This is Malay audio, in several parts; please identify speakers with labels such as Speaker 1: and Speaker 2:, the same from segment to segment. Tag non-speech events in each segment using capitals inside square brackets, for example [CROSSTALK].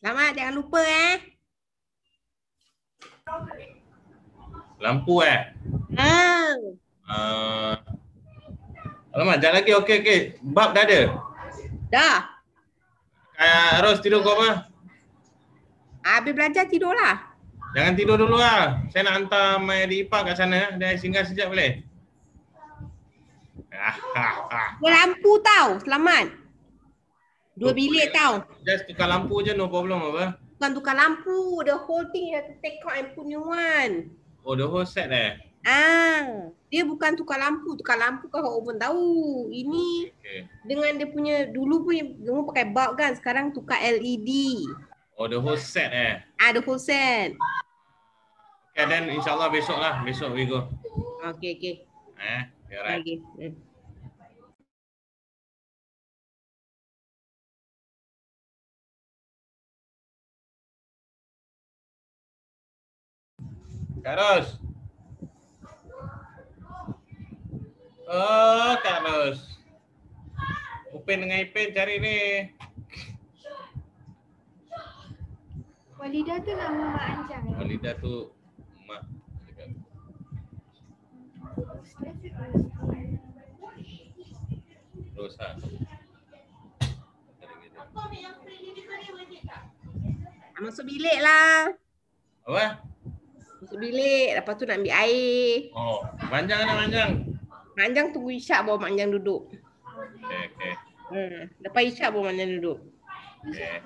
Speaker 1: Selamat, jangan lupa eh.
Speaker 2: Lampu eh.
Speaker 1: Ha.
Speaker 2: Uh, alamak, jangan lagi. Okey, okey. Bab dah ada.
Speaker 1: Dah.
Speaker 2: Uh, Ros, tidur kau apa?
Speaker 1: Habis belajar tidurlah.
Speaker 2: Jangan tidur dulu lah. Saya nak hantar my adik ipar kat sana. Dia singgah sekejap boleh?
Speaker 1: Dua lampu tau. Selamat. Dua bilik tau.
Speaker 2: Just tukar lampu je, no problem apa?
Speaker 1: Bukan tukar lampu. The whole thing you have to take out and put new one.
Speaker 2: Oh, the whole set eh?
Speaker 1: Ah, dia bukan tukar lampu. Tukar lampu kau orang pun tahu. Ini
Speaker 2: Okay.
Speaker 1: dengan dia punya dulu pun kamu pakai bulb kan. Sekarang tukar LED.
Speaker 2: Oh, the whole set eh?
Speaker 1: Ah, the whole set.
Speaker 2: Okay, then insyaAllah besok lah. Besok we go.
Speaker 1: Okay, okay.
Speaker 2: Eh, alright.
Speaker 1: Okay. Hmm.
Speaker 2: Kak Ros. Oh, Kak Ros. Upin dengan Ipin cari ni.
Speaker 3: Walidah tu nama Mak Anjang eh?
Speaker 2: Walidah tu mak. Ros ha.
Speaker 1: Ah, Masuk bilik lah.
Speaker 2: Apa?
Speaker 1: Masuk bilik. Lepas tu nak ambil air.
Speaker 2: Oh, panjang nak panjang.
Speaker 1: Mak Anjang tunggu Isyak bawa Mak Anjang duduk.
Speaker 2: Okay, okay.
Speaker 1: Hmm. Lepas Isyak bawa Mak Anjang duduk.
Speaker 2: Okay.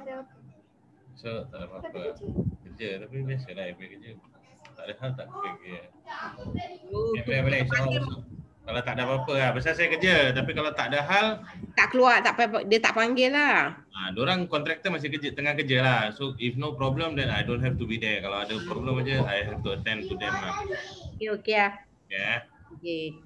Speaker 2: So, tak ada apa-apa.
Speaker 3: kerja.
Speaker 2: Tapi biasalah Ipin kerja. Tak ada hal tak kerja.
Speaker 1: Oh,
Speaker 2: Okay, boleh, boleh. InsyaAllah. Kalau tak ada apa-apa lah. Pasal saya kerja. Tapi kalau tak ada hal,
Speaker 1: tak keluar, tak dia tak panggil lah.
Speaker 2: Ah, orang kontraktor masih kerja tengah kerja lah. So if no problem then I don't have to be there. Kalau ada problem aja I have to attend to them lah.
Speaker 1: Okay, okay lah.
Speaker 2: Yeah.
Speaker 1: Okay.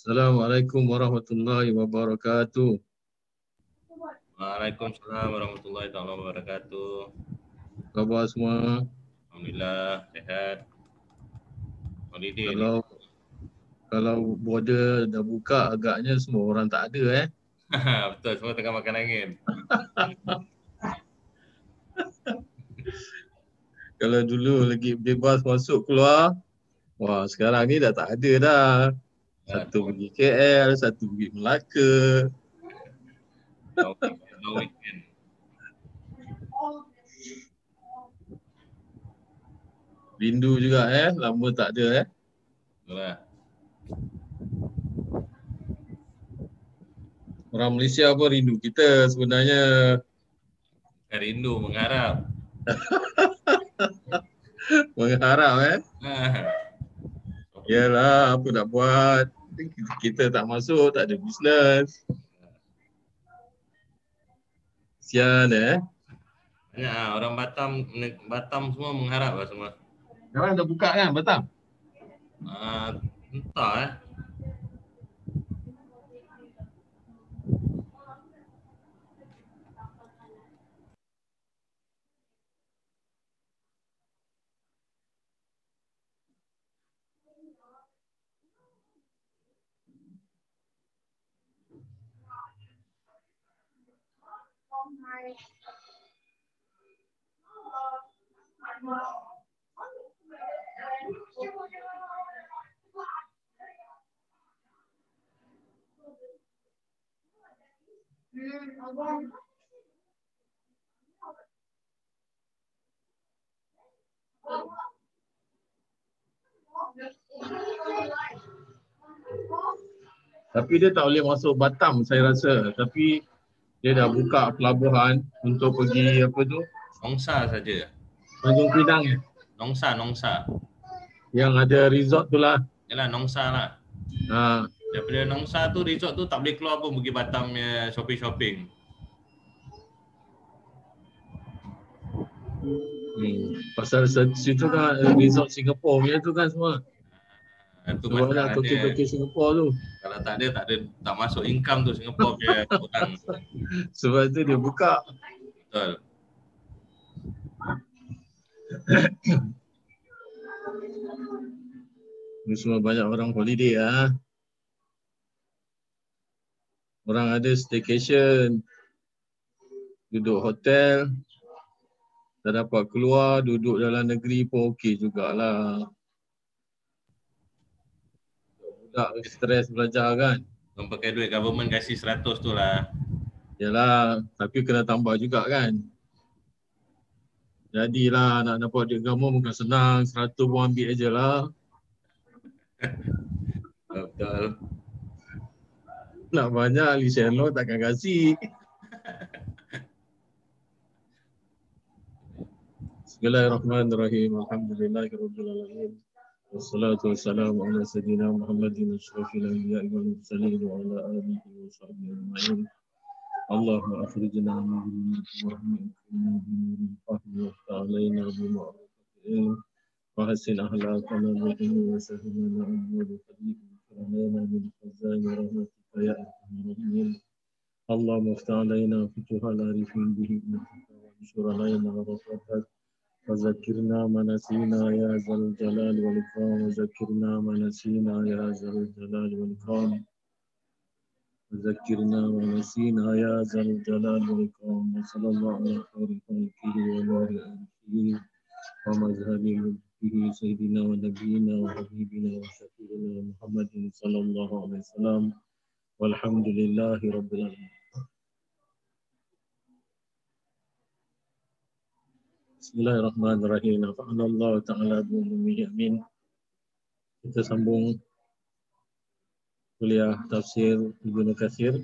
Speaker 4: Assalamualaikum warahmatullahi wabarakatuh.
Speaker 2: Waalaikumsalam warahmatullahi taala wabarakatuh.
Speaker 4: Khabar semua?
Speaker 2: Alhamdulillah sehat. Holiday.
Speaker 4: Kalau kalau border dah buka agaknya semua orang tak ada eh. [LAUGHS]
Speaker 2: Betul semua tengah makan angin. [LAUGHS]
Speaker 4: Kalau dulu lagi bebas masuk keluar, wah sekarang ni dah tak ada dah. Satu pergi KL, satu pergi Melaka.
Speaker 2: Long weekend.
Speaker 4: Rindu juga eh, lama tak ada eh.
Speaker 2: Betul lah.
Speaker 4: Orang Malaysia apa rindu kita sebenarnya.
Speaker 2: Bukan rindu mengharap. [LAUGHS]
Speaker 4: Mengharap eh.
Speaker 2: Ah,
Speaker 4: Yalah, apa nak buat. Kita, kita tak masuk, tak ada bisnes. Sian eh.
Speaker 2: Banyak ah orang Batam Batam semua mengharap lah semua.
Speaker 4: Sekarang dah buka kan Batam?
Speaker 2: Ah, entah eh.
Speaker 4: Tapi dia tak boleh masuk Batam saya rasa. Tapi dia dah buka pelabuhan untuk pergi apa tu?
Speaker 2: Nongsa saja.
Speaker 4: Tanjung Pinang ya.
Speaker 2: Nongsa, Nongsa.
Speaker 4: Yang ada resort tu lah.
Speaker 2: Yalah Nongsa lah.
Speaker 4: Ha,
Speaker 2: Daripada Nongsa tu resort tu tak boleh keluar pun pergi Batam shopping-shopping.
Speaker 4: hmm. Pasal situ kan resort Singapore punya tu kan semua.
Speaker 2: Ah, Tu
Speaker 4: Semua
Speaker 2: masalah
Speaker 4: nak
Speaker 2: dia.
Speaker 4: toki-toki Singapore tu.
Speaker 2: Kalau tak ada tak ada tak masuk income tu Singapore punya [LAUGHS] orang.
Speaker 4: Sebab tu dia buka.
Speaker 2: Betul. [COUGHS]
Speaker 4: Ni semua banyak orang holiday ah. Orang ada staycation. Duduk hotel. Tak dapat keluar, duduk dalam negeri pun okey jugalah. Budak stres belajar kan.
Speaker 2: Orang pakai duit government kasih 100 tu lah.
Speaker 4: Yalah, tapi kena tambah juga kan. Jadilah nak dapat duit kamu bukan senang, 100 pun ambil je lah. [LAUGHS]
Speaker 2: Betul.
Speaker 4: Nak banyak, Lee Hsien takkan kasih. [LAUGHS] Bismillahirrahmanirrahim. Alhamdulillahirrahmanirrahim. والصلاة والسلام على سيدنا محمد أشرف الأنبياء والمرسلين وعلى آله وصحبه أجمعين. اللهم أخرجنا من ظلمات الوهم وأكرمنا بنور الفهم وافتح علينا بمعرفة العلم وحسن أخلاقنا بالعلم وسهل لنا أمور فضلك علينا من خزائن رحمتك يا أرحم الراحمين. اللهم افتح علينا فتوح العارفين به إنك وانشر علينا رفعتك وذكرنا ما نسينا يا ذا الجلال والإكرام. وذكرنا ما نسينا يا ذا الجلال والإكرام. وذكرنا ما نسينا يا ذا الجلال والإكرام. وصلى الله على خير خلقه ونور أرشه ومذهب ملكه سيدنا ونبينا وحبيبنا وشفيعنا محمد صلى الله عليه وسلم. والحمد لله رب العالمين. Bismillahirrahmanirrahim. Nafa'ana Allah Ta'ala bi'ulumihi amin. Kita sambung kuliah tafsir Ibnu Katsir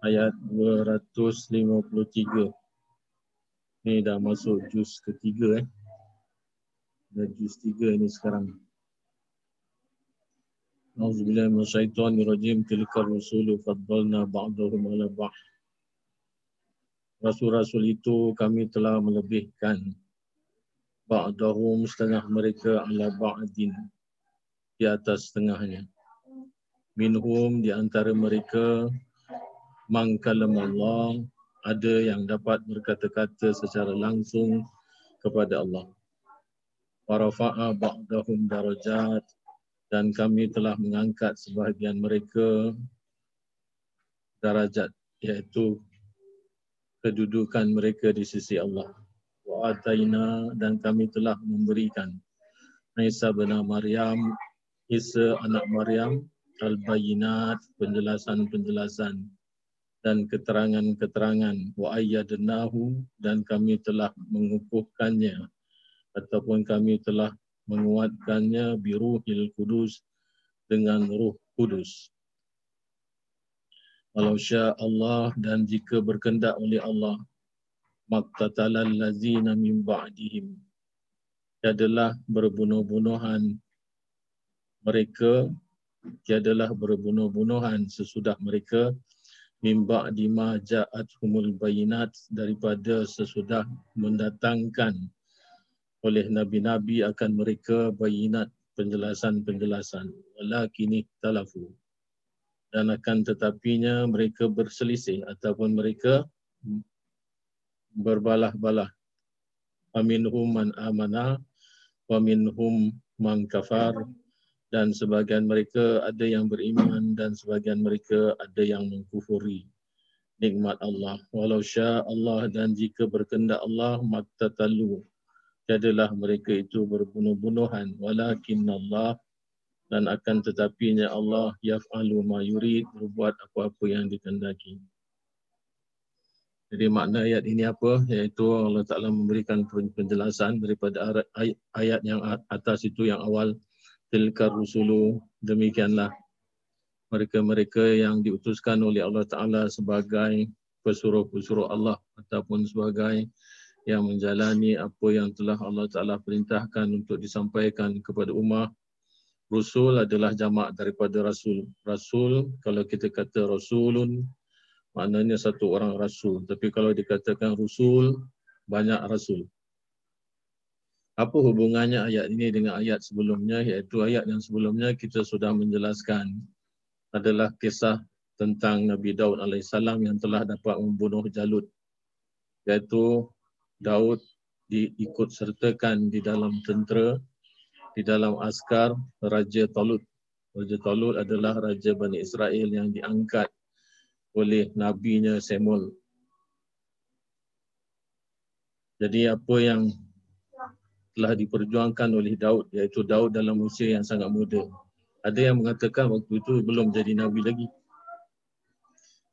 Speaker 4: ayat 253. Ni dah masuk juz ketiga eh. Dah juz tiga ni sekarang. Auzubillahi minasyaitonirrajim. Tilka rusulu faddalna ba'dahum ala ba'd. Rasul-rasul itu kami telah melebihkan ba'dahum setengah mereka ala ba'din di atas setengahnya. minhum di antara mereka mangkalam Allah ada yang dapat berkata-kata secara langsung kepada Allah. Warafa'a ba'dahum darajat dan kami telah mengangkat sebahagian mereka darajat iaitu kedudukan mereka di sisi Allah. Wa ataina dan kami telah memberikan Isa bin Maryam, Isa anak Maryam, al-bayinat, penjelasan-penjelasan dan keterangan-keterangan wa ayyadnahu dan kami telah mengukuhkannya ataupun kami telah menguatkannya biruhil kudus dengan ruh kudus. Walau sya Allah dan jika berkendak oleh Allah maktatalal lazina min ba'dihim. Adalah berbunuh-bunuhan mereka tiadalah berbunuh-bunuhan sesudah mereka. Mimba dima ja'at humul bayinat daripada sesudah mendatangkan oleh nabi-nabi akan mereka bayinat penjelasan-penjelasan. Walakini talafu dan akan tetapinya mereka berselisih ataupun mereka berbalah-balah. Aminhum man amana wa minhum man kafar. Dan sebagian mereka ada yang beriman dan sebagian mereka ada yang mengkufuri nikmat Allah. Walau sya Allah dan jika berkehendak Allah maktatalu tiadalah mereka itu berbunuh-bunuhan. Walakin Allah dan akan tetapinya Allah yaf'alu ma yurid berbuat apa-apa yang dikehendaki jadi makna ayat ini apa? Iaitu Allah Ta'ala memberikan penjelasan daripada ayat yang atas itu yang awal tilka rusulu demikianlah mereka-mereka yang diutuskan oleh Allah Taala sebagai pesuruh-pesuruh Allah ataupun sebagai yang menjalani apa yang telah Allah Taala perintahkan untuk disampaikan kepada umat Rasul adalah jamak daripada Rasul. Rasul, kalau kita kata Rasulun, maknanya satu orang Rasul. Tapi kalau dikatakan Rasul, banyak Rasul. Apa hubungannya ayat ini dengan ayat sebelumnya iaitu ayat yang sebelumnya kita sudah menjelaskan adalah kisah tentang Nabi Daud AS yang telah dapat membunuh Jalut iaitu Daud diikut sertakan di dalam tentera di dalam askar Raja Talut. Raja Talut adalah Raja Bani Israel yang diangkat oleh Nabi-Nya Samuel. Jadi apa yang telah diperjuangkan oleh Daud iaitu Daud dalam usia yang sangat muda. Ada yang mengatakan waktu itu belum jadi nabi lagi.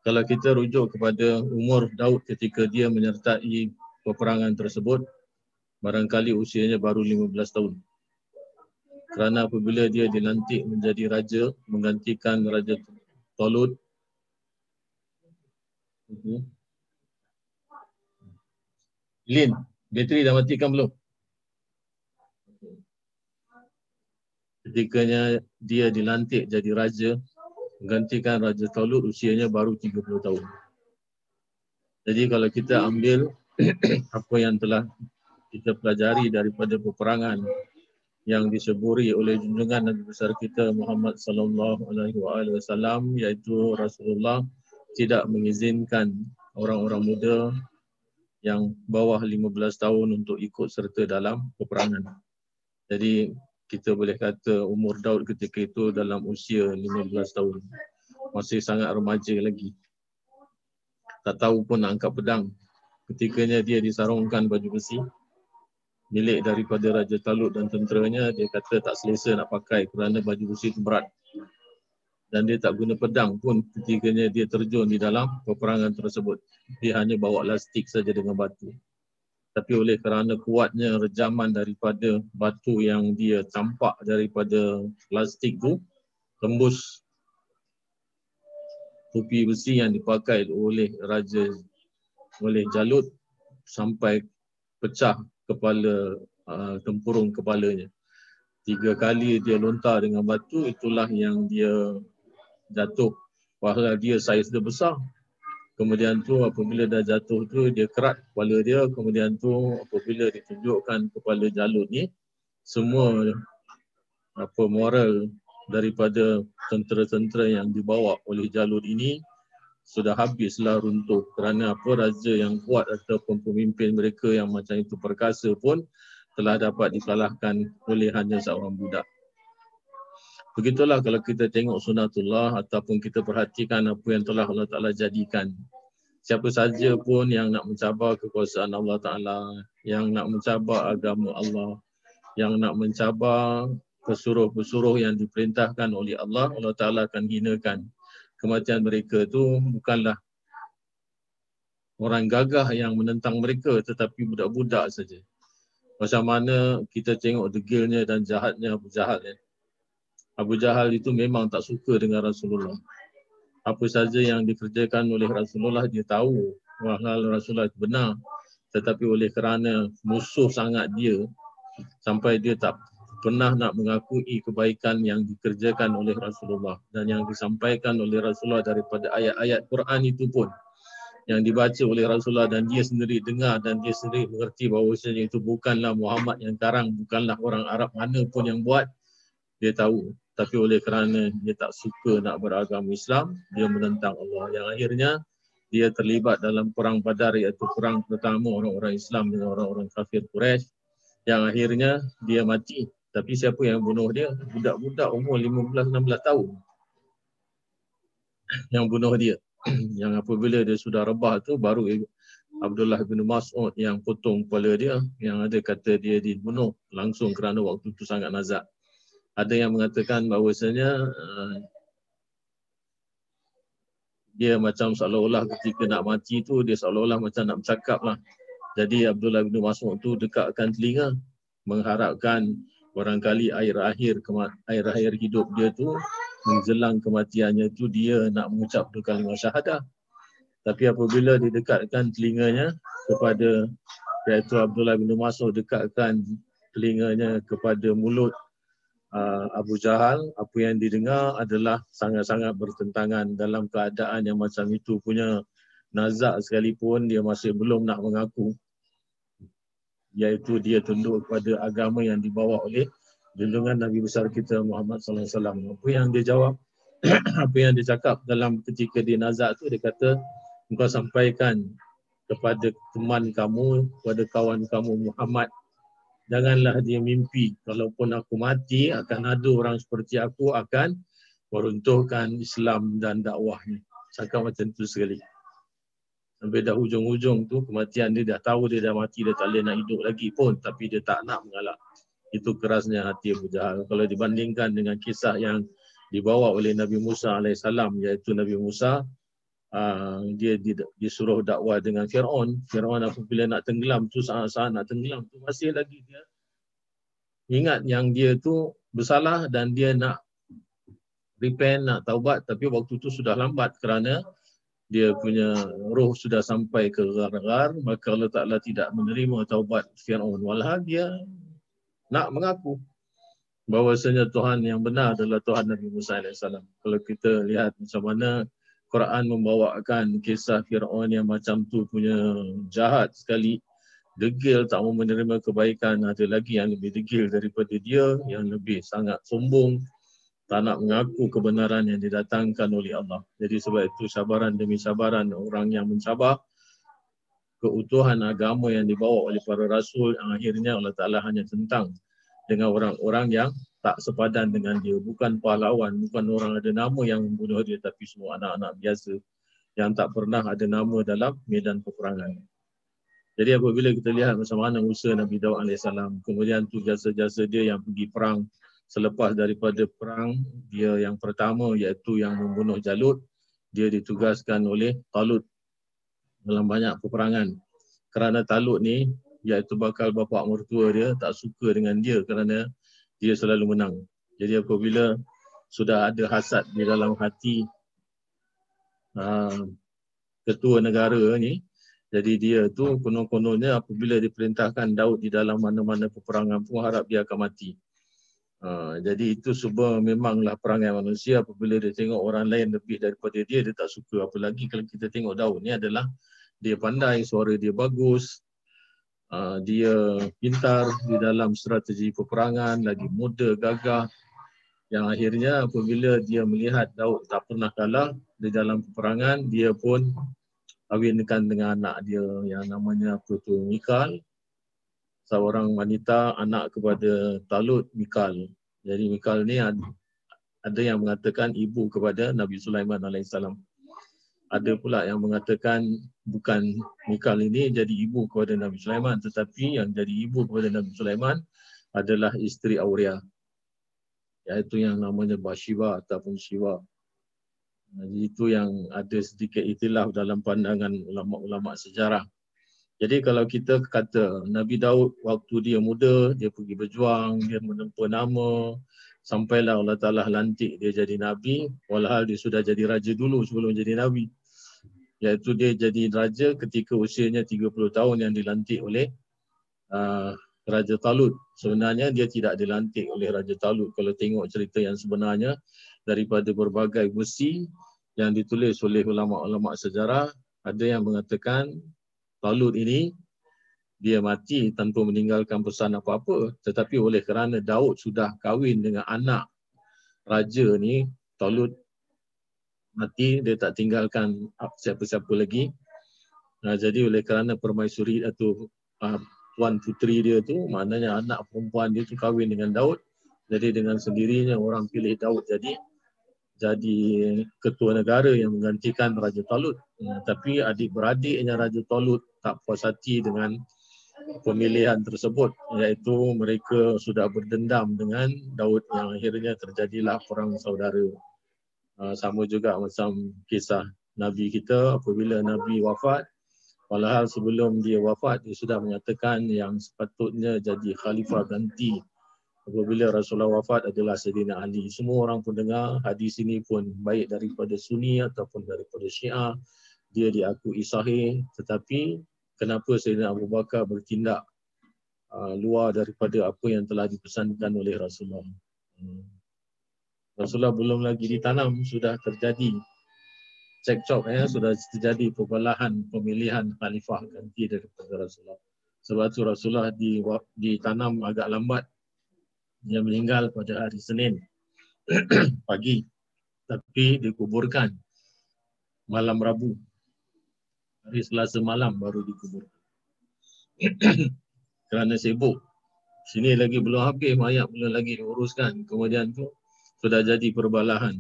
Speaker 4: Kalau kita rujuk kepada umur Daud ketika dia menyertai peperangan tersebut, barangkali usianya baru 15 tahun. Kerana apabila dia dilantik menjadi raja, menggantikan Raja Tolut, mhm. Lin, bateri dah matikan belum? ketikanya dia dilantik jadi raja menggantikan Raja Talut usianya baru 30 tahun. Jadi kalau kita ambil [CLEARS THROAT] apa yang telah kita pelajari daripada peperangan yang diseburi oleh junjungan Nabi besar kita Muhammad sallallahu alaihi wasallam iaitu Rasulullah tidak mengizinkan orang-orang muda yang bawah 15 tahun untuk ikut serta dalam peperangan. Jadi kita boleh kata umur Daud ketika itu dalam usia 15 tahun. Masih sangat remaja lagi. Tak tahu pun nak angkat pedang. Ketikanya dia disarungkan baju besi. Milik daripada Raja Talut dan tenteranya, dia kata tak selesa nak pakai kerana baju besi itu berat. Dan dia tak guna pedang pun ketikanya dia terjun di dalam peperangan tersebut. Dia hanya bawa lastik saja dengan batu tapi oleh kerana kuatnya rejaman daripada batu yang dia campak daripada plastik tu tembus topi besi yang dipakai oleh raja oleh Jalut sampai pecah kepala uh, tempurung kepalanya. Tiga kali dia lontar dengan batu itulah yang dia jatuh. Padahal dia saiz dia besar. Kemudian tu apabila dah jatuh tu dia kerat kepala dia. Kemudian tu apabila ditunjukkan kepala jalut ni semua apa moral daripada tentera-tentera yang dibawa oleh jalur ini sudah habislah runtuh kerana apa raja yang kuat ataupun pemimpin mereka yang macam itu perkasa pun telah dapat dikalahkan oleh hanya seorang budak. Begitulah kalau kita tengok sunatullah ataupun kita perhatikan apa yang telah Allah Ta'ala jadikan. Siapa saja pun yang nak mencabar kekuasaan Allah Ta'ala, yang nak mencabar agama Allah, yang nak mencabar pesuruh-pesuruh yang diperintahkan oleh Allah, Allah Ta'ala akan hinakan. Kematian mereka tu bukanlah orang gagah yang menentang mereka tetapi budak-budak saja. Macam mana kita tengok degilnya dan jahatnya Abu Jahal ya. Abu Jahal itu memang tak suka dengan Rasulullah. Apa saja yang dikerjakan oleh Rasulullah dia tahu walau Rasulullah itu benar. Tetapi oleh kerana musuh sangat dia sampai dia tak pernah nak mengakui kebaikan yang dikerjakan oleh Rasulullah dan yang disampaikan oleh Rasulullah daripada ayat-ayat Quran itu pun yang dibaca oleh Rasulullah dan dia sendiri dengar dan dia sendiri mengerti bahawa itu bukanlah Muhammad yang karang, bukanlah orang Arab mana pun yang buat, dia tahu tapi oleh kerana dia tak suka nak beragama Islam, dia menentang Allah. Yang akhirnya dia terlibat dalam perang Badar iaitu perang pertama orang-orang Islam dengan orang-orang kafir Quraisy. Yang akhirnya dia mati. Tapi siapa yang bunuh dia? Budak-budak umur 15-16 tahun. [COUGHS] Yang bunuh dia. [COUGHS] Yang apabila dia sudah rebah tu baru Abdullah bin Mas'ud yang potong kepala dia yang ada kata dia dibunuh langsung kerana waktu tu sangat nazak ada yang mengatakan bahawasanya uh, dia macam seolah-olah ketika nak mati tu dia seolah-olah macam nak bercakap lah. Jadi Abdullah bin Mas'ud tu dekatkan telinga mengharapkan barangkali air akhir air akhir hidup dia tu menjelang kematiannya tu dia nak mengucap dua kalimah syahadah. Tapi apabila didekatkan telinganya kepada iaitu Abdullah bin Mas'ud dekatkan telinganya kepada mulut uh, Abu Jahal, apa yang didengar adalah sangat-sangat bertentangan dalam keadaan yang macam itu punya nazak sekalipun dia masih belum nak mengaku iaitu dia tunduk kepada agama yang dibawa oleh junjungan Nabi besar kita Muhammad sallallahu alaihi wasallam. Apa yang dia jawab? [CLEARS THROAT] apa yang dia cakap dalam ketika dia nazak tu dia kata engkau sampaikan kepada teman kamu, kepada kawan kamu Muhammad janganlah dia mimpi kalaupun aku mati akan ada orang seperti aku akan meruntuhkan Islam dan dakwahnya. Cakap macam tu sekali. Sampai dah hujung-hujung tu kematian dia dah tahu dia dah mati dia tak boleh nak hidup lagi pun tapi dia tak nak mengalah. Itu kerasnya hati Abu Jahal. Kalau dibandingkan dengan kisah yang dibawa oleh Nabi Musa AS iaitu Nabi Musa uh, dia disuruh dakwah dengan Fir'aun. Fir'aun apabila nak tenggelam tu saat-saat nak tenggelam tu masih lagi dia ingat yang dia tu bersalah dan dia nak repent, nak taubat tapi waktu tu sudah lambat kerana dia punya roh sudah sampai ke gar-gar maka Allah Ta'ala tidak menerima taubat Fir'aun walhal dia nak mengaku bahawasanya Tuhan yang benar adalah Tuhan Nabi Musa AS. Kalau kita lihat macam mana Quran membawakan kisah Fir'aun yang macam tu punya jahat sekali. Degil tak mau menerima kebaikan. Ada lagi yang lebih degil daripada dia. Yang lebih sangat sombong. Tak nak mengaku kebenaran yang didatangkan oleh Allah. Jadi sebab itu sabaran demi sabaran orang yang mencabar keutuhan agama yang dibawa oleh para rasul yang akhirnya Allah Ta'ala hanya tentang dengan orang-orang yang tak sepadan dengan dia. Bukan pahlawan, bukan orang ada nama yang membunuh dia tapi semua anak-anak biasa yang tak pernah ada nama dalam medan peperangan. Jadi apabila kita lihat macam mana usaha Nabi Dawud AS, kemudian tu jasa-jasa dia yang pergi perang selepas daripada perang, dia yang pertama iaitu yang membunuh Jalut, dia ditugaskan oleh Talut dalam banyak peperangan. Kerana Talut ni, iaitu bakal bapa mertua dia, tak suka dengan dia kerana dia selalu menang. Jadi apabila sudah ada hasad di dalam hati uh, ketua negara ni, jadi dia tu konon-kononnya apabila diperintahkan Daud di dalam mana-mana peperangan pun harap dia akan mati. Uh, jadi itu semua memanglah perangai manusia apabila dia tengok orang lain lebih daripada dia, dia tak suka. Apalagi kalau kita tengok Daud ni adalah dia pandai, suara dia bagus, uh, dia pintar di dalam strategi peperangan, lagi muda, gagah. Yang akhirnya apabila dia melihat Daud tak pernah kalah di dalam peperangan, dia pun kahwinkan dengan anak dia yang namanya apa tu Mikal. Seorang wanita anak kepada Talut Mikal. Jadi Mikal ni ada, ada yang mengatakan ibu kepada Nabi Sulaiman alaihissalam. Ada pula yang mengatakan bukan Mikal ini jadi ibu kepada Nabi Sulaiman tetapi yang jadi ibu kepada Nabi Sulaiman adalah isteri Aurea iaitu yang namanya Bashiva ataupun Shiva. Jadi itu yang ada sedikit itilaf dalam pandangan ulama-ulama sejarah. Jadi kalau kita kata Nabi Daud waktu dia muda, dia pergi berjuang, dia menempuh nama, sampailah Allah Ta'ala lantik dia jadi Nabi, walhal dia sudah jadi raja dulu sebelum jadi Nabi. Iaitu dia jadi raja ketika usianya 30 tahun yang dilantik oleh uh, Raja Talut. Sebenarnya dia tidak dilantik oleh Raja Talut. Kalau tengok cerita yang sebenarnya daripada berbagai busi yang ditulis oleh ulama-ulama sejarah, ada yang mengatakan Talut ini dia mati tanpa meninggalkan pesan apa-apa. Tetapi oleh kerana Daud sudah kahwin dengan anak raja ni Talut mati dia tak tinggalkan siapa-siapa lagi. Nah, jadi oleh kerana permaisuri atau uh, tuan puteri dia tu maknanya anak perempuan dia tu kahwin dengan Daud. Jadi dengan sendirinya orang pilih Daud jadi jadi ketua negara yang menggantikan Raja Talut. Hmm, tapi adik-beradiknya Raja Talut tak puas hati dengan pemilihan tersebut iaitu mereka sudah berdendam dengan Daud yang akhirnya terjadilah perang saudara. Uh, sama juga macam kisah Nabi kita apabila Nabi wafat walhal sebelum dia wafat dia sudah menyatakan yang sepatutnya jadi khalifah ganti apabila Rasulullah wafat adalah Sayyidina Ali. Semua orang pun dengar hadis ini pun baik daripada Sunni ataupun daripada Syiah dia diakui sahih tetapi kenapa Sayyidina Abu Bakar bertindak uh, luar daripada apa yang telah dipesankan oleh Rasulullah. Hmm. Rasulullah belum lagi ditanam sudah terjadi cekcok ya sudah terjadi perbalahan pemilihan khalifah ganti daripada Rasulullah. Sebab itu Rasulullah di, ditanam agak lambat. Dia meninggal pada hari Senin [CLEARS THROAT] pagi tapi dikuburkan malam Rabu hari Selasa malam baru dikubur. [CLEARS THROAT] Kerana sibuk. Sini lagi belum habis, mayat belum lagi diuruskan. Kemudian tu sudah jadi perbalahan.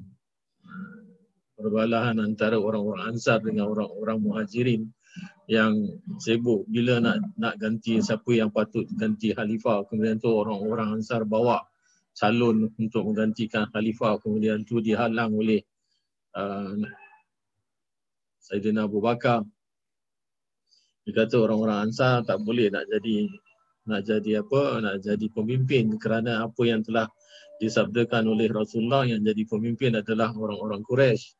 Speaker 4: Perbalahan antara orang-orang Ansar dengan orang-orang Muhajirin yang sibuk bila nak nak ganti siapa yang patut ganti khalifah. Kemudian tu orang-orang Ansar bawa calon untuk menggantikan khalifah. Kemudian tu dihalang oleh uh, Sayyidina Abu Bakar dia kata orang-orang Ansar tak boleh nak jadi nak jadi apa nak jadi pemimpin kerana apa yang telah disabdakan oleh Rasulullah yang jadi pemimpin adalah orang-orang Quraisy.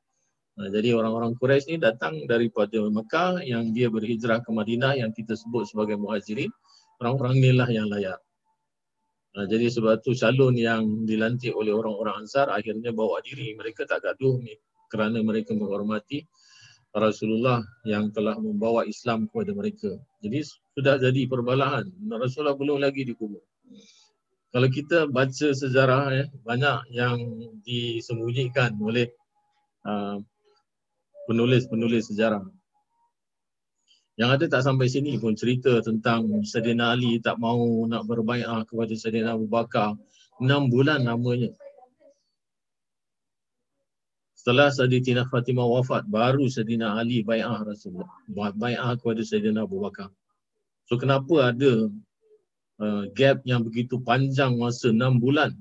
Speaker 4: Nah, jadi orang-orang Quraisy ni datang daripada Mekah yang dia berhijrah ke Madinah yang kita sebut sebagai muhajirin. Orang-orang inilah yang layak. Nah, jadi sebab tu calon yang dilantik oleh orang-orang Ansar akhirnya bawa diri. Mereka tak gaduh ni kerana mereka menghormati Rasulullah yang telah membawa Islam kepada mereka. Jadi sudah jadi perbalahan. Rasulullah belum lagi dikubur. Kalau kita baca sejarah ya, banyak yang disembunyikan oleh penulis-penulis sejarah. Yang ada tak sampai sini pun cerita tentang Sayyidina Ali tak mau nak berbaikat kepada Sayyidina Abu Bakar. Enam bulan namanya. Setelah Sayyidina Fatimah wafat, baru Sayyidina Ali bai'ah Rasulullah. Bai'ah kepada Sayyidina Abu Bakar. So kenapa ada uh, gap yang begitu panjang masa enam bulan?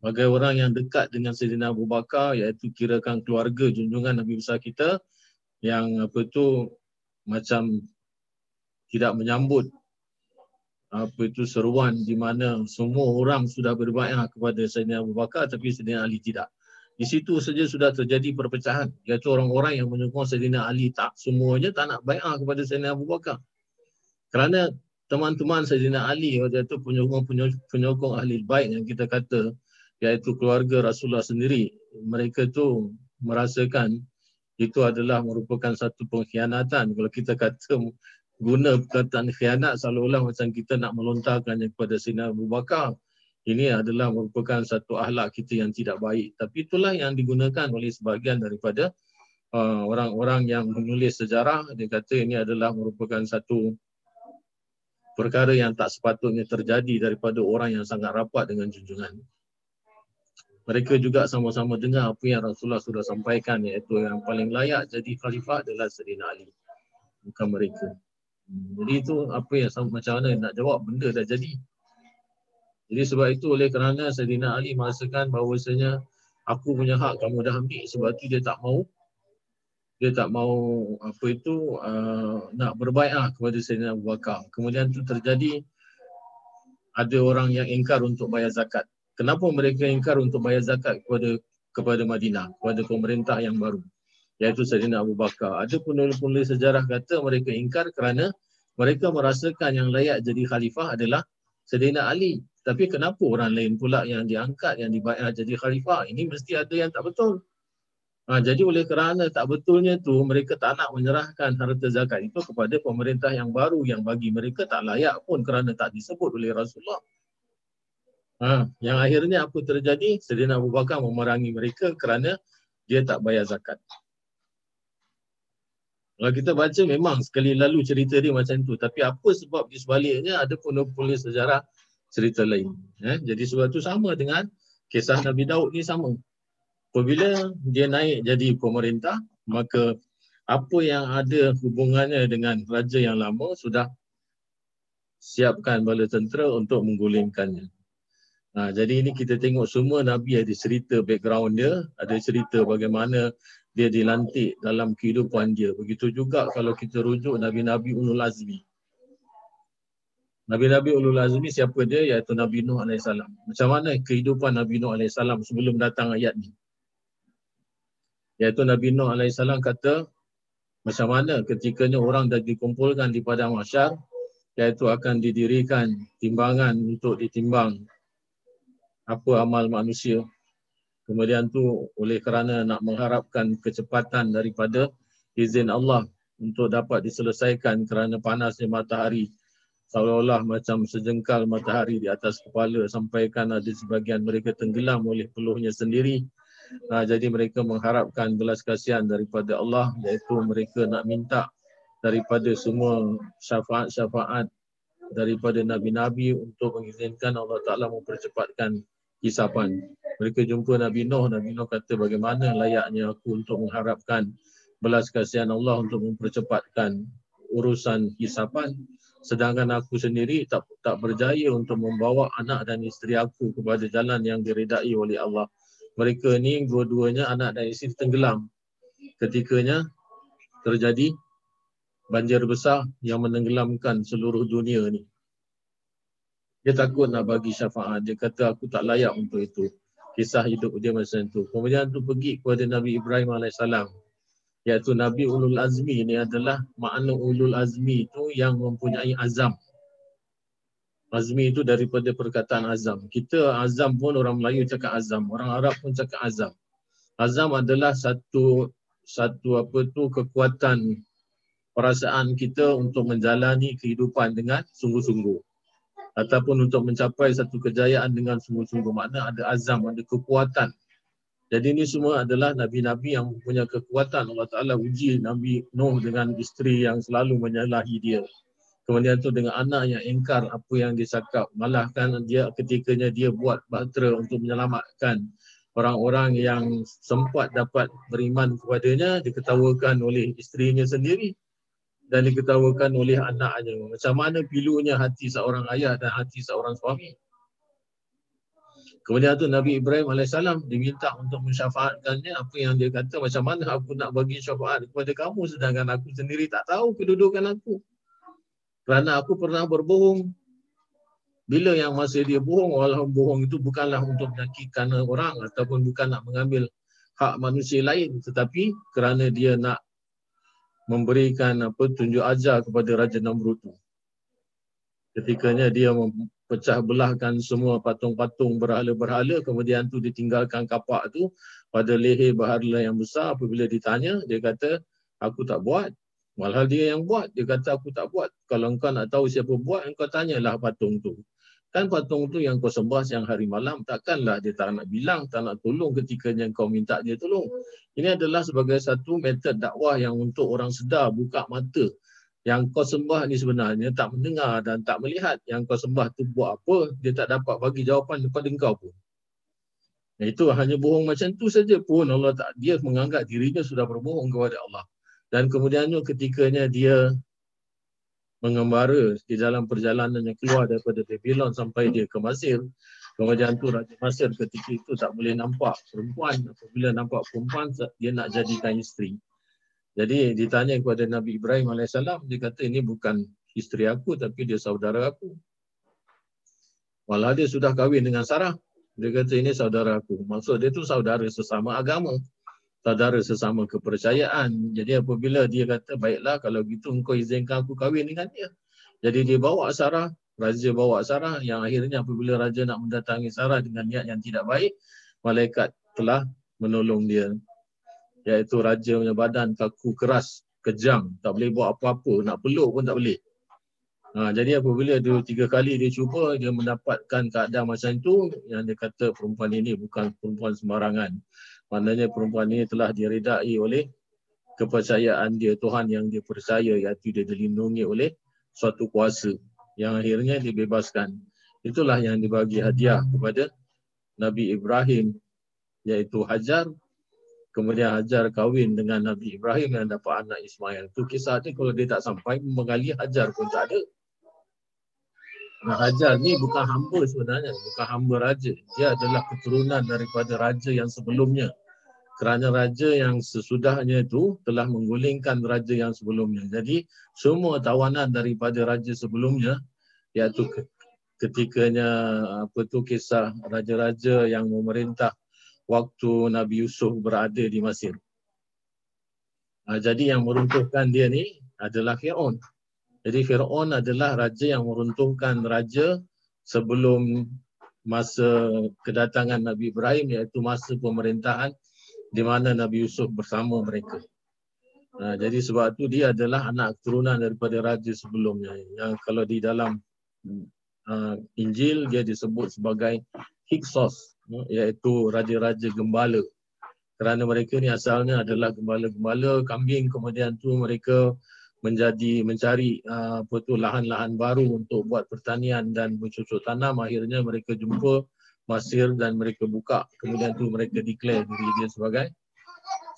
Speaker 4: Bagi orang yang dekat dengan Sayyidina Abu Bakar, iaitu kirakan keluarga junjungan Nabi besar kita, yang apa tu macam tidak menyambut apa itu seruan di mana semua orang sudah berbaikat kepada Sayyidina Abu Bakar tapi Sayyidina Ali tidak. Di situ saja sudah terjadi perpecahan. Iaitu orang-orang yang menyokong Sayyidina Ali tak semuanya tak nak bai'ah kepada Sayyidina Abu Bakar. Kerana teman-teman Sayyidina Ali iaitu penyokong-penyokong ahli baik yang kita kata iaitu keluarga Rasulullah sendiri. Mereka tu merasakan itu adalah merupakan satu pengkhianatan. Kalau kita kata guna perkataan khianat seolah-olah macam kita nak melontarkannya kepada Sayyidina Abu Bakar ini adalah merupakan satu ahlak kita yang tidak baik. Tapi itulah yang digunakan oleh sebahagian daripada uh, orang-orang yang menulis sejarah. Dia kata ini adalah merupakan satu perkara yang tak sepatutnya terjadi daripada orang yang sangat rapat dengan junjungan. Mereka juga sama-sama dengar apa yang Rasulullah sudah sampaikan iaitu yang paling layak jadi khalifah adalah Sayyidina Ali. Bukan mereka. Jadi itu apa yang macam mana nak jawab benda dah jadi. Jadi sebab itu oleh kerana Sayyidina Ali merasakan bahawasanya aku punya hak kamu dah ambil sebab itu dia tak mau dia tak mau apa itu uh, nak berbaikat kepada Sayyidina Abu Bakar. Kemudian itu terjadi ada orang yang ingkar untuk bayar zakat. Kenapa mereka ingkar untuk bayar zakat kepada kepada Madinah, kepada pemerintah yang baru iaitu Sayyidina Abu Bakar. Ada penulis-penulis sejarah kata mereka ingkar kerana mereka merasakan yang layak jadi khalifah adalah Sayyidina Ali. Tapi kenapa orang lain pula yang diangkat, yang dibayar jadi khalifah? Ini mesti ada yang tak betul. Ha, jadi oleh kerana tak betulnya tu mereka tak nak menyerahkan harta zakat itu kepada pemerintah yang baru yang bagi mereka tak layak pun kerana tak disebut oleh Rasulullah. Ha, yang akhirnya apa terjadi? Sedina Abu Bakar memerangi mereka kerana dia tak bayar zakat. Kalau kita baca memang sekali lalu cerita dia macam tu. Tapi apa sebab di sebaliknya ada penulis sejarah cerita lain. Eh? Jadi sebab tu sama dengan kisah Nabi Daud ni sama. Apabila dia naik jadi pemerintah, maka apa yang ada hubungannya dengan raja yang lama sudah siapkan bala tentera untuk menggulingkannya. Ha, jadi ini kita tengok semua Nabi ada cerita background dia, ada cerita bagaimana dia dilantik dalam kehidupan dia. Begitu juga kalau kita rujuk Nabi-Nabi Ulul Azmi. Nabi-Nabi Ulul Azmi siapa dia? Iaitu Nabi Nuh AS. Macam mana kehidupan Nabi Nuh AS sebelum datang ayat ni? Iaitu Nabi Nuh AS kata, macam mana ketikanya orang dah dikumpulkan di padang masyar, iaitu akan didirikan timbangan untuk ditimbang apa amal manusia. Kemudian tu oleh kerana nak mengharapkan kecepatan daripada izin Allah untuk dapat diselesaikan kerana panasnya matahari seolah-olah macam sejengkal matahari di atas kepala sampaikan ada sebagian mereka tenggelam oleh peluhnya sendiri. Nah, jadi mereka mengharapkan belas kasihan daripada Allah iaitu mereka nak minta daripada semua syafaat-syafaat daripada Nabi-Nabi untuk mengizinkan Allah Ta'ala mempercepatkan hisapan. Mereka jumpa Nabi Nuh, Nabi Nuh kata bagaimana layaknya aku untuk mengharapkan belas kasihan Allah untuk mempercepatkan urusan hisapan sedangkan aku sendiri tak tak berjaya untuk membawa anak dan isteri aku kepada jalan yang diredai oleh Allah. Mereka ni dua-duanya anak dan isteri tenggelam ketikanya terjadi banjir besar yang menenggelamkan seluruh dunia ni. Dia takut nak bagi syafaat. Dia kata aku tak layak untuk itu. Kisah hidup dia macam tu. Kemudian tu pergi kepada Nabi Ibrahim AS iaitu Nabi Ulul Azmi ini adalah makna Ulul Azmi itu yang mempunyai azam. Azmi itu daripada perkataan azam. Kita azam pun orang Melayu cakap azam, orang Arab pun cakap azam. Azam adalah satu satu apa tu kekuatan perasaan kita untuk menjalani kehidupan dengan sungguh-sungguh ataupun untuk mencapai satu kejayaan dengan sungguh-sungguh makna ada azam ada kekuatan jadi ini semua adalah nabi-nabi yang punya kekuatan. Allah Taala uji Nabi Nuh dengan isteri yang selalu menyalahi dia. Kemudian tu dengan anak yang ingkar apa yang dia cakap. Malah kan dia ketikanya dia buat bahtera untuk menyelamatkan orang-orang yang sempat dapat beriman kepadanya diketawakan oleh isterinya sendiri dan diketawakan oleh anaknya. Macam mana pilunya hati seorang ayah dan hati seorang suami. Kemudian tu Nabi Ibrahim AS diminta untuk mensyafaatkannya apa yang dia kata macam mana aku nak bagi syafaat kepada kamu sedangkan aku sendiri tak tahu kedudukan aku. Kerana aku pernah berbohong. Bila yang masa dia bohong, walaupun bohong itu bukanlah untuk menyakitkan orang ataupun bukan nak mengambil hak manusia lain tetapi kerana dia nak memberikan apa tunjuk ajar kepada Raja Namrud itu. Ketikanya dia pecah belahkan semua patung-patung berhala-berhala kemudian tu ditinggalkan kapak tu pada leher berhala yang besar. Apabila ditanya dia kata aku tak buat. Walhal dia yang buat. Dia kata aku tak buat. Kalau engkau nak tahu siapa buat engkau tanyalah patung tu Kan patung tu yang kau sembah siang hari malam, takkanlah dia tak nak bilang, tak nak tolong ketika yang kau minta dia tolong. Ini adalah sebagai satu metod dakwah yang untuk orang sedar, buka mata. Yang kau sembah ni sebenarnya tak mendengar dan tak melihat. Yang kau sembah tu buat apa, dia tak dapat bagi jawapan kepada kau pun. Itu hanya bohong macam tu saja pun Allah tak dia menganggap dirinya sudah berbohong kepada Allah. Dan kemudiannya ketikanya dia mengembara di dalam perjalanan yang keluar daripada Babylon sampai dia ke Mesir. Kemudian tu Raja Mesir ketika itu tak boleh nampak perempuan. Apabila nampak perempuan, dia nak jadikan isteri. Jadi ditanya kepada Nabi Ibrahim AS, dia kata ini bukan isteri aku tapi dia saudara aku. Walau dia sudah kahwin dengan Sarah. Dia kata ini saudara aku. Maksud dia tu saudara sesama agama saudara sesama kepercayaan. Jadi apabila dia kata, baiklah kalau gitu engkau izinkan aku kahwin dengan dia. Jadi dia bawa Sarah, Raja bawa Sarah yang akhirnya apabila Raja nak mendatangi Sarah dengan niat yang tidak baik, malaikat telah menolong dia. Iaitu Raja punya badan kaku keras, kejam, tak boleh buat apa-apa, nak peluk pun tak boleh. Ha, jadi apabila dua tiga kali dia cuba, dia mendapatkan keadaan macam itu, yang dia kata perempuan ini bukan perempuan sembarangan. Maknanya perempuan ini telah diredai oleh kepercayaan dia Tuhan yang dia percaya iaitu dia dilindungi oleh suatu kuasa yang akhirnya dibebaskan. Itulah yang dibagi hadiah kepada Nabi Ibrahim iaitu Hajar. Kemudian Hajar kahwin dengan Nabi Ibrahim yang dapat anak Ismail. Itu kisah ni kalau dia tak sampai mengali Hajar pun tak ada. Nah, Hajar ni bukan hamba sebenarnya, bukan hamba raja. Dia adalah keturunan daripada raja yang sebelumnya kerana raja yang sesudahnya itu telah menggulingkan raja yang sebelumnya. Jadi semua tawanan daripada raja sebelumnya iaitu ketikanya apa tu kisah raja-raja yang memerintah waktu Nabi Yusuf berada di Mesir. Ha, jadi yang meruntuhkan dia ni adalah Firaun. Jadi Firaun adalah raja yang meruntuhkan raja sebelum masa kedatangan Nabi Ibrahim iaitu masa pemerintahan di mana Nabi Yusuf bersama mereka. Ha, jadi sebab itu dia adalah anak keturunan daripada raja sebelumnya. Yang kalau di dalam uh, Injil dia disebut sebagai Hyksos uh, iaitu raja-raja gembala. Kerana mereka ni asalnya adalah gembala-gembala kambing kemudian tu mereka menjadi mencari uh, apa tu lahan-lahan baru untuk buat pertanian dan bercocok tanam akhirnya mereka jumpa Masir dan mereka buka kemudian tu mereka declare diri dia sebagai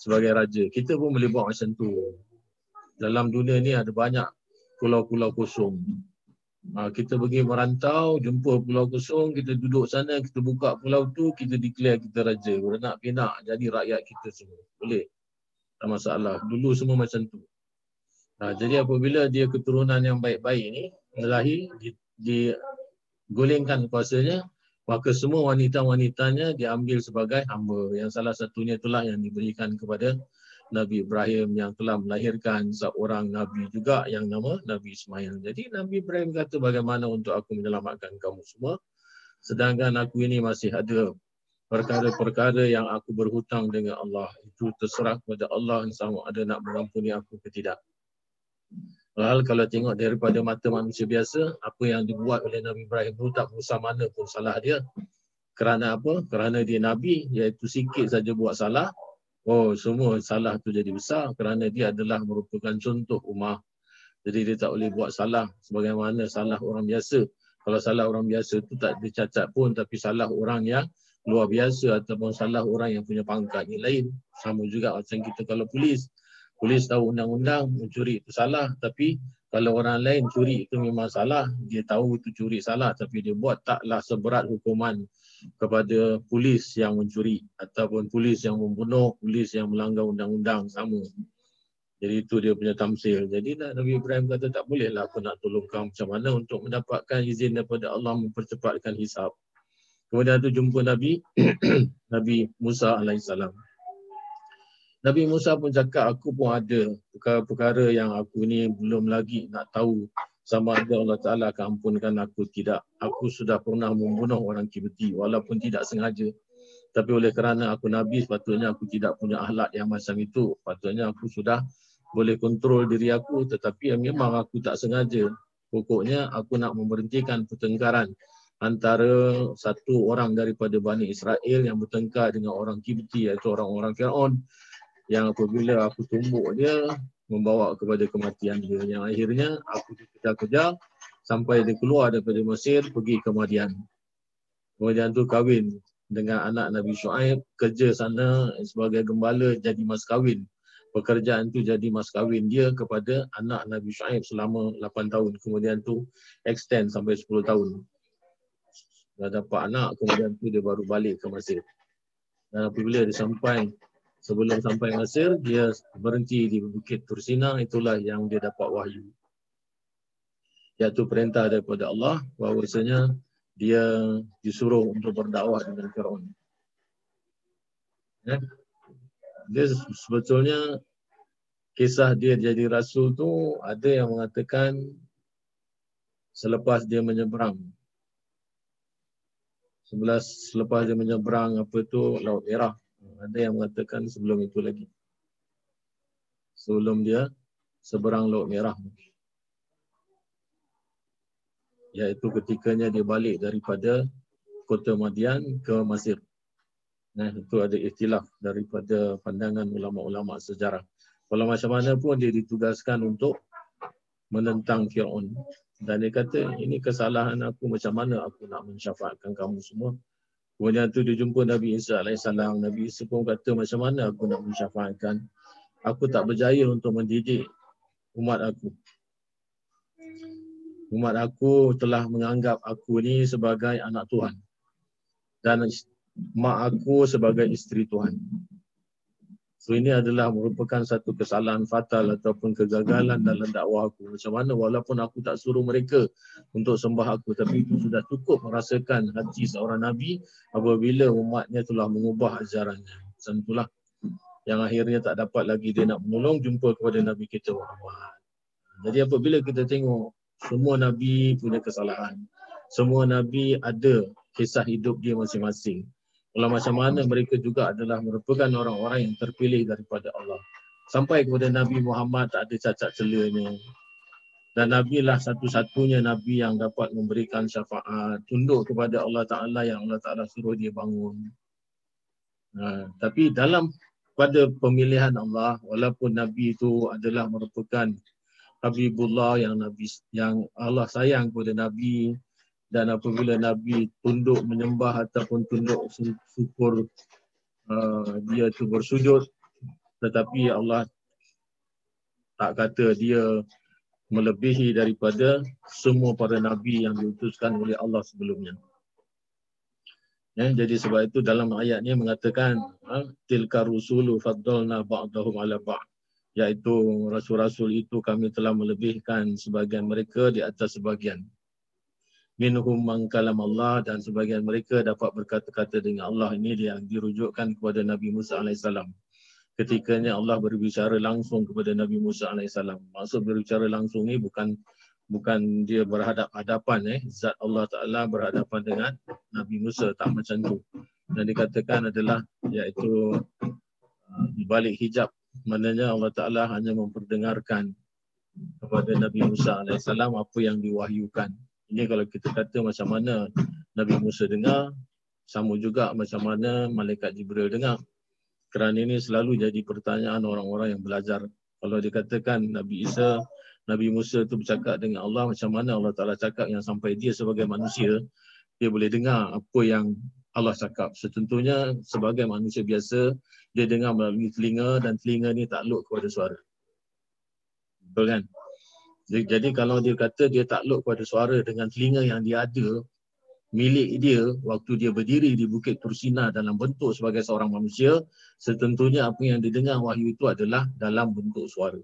Speaker 4: sebagai raja. Kita pun boleh buat macam tu. Dalam dunia ni ada banyak pulau-pulau kosong. Ha, kita pergi merantau, jumpa pulau kosong, kita duduk sana, kita buka pulau tu, kita declare kita raja. Beranak pinak jadi rakyat kita semua. Boleh. Tak masalah. Dulu semua macam tu. Ha, jadi apabila dia keturunan yang baik-baik ni, lahir, di, digulingkan kuasanya, maka semua wanita-wanitanya diambil sebagai hamba. Yang salah satunya itulah yang diberikan kepada Nabi Ibrahim yang telah melahirkan seorang Nabi juga yang nama Nabi Ismail. Jadi Nabi Ibrahim kata bagaimana untuk aku menyelamatkan kamu semua. Sedangkan aku ini masih ada perkara-perkara yang aku berhutang dengan Allah. Itu terserah kepada Allah yang sama ada nak mengampuni aku ke tidak. Hal kalau tengok daripada mata manusia biasa, apa yang dibuat oleh Nabi Ibrahim itu tak berusaha mana pun salah dia. Kerana apa? Kerana dia Nabi, iaitu sikit saja buat salah. Oh, semua salah tu jadi besar kerana dia adalah merupakan contoh umat. Jadi dia tak boleh buat salah sebagaimana salah orang biasa. Kalau salah orang biasa tu tak dicacat pun tapi salah orang yang luar biasa ataupun salah orang yang punya pangkat yang lain. Sama juga macam kita kalau polis polis tahu undang-undang mencuri itu salah. Tapi kalau orang lain curi itu memang salah. Dia tahu itu curi salah tapi dia buat taklah seberat hukuman kepada polis yang mencuri ataupun polis yang membunuh polis yang melanggar undang-undang sama. Jadi itu dia punya tamsil. Jadi Nabi Ibrahim kata tak bolehlah aku nak tolong kamu macam mana untuk mendapatkan izin daripada Allah mempercepatkan hisap kemudian tu jumpa Nabi [CLEARS THROAT] Nabi Musa alaihissalam Nabi Musa pun cakap aku pun ada perkara-perkara yang aku ni belum lagi nak tahu sama ada Allah Ta'ala akan ampunkan aku tidak. Aku sudah pernah membunuh orang kibeti walaupun tidak sengaja. Tapi oleh kerana aku Nabi sepatutnya aku tidak punya ahlak yang macam itu. Sepatutnya aku sudah boleh kontrol diri aku tetapi memang aku tak sengaja. Pokoknya aku nak memberhentikan pertengkaran antara satu orang daripada Bani Israel yang bertengkar dengan orang Kibti iaitu orang-orang Fir'aun yang apabila aku tumbuk dia membawa kepada kematian dia yang akhirnya aku dikejar-kejar sampai dia keluar daripada Mesir pergi ke Madian. Kemudian tu kahwin dengan anak Nabi Shu'aib, kerja sana sebagai gembala jadi mas kahwin. Pekerjaan tu jadi mas kahwin dia kepada anak Nabi Shu'aib selama 8 tahun. Kemudian tu extend sampai 10 tahun. Dah dapat anak, kemudian tu dia baru balik ke Mesir. Dan apabila dia sampai, sebelum sampai Mesir, dia berhenti di Bukit Tursina, itulah yang dia dapat wahyu. Iaitu perintah daripada Allah bahawasanya dia disuruh untuk berdakwah dengan Firaun. Ya. Dia sebetulnya kisah dia jadi rasul tu ada yang mengatakan selepas dia menyeberang. Sebelas selepas dia menyeberang apa tu? Laut merah ada yang mengatakan sebelum itu lagi sebelum dia seberang laut merah iaitu ketikanya dia balik daripada kota Madian ke Mesir. Nah, itu ada ikhtilaf daripada pandangan ulama-ulama sejarah. Kalau macam mana pun dia ditugaskan untuk menentang Fir'aun. Dan dia kata, ini kesalahan aku macam mana aku nak mensyafaatkan kamu semua. Kemudian tu dia jumpa Nabi Isa AS. Nabi Isa pun kata macam mana aku nak mensyafaatkan. Aku tak berjaya untuk mendidik umat aku umat aku telah menganggap aku ni sebagai anak Tuhan dan mak aku sebagai isteri Tuhan. So ini adalah merupakan satu kesalahan fatal ataupun kegagalan dalam dakwah aku. Macam mana walaupun aku tak suruh mereka untuk sembah aku tapi itu sudah cukup merasakan hati seorang Nabi apabila umatnya telah mengubah ajarannya. Macam itulah yang akhirnya tak dapat lagi dia nak menolong jumpa kepada Nabi kita Muhammad. Jadi apabila kita tengok semua Nabi punya kesalahan. Semua Nabi ada kisah hidup dia masing-masing. Kalau macam mana mereka juga adalah merupakan orang-orang yang terpilih daripada Allah. Sampai kepada Nabi Muhammad tak ada cacat celanya. Dan Nabi lah satu-satunya Nabi yang dapat memberikan syafaat. Tunduk kepada Allah Ta'ala yang Allah Ta'ala suruh dia bangun. Ha, tapi dalam pada pemilihan Allah, walaupun Nabi itu adalah merupakan Habibullah yang Nabi yang Allah sayang kepada Nabi dan apabila Nabi tunduk menyembah ataupun tunduk syukur uh, dia tu bersujud tetapi Allah tak kata dia melebihi daripada semua para nabi yang diutuskan oleh Allah sebelumnya. Ya, jadi sebab itu dalam ayat ni mengatakan ha, tilka rusulu faddalna ba'dahum ala ba'd iaitu rasul-rasul itu kami telah melebihkan sebagian mereka di atas sebagian. Minhum mangkalam Allah dan sebagian mereka dapat berkata-kata dengan Allah ini yang dirujukkan kepada Nabi Musa AS. Ketikanya Allah berbicara langsung kepada Nabi Musa AS. Maksud berbicara langsung ini bukan bukan dia berhadap-hadapan. Eh. Zat Allah Ta'ala berhadapan dengan Nabi Musa. Tak macam tu. Dan dikatakan adalah iaitu uh, di balik hijab Maknanya Allah Ta'ala hanya memperdengarkan kepada Nabi Musa AS apa yang diwahyukan. Ini kalau kita kata macam mana Nabi Musa dengar, sama juga macam mana Malaikat Jibril dengar. Kerana ini selalu jadi pertanyaan orang-orang yang belajar. Kalau dikatakan Nabi Isa, Nabi Musa itu bercakap dengan Allah, macam mana Allah Ta'ala cakap yang sampai dia sebagai manusia, dia boleh dengar apa yang Allah cakap. Setentunya sebagai manusia biasa, dia dengar melalui telinga dan telinga ni takluk kepada suara. Betul kan? Jadi kalau dia kata dia takluk kepada suara dengan telinga yang dia ada, milik dia waktu dia berdiri di Bukit Tursina dalam bentuk sebagai seorang manusia, setentunya apa yang didengar wahyu itu adalah dalam bentuk suara.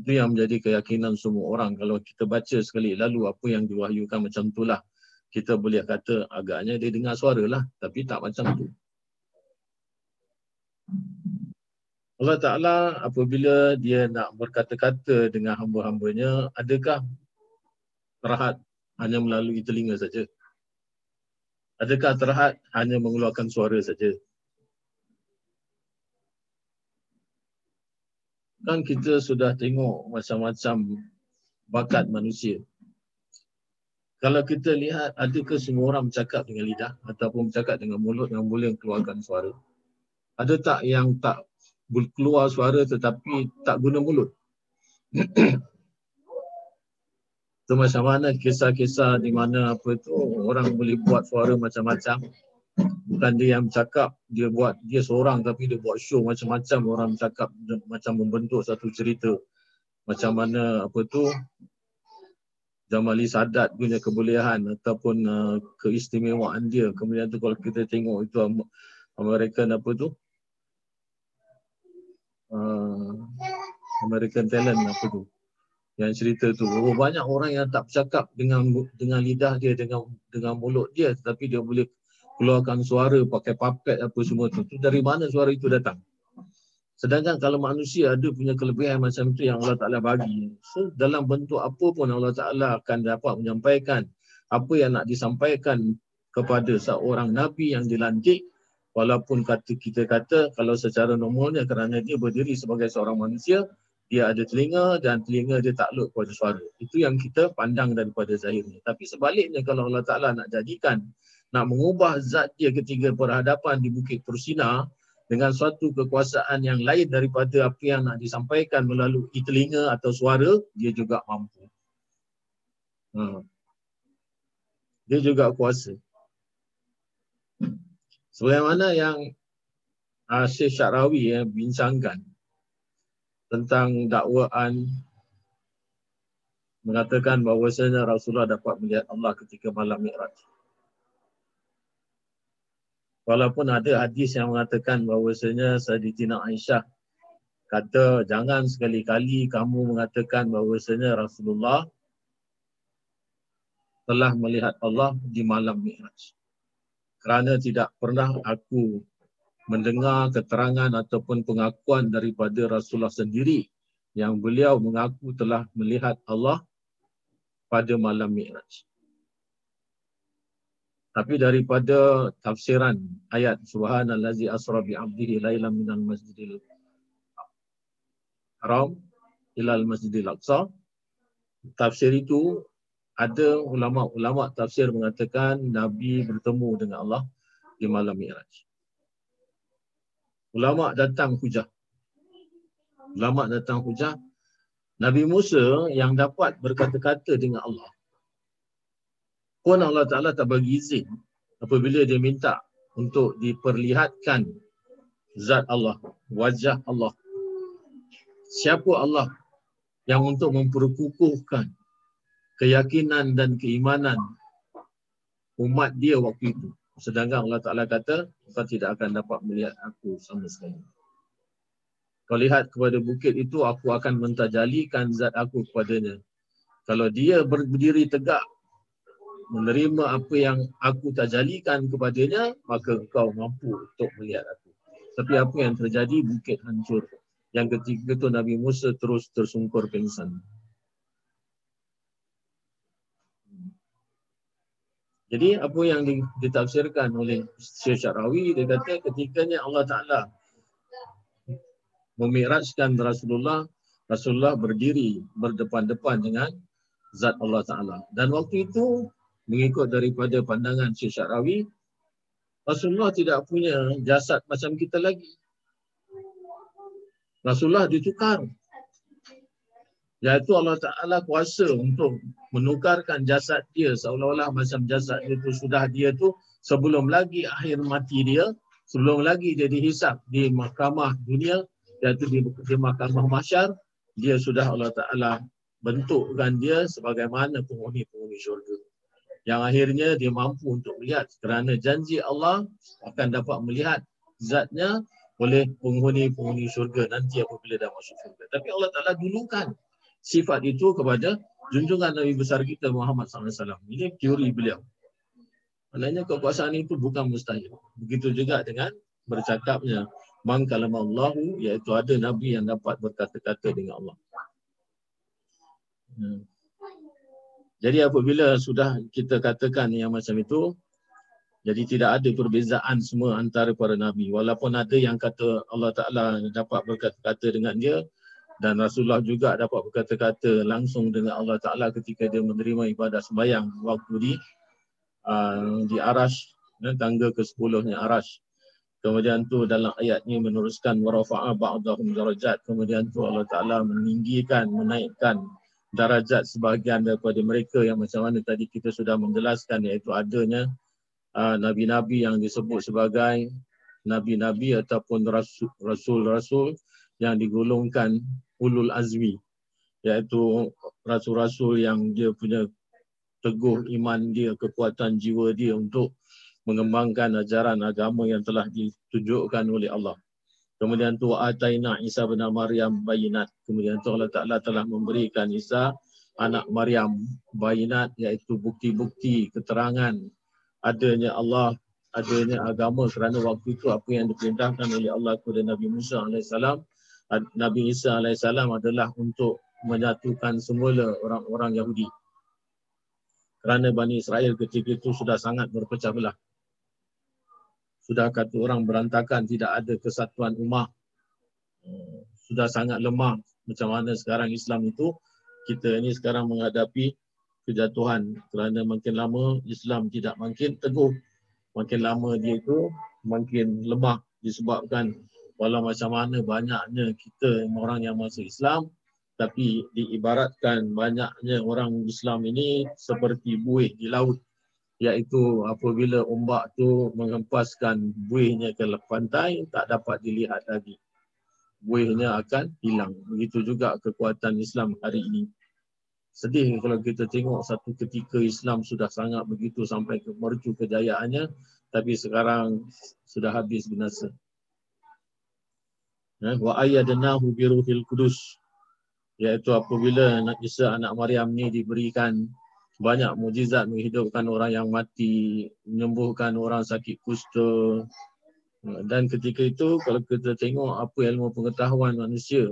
Speaker 4: Itu yang menjadi keyakinan semua orang. Kalau kita baca sekali lalu apa yang diwahyukan macam itulah kita boleh kata agaknya dia dengar suara lah tapi tak macam tu. Allah Ta'ala apabila dia nak berkata-kata dengan hamba-hambanya, adakah terhad hanya melalui telinga saja? Adakah terhad hanya mengeluarkan suara saja? Kan kita sudah tengok macam-macam bakat manusia kalau kita lihat adakah semua orang bercakap dengan lidah ataupun bercakap dengan mulut yang boleh keluarkan suara? Ada tak yang tak keluar suara tetapi tak guna mulut? [CLEARS THROAT] Itu macam mana kisah-kisah di mana apa tu orang boleh buat suara macam-macam. Bukan dia yang bercakap, dia buat dia seorang tapi dia buat show macam-macam orang bercakap macam membentuk satu cerita. Macam mana apa tu Jamali Sadat punya kebolehan ataupun uh, keistimewaan dia. Kemudian tu kalau kita tengok itu American apa tu? Uh, American Talent apa tu? Yang cerita tu. Oh, banyak orang yang tak bercakap dengan dengan lidah dia, dengan dengan mulut dia. Tapi dia boleh keluarkan suara pakai puppet apa semua tu. tu. Dari mana suara itu datang? Sedangkan kalau manusia ada punya kelebihan macam tu yang Allah Ta'ala bagi. So dalam bentuk apa pun Allah Ta'ala akan dapat menyampaikan apa yang nak disampaikan kepada seorang Nabi yang dilantik. Walaupun kata kita kata kalau secara normalnya kerana dia berdiri sebagai seorang manusia, dia ada telinga dan telinga dia takluk kepada suara. Itu yang kita pandang daripada zahirnya. Tapi sebaliknya kalau Allah Ta'ala nak jadikan, nak mengubah zat dia ketika berhadapan di Bukit Tursina, dengan suatu kekuasaan yang lain daripada apa yang nak disampaikan melalui telinga atau suara, dia juga mampu. Hmm. Dia juga kuasa. Sebagaimana yang uh, Syekh Syarawi ya, bincangkan tentang dakwaan mengatakan bahawasanya Rasulullah dapat melihat Allah ketika malam Mi'raj. Walaupun ada hadis yang mengatakan bahawasanya Sayyidina Aisyah kata jangan sekali-kali kamu mengatakan bahawasanya Rasulullah telah melihat Allah di malam Mi'raj. Kerana tidak pernah aku mendengar keterangan ataupun pengakuan daripada Rasulullah sendiri yang beliau mengaku telah melihat Allah pada malam Mi'raj. Tapi daripada tafsiran ayat subhanallazi asra bi 'abdihi lailan minal masjidil haram ilal masjidil aqsa tafsir itu ada ulama-ulama tafsir mengatakan nabi bertemu dengan Allah di malam Mi'raj. Ulama datang hujah. Ulama datang hujah. Nabi Musa yang dapat berkata-kata dengan Allah pun Allah Ta'ala tak bagi izin apabila dia minta untuk diperlihatkan zat Allah, wajah Allah. Siapa Allah yang untuk memperkukuhkan keyakinan dan keimanan umat dia waktu itu. Sedangkan Allah Ta'ala kata, kau tidak akan dapat melihat aku sama sekali. Kau lihat kepada bukit itu, aku akan mentajalikan zat aku kepadanya. Kalau dia berdiri tegak menerima apa yang aku tajalikan kepadanya, maka kau mampu untuk melihat aku. Tapi apa yang terjadi, bukit hancur. Yang ketiga itu Nabi Musa terus tersungkur pingsan. Jadi apa yang ditafsirkan oleh Syekh Syarawi, dia kata ketikanya Allah Ta'ala memirajkan Rasulullah, Rasulullah berdiri berdepan-depan dengan zat Allah Ta'ala. Dan waktu itu mengikut daripada pandangan Syekh Syarawi, Rasulullah tidak punya jasad macam kita lagi. Rasulullah ditukar. Iaitu Allah Ta'ala kuasa untuk menukarkan jasad dia seolah-olah macam jasad dia tu sudah dia tu sebelum lagi akhir mati dia, sebelum lagi dia dihisap di mahkamah dunia, iaitu di, di mahkamah masyar, dia sudah Allah Ta'ala bentukkan dia sebagaimana penghuni-penghuni syurga yang akhirnya dia mampu untuk melihat kerana janji Allah akan dapat melihat zatnya oleh penghuni-penghuni syurga nanti apabila dah masuk syurga. Tapi Allah Ta'ala dulukan sifat itu kepada junjungan Nabi besar kita Muhammad SAW. Ini teori beliau. Maknanya kekuasaan itu bukan mustahil. Begitu juga dengan bercakapnya. Man kalamallahu iaitu ada Nabi yang dapat berkata-kata dengan Allah. Hmm. Jadi apabila sudah kita katakan yang macam itu, jadi tidak ada perbezaan semua antara para nabi. Walaupun ada yang kata Allah Taala dapat berkata-kata dengan dia, dan Rasulullah juga dapat berkata-kata langsung dengan Allah Taala ketika dia menerima ibadah sembahyang waktu di uh, di Arash ya, tangga ke-10-nya Arash. Kemudian tu dalam ayat ni meneruskan warafa'a ba'dahum darajat. Kemudian tu Allah Taala meninggikan, menaikkan darajat sebahagian daripada mereka yang macam mana tadi kita sudah menjelaskan iaitu adanya uh, nabi-nabi yang disebut sebagai nabi-nabi ataupun rasul-rasul yang digolongkan ulul azmi iaitu rasul-rasul yang dia punya teguh iman dia, kekuatan jiwa dia untuk mengembangkan ajaran agama yang telah ditunjukkan oleh Allah. Kemudian tu ataina Isa bin Maryam bayinat. Kemudian tu Allah Taala telah memberikan Isa anak Maryam bayinat iaitu bukti-bukti keterangan adanya Allah, adanya agama kerana waktu itu apa yang diperintahkan oleh Allah kepada Nabi Musa alaihissalam Nabi Isa AS adalah untuk menyatukan semula orang-orang Yahudi. Kerana Bani Israel ketika itu sudah sangat berpecah belah. Sudah kata orang berantakan, tidak ada kesatuan umat. Sudah sangat lemah. Macam mana sekarang Islam itu, kita ini sekarang menghadapi kejatuhan. Kerana makin lama Islam tidak makin teguh. Makin lama dia itu makin lemah disebabkan walau macam mana banyaknya kita orang yang masuk Islam tapi diibaratkan banyaknya orang Islam ini seperti buih di laut. Iaitu apabila ombak tu menghempaskan buihnya ke pantai tak dapat dilihat lagi. Buihnya akan hilang. Begitu juga kekuatan Islam hari ini. Sedih kalau kita tengok satu ketika Islam sudah sangat begitu sampai ke mercu kejayaannya tapi sekarang sudah habis binasa Eh, wa ayyadnahu bi ruhil kudus iaitu apabila anak Isa anak Maryam ni diberikan banyak mujizat menghidupkan orang yang mati menyembuhkan orang sakit kusta dan ketika itu kalau kita tengok apa ilmu pengetahuan manusia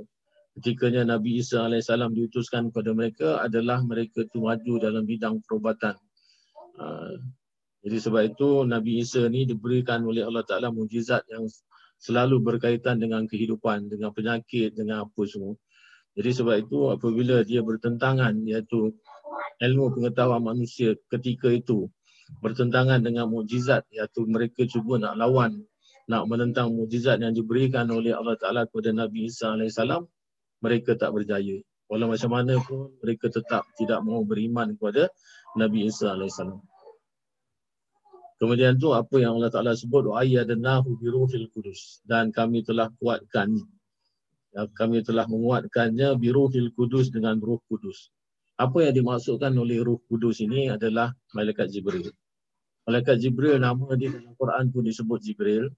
Speaker 4: ketikanya Nabi Isa AS diutuskan kepada mereka adalah mereka tu maju dalam bidang perubatan. Eh, jadi sebab itu Nabi Isa ni diberikan oleh Allah Ta'ala mujizat yang selalu berkaitan dengan kehidupan, dengan penyakit, dengan apa semua. Jadi sebab itu apabila dia bertentangan iaitu ilmu pengetahuan manusia ketika itu bertentangan dengan mukjizat iaitu mereka cuba nak lawan nak menentang mukjizat yang diberikan oleh Allah Taala kepada Nabi Isa alaihissalam mereka tak berjaya. Walau macam mana pun mereka tetap tidak mahu beriman kepada Nabi Isa alaihissalam. Kemudian tu apa yang Allah Taala sebut bi ruhil kudus dan kami telah kuatkan ya, kami telah menguatkannya ruhil kudus dengan ruh kudus. Apa yang dimaksudkan oleh ruh kudus ini adalah malaikat Jibril. Malaikat Jibril nama dia dalam Quran pun disebut Jibril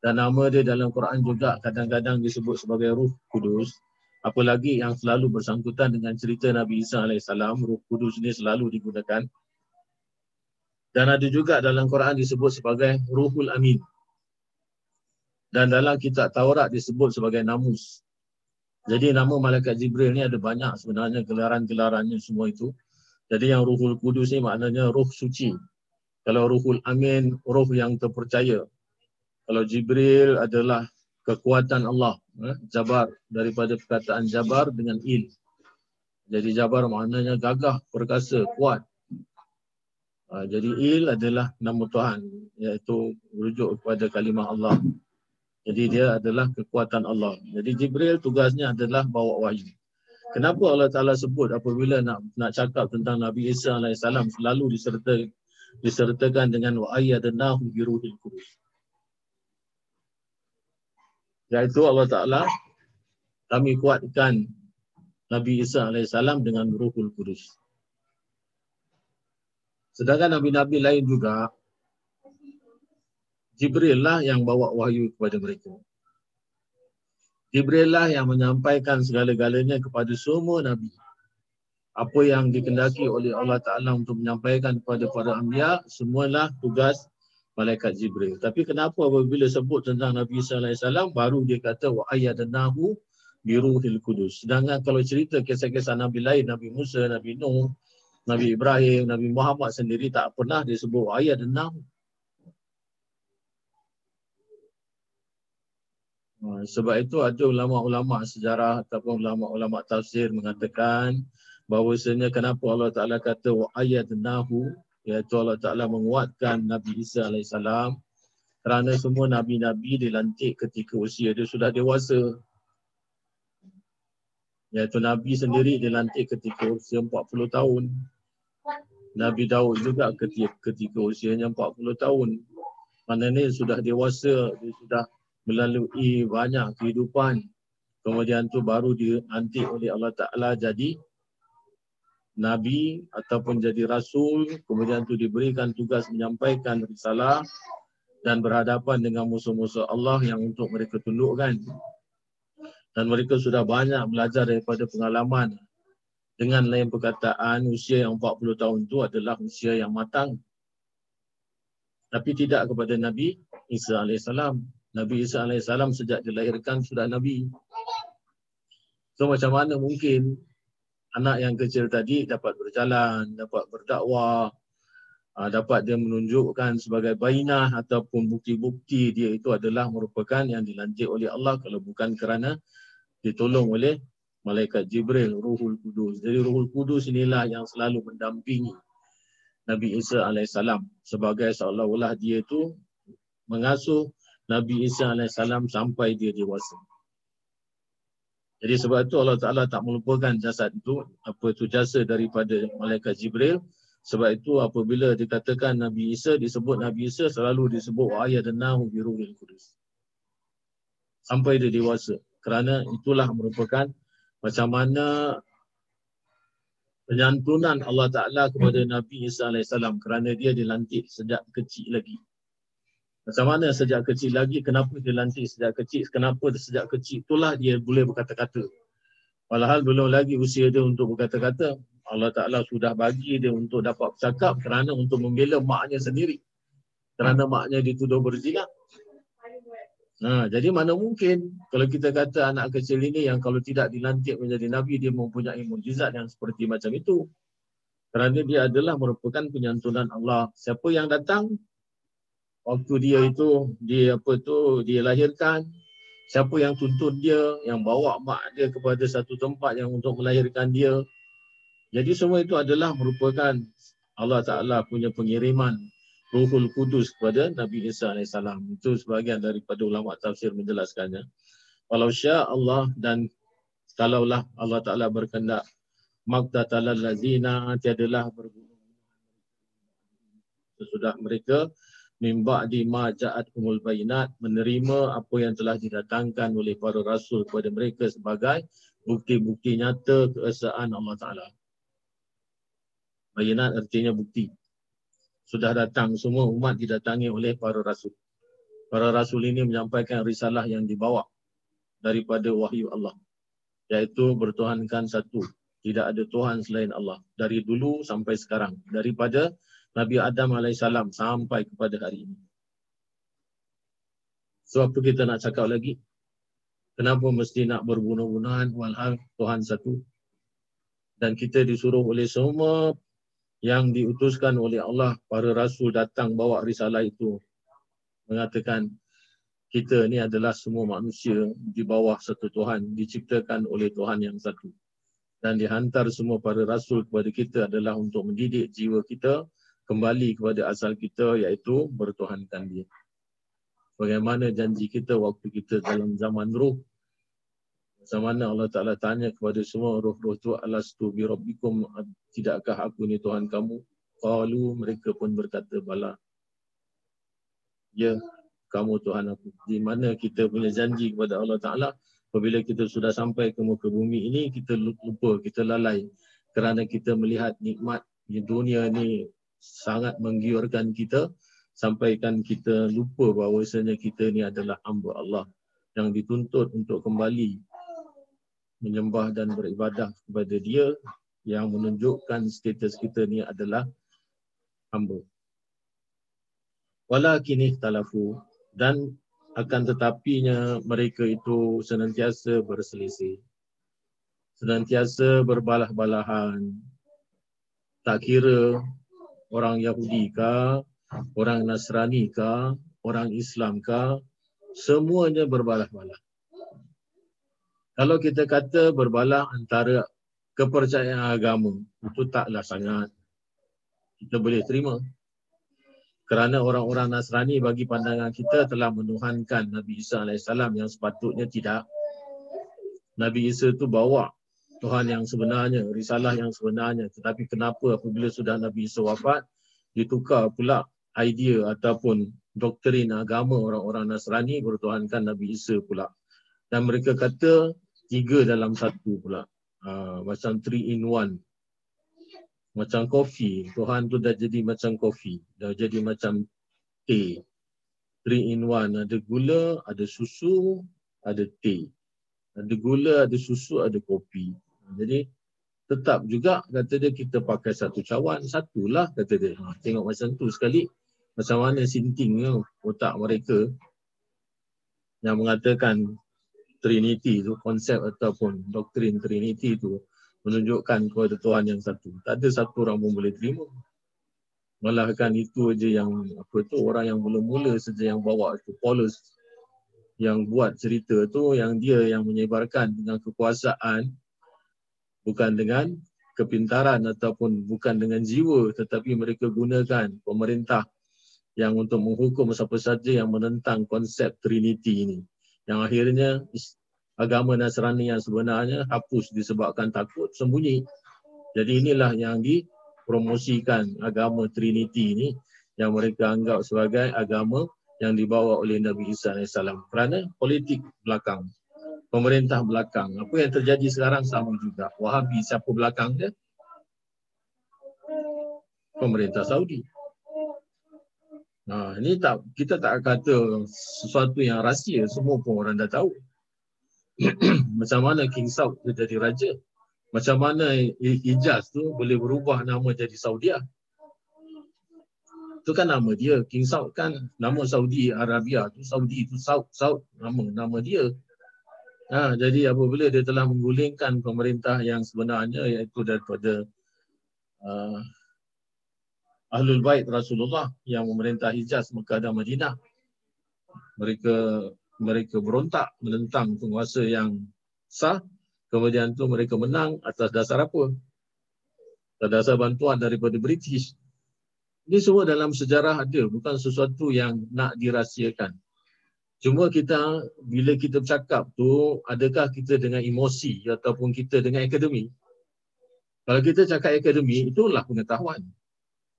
Speaker 4: dan nama dia dalam Quran juga kadang-kadang disebut sebagai ruh kudus. Apalagi yang selalu bersangkutan dengan cerita Nabi Isa AS, ruh kudus ini selalu digunakan dan ada juga dalam Quran disebut sebagai Ruhul Amin. Dan dalam kitab Taurat disebut sebagai Namus. Jadi nama Malaikat Jibril ni ada banyak sebenarnya gelaran-gelarannya semua itu. Jadi yang Ruhul Kudus ni maknanya Ruh Suci. Kalau Ruhul Amin, Ruh yang terpercaya. Kalau Jibril adalah kekuatan Allah. Eh, Jabar daripada perkataan Jabar dengan Il. Jadi Jabar maknanya gagah, perkasa, kuat. Uh, jadi il adalah nama Tuhan iaitu merujuk kepada kalimah Allah. Jadi dia adalah kekuatan Allah. Jadi Jibril tugasnya adalah bawa wahyu. Kenapa Allah Taala sebut apabila nak nak cakap tentang Nabi Isa AS selalu diserta disertakan dengan wa ayyadnahu bi ruhil qudus. Iaitu Allah Taala kami kuatkan Nabi Isa AS dengan Ruhul Kudus. Sedangkan Nabi-Nabi lain juga, Jibril lah yang bawa wahyu kepada mereka. Jibril lah yang menyampaikan segala-galanya kepada semua Nabi. Apa yang dikendaki oleh Allah Ta'ala untuk menyampaikan kepada para Ambiya, semualah tugas Malaikat Jibril. Tapi kenapa apabila sebut tentang Nabi SAW, baru dia kata, wa ayyadanahu biruhil kudus. Sedangkan kalau cerita kisah-kisah Nabi lain, Nabi Musa, Nabi Nuh, Nabi Ibrahim, Nabi Muhammad sendiri tak pernah disebut ayat nama. Ha, sebab itu ada ulama-ulama sejarah ataupun ulama-ulama tafsir mengatakan bahawasanya kenapa Allah Taala kata wa ayatnahu iaitu Allah Taala menguatkan Nabi Isa alaihissalam kerana semua nabi-nabi dilantik ketika usia dia sudah dewasa. Iaitu Nabi sendiri dilantik ketika usia 40 tahun. Nabi Daud juga ketika, ketika usianya 40 tahun. Maknanya sudah dewasa, dia sudah melalui banyak kehidupan. Kemudian tu baru dilantik oleh Allah Ta'ala jadi Nabi ataupun jadi Rasul. Kemudian tu diberikan tugas menyampaikan risalah dan berhadapan dengan musuh-musuh Allah yang untuk mereka tundukkan. Dan mereka sudah banyak belajar daripada pengalaman dengan lain perkataan usia yang 40 tahun itu adalah usia yang matang. Tapi tidak kepada Nabi Isa AS. Nabi Isa AS sejak dilahirkan sudah Nabi. So macam mana mungkin anak yang kecil tadi dapat berjalan, dapat berdakwah, ah, dapat dia menunjukkan sebagai bainah ataupun bukti-bukti dia itu adalah merupakan yang dilantik oleh Allah kalau bukan kerana ditolong oleh malaikat Jibril, Ruhul Kudus. Jadi Ruhul Kudus inilah yang selalu mendampingi Nabi Isa AS sebagai seolah-olah dia itu mengasuh Nabi Isa AS sampai dia dewasa. Jadi sebab itu Allah Ta'ala tak melupakan jasad itu, apa itu jasa daripada malaikat Jibril. Sebab itu apabila dikatakan Nabi Isa, disebut Nabi Isa selalu disebut ayat dan nahu biruhil kudus. Sampai dia dewasa. Kerana itulah merupakan macam mana penyantunan Allah Ta'ala kepada Nabi Isa AS kerana dia dilantik sejak kecil lagi. Macam mana sejak kecil lagi, kenapa dia lantik sejak kecil, kenapa sejak kecil itulah dia boleh berkata-kata. Walhal belum lagi usia dia untuk berkata-kata, Allah Ta'ala sudah bagi dia untuk dapat bercakap kerana untuk membela maknya sendiri. Kerana maknya dituduh berzina. Ha, jadi mana mungkin kalau kita kata anak kecil ini yang kalau tidak dilantik menjadi Nabi dia mempunyai mujizat yang seperti macam itu. Kerana dia adalah merupakan penyantunan Allah. Siapa yang datang waktu dia itu dia apa tu dia lahirkan siapa yang tuntun dia yang bawa mak dia kepada satu tempat yang untuk melahirkan dia jadi semua itu adalah merupakan Allah Taala punya pengiriman Ruhul Kudus kepada Nabi Isa AS. Itu sebahagian daripada ulama tafsir menjelaskannya. Kalau sya Allah dan kalaulah Allah Ta'ala berkendak maktatalal lazina tiadalah sesudah mereka mimba di maja'at umul bayinat menerima apa yang telah didatangkan oleh para rasul kepada mereka sebagai bukti-bukti nyata keesaan Allah Ta'ala. Bayinat artinya bukti sudah datang semua umat didatangi oleh para rasul. Para rasul ini menyampaikan risalah yang dibawa daripada wahyu Allah. Iaitu bertuhankan satu. Tidak ada Tuhan selain Allah. Dari dulu sampai sekarang. Daripada Nabi Adam AS sampai kepada hari ini. So apa kita nak cakap lagi? Kenapa mesti nak berbunuh-bunuhan walhal Tuhan satu? Dan kita disuruh oleh semua yang diutuskan oleh Allah para rasul datang bawa risalah itu. Mengatakan kita ni adalah semua manusia di bawah satu Tuhan diciptakan oleh Tuhan yang satu. Dan dihantar semua para rasul kepada kita adalah untuk mendidik jiwa kita kembali kepada asal kita iaitu bertuhankan dia. Bagaimana janji kita waktu kita dalam zaman roh macam mana Allah Ta'ala tanya kepada semua roh-roh tu alastu bi rabbikum tidakkah aku ni Tuhan kamu? Qalu mereka pun berkata bala. Ya kamu Tuhan aku. Di mana kita punya janji kepada Allah Ta'ala apabila kita sudah sampai ke muka bumi ini kita lupa kita lalai. Kerana kita melihat nikmat di dunia ni sangat menggiurkan kita sampaikan kita lupa bahawasanya kita ni adalah hamba Allah yang dituntut untuk kembali menyembah dan beribadah kepada dia yang menunjukkan status kita ni adalah hamba. Walakin talafu dan akan tetapinya mereka itu senantiasa berselisih. Senantiasa berbalah-balahan. Tak kira orang Yahudi ke, orang Nasrani ke, orang Islam ke, semuanya berbalah-balah. Kalau kita kata berbalah antara kepercayaan agama, itu taklah sangat kita boleh terima. Kerana orang-orang Nasrani bagi pandangan kita telah menuhankan Nabi Isa AS yang sepatutnya tidak. Nabi Isa itu bawa Tuhan yang sebenarnya, risalah yang sebenarnya. Tetapi kenapa apabila sudah Nabi Isa wafat, ditukar pula idea ataupun doktrin agama orang-orang Nasrani bertuhankan Nabi Isa pula. Dan mereka kata tiga dalam satu pula. Uh, macam three in one macam kopi. Tuhan tu dah jadi macam kopi. Dah jadi macam teh. Three in one. Ada gula, ada susu, ada teh. Ada gula, ada susu, ada kopi. Jadi tetap juga kata dia kita pakai satu cawan. Satulah kata dia. Ha, tengok macam tu sekali. Macam mana sintingnya otak mereka yang mengatakan Trinity tu, konsep ataupun doktrin Trinity tu menunjukkan kepada Tuhan yang satu. Tak ada satu orang pun boleh terima. Malahkan itu aja yang apa tu orang yang mula-mula saja yang bawa itu Paulus yang buat cerita tu yang dia yang menyebarkan dengan kekuasaan bukan dengan kepintaran ataupun bukan dengan jiwa tetapi mereka gunakan pemerintah yang untuk menghukum siapa saja yang menentang konsep Trinity ini. Yang akhirnya agama Nasrani yang sebenarnya hapus disebabkan takut sembunyi. Jadi inilah yang dipromosikan agama Trinity ini yang mereka anggap sebagai agama yang dibawa oleh Nabi Isa AS. Kerana politik belakang, pemerintah belakang. Apa yang terjadi sekarang sama juga. Wahabi siapa belakang dia? Pemerintah Saudi. Nah, ini tak kita tak kata sesuatu yang rahsia, semua pun orang dah tahu. [CLEARS THROAT] macam mana King Saud dia jadi raja. Macam mana Ijaz tu boleh berubah nama jadi Saudia. Itu kan nama dia. King Saud kan nama Saudi Arabia tu Saudi tu Saud Saud nama nama dia. Ha, jadi apabila dia telah menggulingkan pemerintah yang sebenarnya iaitu daripada uh, Ahlul Bait Rasulullah yang memerintah Hijaz Mekah dan Madinah. Mereka mereka berontak menentang penguasa yang sah. Kemudian tu mereka menang atas dasar apa? Atas dasar bantuan daripada British. Ini semua dalam sejarah ada bukan sesuatu yang nak dirahsiakan. Cuma kita bila kita bercakap tu adakah kita dengan emosi ataupun kita dengan akademi kalau kita cakap akademi itulah pengetahuan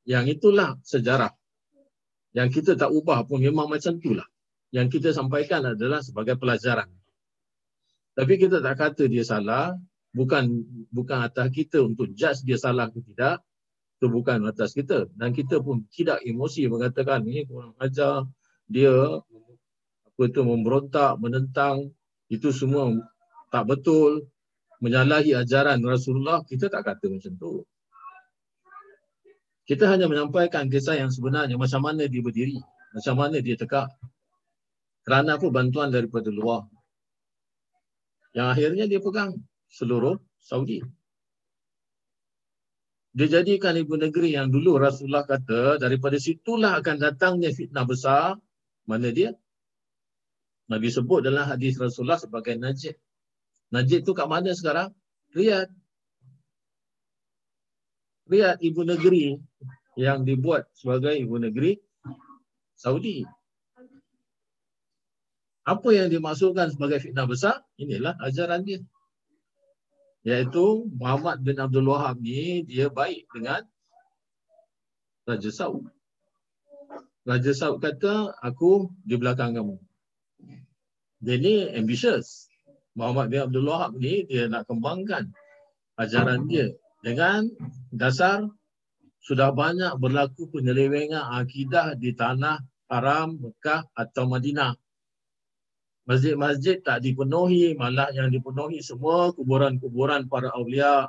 Speaker 4: yang itulah sejarah yang kita tak ubah pun memang macam itulah yang kita sampaikan adalah sebagai pelajaran. Tapi kita tak kata dia salah, bukan bukan atas kita untuk judge dia salah ke tidak, itu bukan atas kita. Dan kita pun tidak emosi mengatakan ini kurang ajar, dia apa itu memberontak, menentang, itu semua tak betul, menyalahi ajaran Rasulullah, kita tak kata macam tu. Kita hanya menyampaikan kisah yang sebenarnya, macam mana dia berdiri, macam mana dia tegak, kerana apa bantuan daripada luar. Yang akhirnya dia pegang seluruh Saudi. Dia jadikan ibu negeri yang dulu Rasulullah kata daripada situlah akan datangnya fitnah besar. Mana dia? Nabi sebut dalam hadis Rasulullah sebagai Najib. Najib tu kat mana sekarang? Riyadh. Riyadh ibu negeri yang dibuat sebagai ibu negeri Saudi. Apa yang dimaksudkan sebagai fitnah besar? Inilah ajaran dia. Iaitu Muhammad bin Abdul Wahab ni dia baik dengan Raja Saud. Raja Saud kata, aku di belakang kamu. Dia ni ambitious. Muhammad bin Abdul Wahab ni dia nak kembangkan ajaran dia dengan dasar sudah banyak berlaku penyelewengan akidah di tanah haram Mekah atau Madinah masjid-masjid tak dipenuhi, malah yang dipenuhi semua kuburan-kuburan para awliya,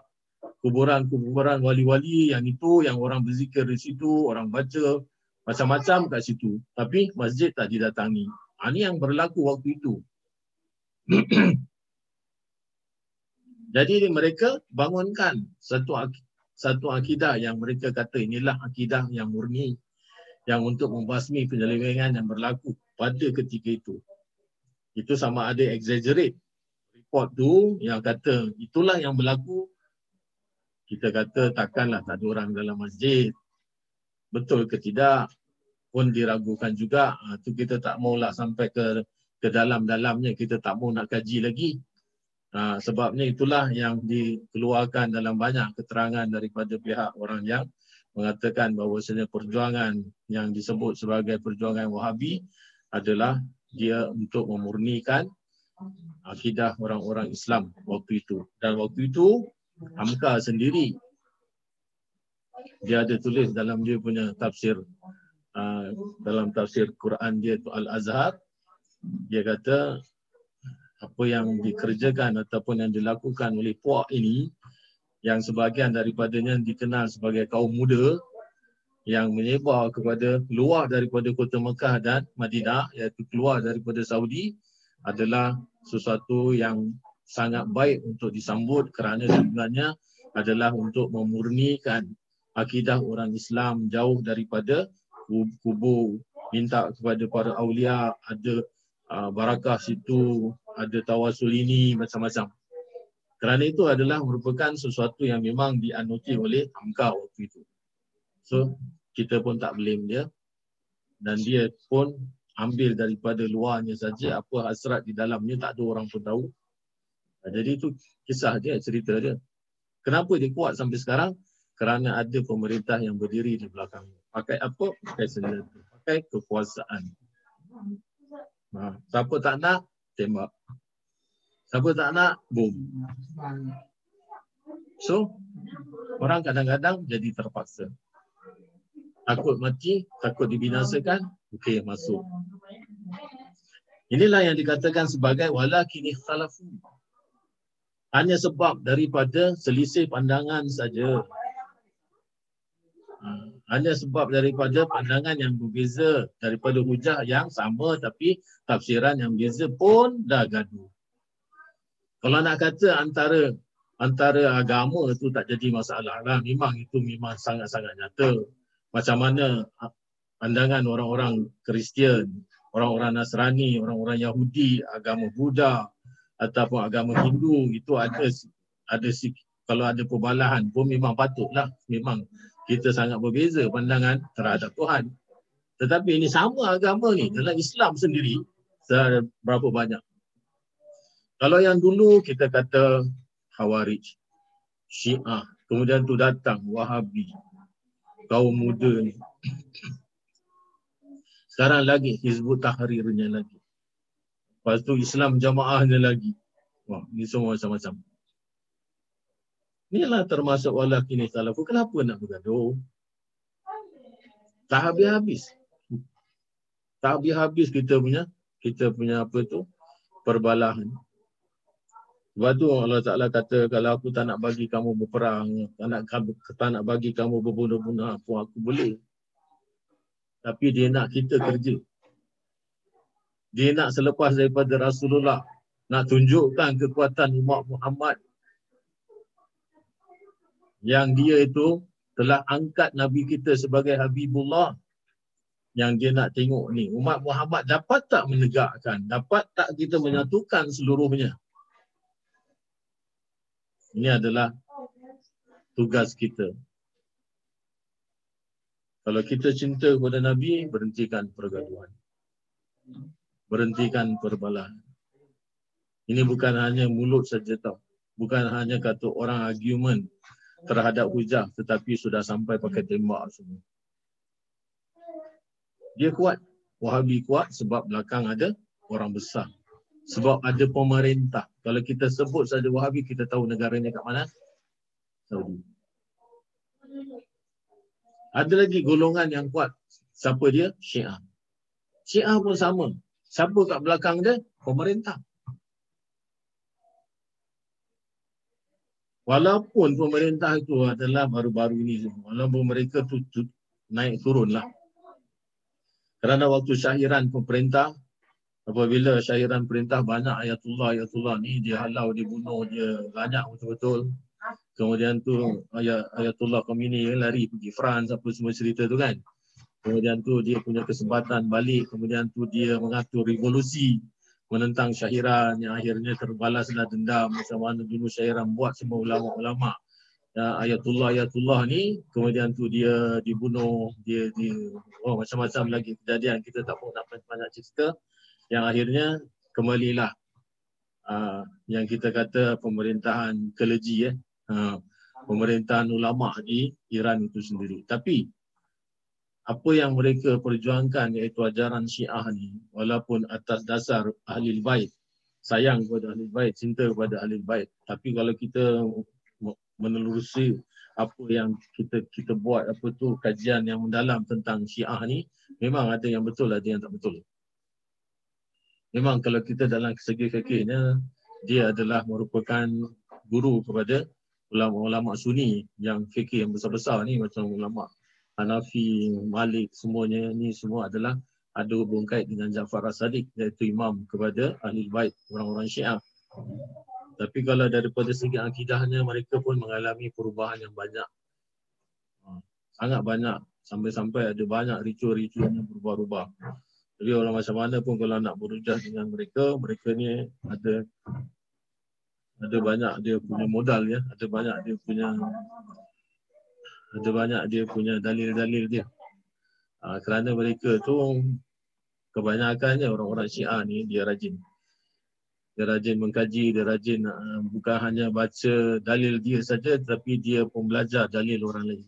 Speaker 4: kuburan-kuburan wali-wali yang itu, yang orang berzikir di situ, orang baca macam-macam kat situ. Tapi masjid tak didatangi. Ha, ini yang berlaku waktu itu. [CLEARS THROAT] Jadi mereka bangunkan satu satu akidah yang mereka kata inilah akidah yang murni yang untuk membasmi penyelewengan yang berlaku pada ketika itu. Itu sama ada exaggerate report tu yang kata itulah yang berlaku. Kita kata takkanlah tak ada orang dalam masjid. Betul ke tidak? Pun diragukan juga. Ha, tu kita tak maulah sampai ke ke dalam-dalamnya. Kita tak mau nak kaji lagi ha, sebabnya itulah yang dikeluarkan dalam banyak keterangan daripada pihak orang yang mengatakan bahawasanya perjuangan yang disebut sebagai perjuangan Wahabi adalah dia untuk memurnikan akidah orang-orang Islam waktu itu. Dan waktu itu Hamka sendiri dia ada tulis dalam dia punya tafsir uh, dalam tafsir Quran dia Al-Azhar dia kata apa yang dikerjakan ataupun yang dilakukan oleh puak ini yang sebahagian daripadanya dikenal sebagai kaum muda yang menyebar kepada luar daripada kota Mekah dan Madinah iaitu keluar daripada Saudi adalah sesuatu yang sangat baik untuk disambut kerana sebenarnya adalah untuk memurnikan akidah orang Islam jauh daripada kubur minta kepada para awliya ada uh, barakah situ ada tawasul ini macam-macam kerana itu adalah merupakan sesuatu yang memang dianuti oleh Amka waktu itu so kita pun tak blame dia dan dia pun ambil daripada luarnya saja apa hasrat di dalamnya tak ada orang pun tahu. Jadi itu kisah dia, cerita dia. Kenapa dia kuat sampai sekarang? Kerana ada pemerintah yang berdiri di belakangnya. Pakai apa? Pakai senjata. Pakai kekuasaan. Ha. Siapa tak nak, tembak. Siapa tak nak, boom. So, orang kadang-kadang jadi terpaksa. Takut mati, takut dibinasakan, Okey, masuk. Inilah yang dikatakan sebagai walakin ikhtalafu. Hanya sebab daripada selisih pandangan saja. Ha, hanya sebab daripada pandangan yang berbeza daripada hujah yang sama tapi tafsiran yang berbeza pun dah gaduh. Kalau nak kata antara antara agama tu tak jadi masalah lah. Memang itu memang sangat-sangat nyata. Macam mana pandangan orang-orang Kristian, orang-orang Nasrani, orang-orang Yahudi, agama Buddha ataupun agama Hindu itu ada ada kalau ada perbalahan pun memang patutlah memang kita sangat berbeza pandangan terhadap Tuhan. Tetapi ini sama agama ni dalam Islam sendiri berapa banyak. Kalau yang dulu kita kata Khawarij, Syiah, kemudian tu datang Wahabi, kaum muda ni. Sekarang lagi Hizbut Tahrirnya lagi. Lepas tu Islam Jamaahnya lagi. Wah, ni semua macam-macam. Inilah termasuk wala kini salafu. Kenapa nak bergaduh? Tak habis-habis. Tak habis-habis kita punya kita punya apa tu perbalahan. Sebab tu Allah Ta'ala kata kalau aku tak nak bagi kamu berperang, tak nak, tak nak bagi kamu berbunuh-bunuh apa aku boleh tapi dia nak kita kerja. Dia nak selepas daripada Rasulullah nak tunjukkan kekuatan umat Muhammad yang dia itu telah angkat Nabi kita sebagai Habibullah yang dia nak tengok ni umat Muhammad dapat tak menegakkan dapat tak kita menyatukan seluruhnya ini adalah tugas kita kalau kita cinta kepada Nabi, berhentikan pergaduhan. Berhentikan perbalahan. Ini bukan hanya mulut saja tau. Bukan hanya kata orang argument terhadap hujah tetapi sudah sampai pakai tembak semua. Dia kuat. Wahabi kuat sebab belakang ada orang besar. Sebab ada pemerintah. Kalau kita sebut saja Wahabi, kita tahu negaranya kat mana? Saudi. Ada lagi golongan yang kuat. Siapa dia? Syiah. Syiah pun sama. Siapa kat belakang dia? Pemerintah. Walaupun pemerintah itu adalah baru-baru ini Walaupun mereka tu, tu naik turun lah. Kerana waktu syahiran pemerintah, apabila syahiran perintah banyak ayatullah, ayatullah ni dia halau, dia bunuh, dia banyak betul-betul. Kemudian tu ayat Ayatullah Khomeini lari pergi France apa semua cerita tu kan. Kemudian tu dia punya kesempatan balik, kemudian tu dia mengatur revolusi. Menentang Syahiran yang akhirnya terbalaslah dendam macam mana dulu Syahiran buat semua ulama-ulama. Ya, Ayatullah Ayatullah ni kemudian tu dia dibunuh dia di oh macam-macam lagi kejadian kita tak mau nak banyak cerita. Yang akhirnya kembalilah uh, yang kita kata pemerintahan keleji eh uh, pemerintahan ulama di Iran itu sendiri. Tapi apa yang mereka perjuangkan iaitu ajaran Syiah ni walaupun atas dasar ahli bait sayang kepada ahli bait cinta kepada ahli bait tapi kalau kita menelusuri apa yang kita kita buat apa tu kajian yang mendalam tentang Syiah ni memang ada yang betul ada yang tak betul. Memang kalau kita dalam segi fikihnya dia adalah merupakan guru kepada ulama-ulama Sunni yang fikih yang besar-besar ni macam ulama Hanafi, Malik semuanya ni semua adalah ada hubung kait dengan Jafar As-Sadiq iaitu imam kepada ahli bait orang-orang Syiah. Tapi kalau daripada segi akidahnya mereka pun mengalami perubahan yang banyak. Ha, sangat banyak. Sampai-sampai ada banyak ritual-ritual yang berubah-ubah. Jadi orang macam mana pun kalau nak berujah dengan mereka, mereka ni ada ada banyak dia punya modal ya, ada banyak dia punya ada banyak dia punya dalil-dalil dia. Ha, kerana mereka tu kebanyakannya orang-orang Syiah ni dia rajin dia rajin mengkaji, dia rajin uh, bukan hanya baca dalil dia saja tapi dia pun belajar dalil orang lain.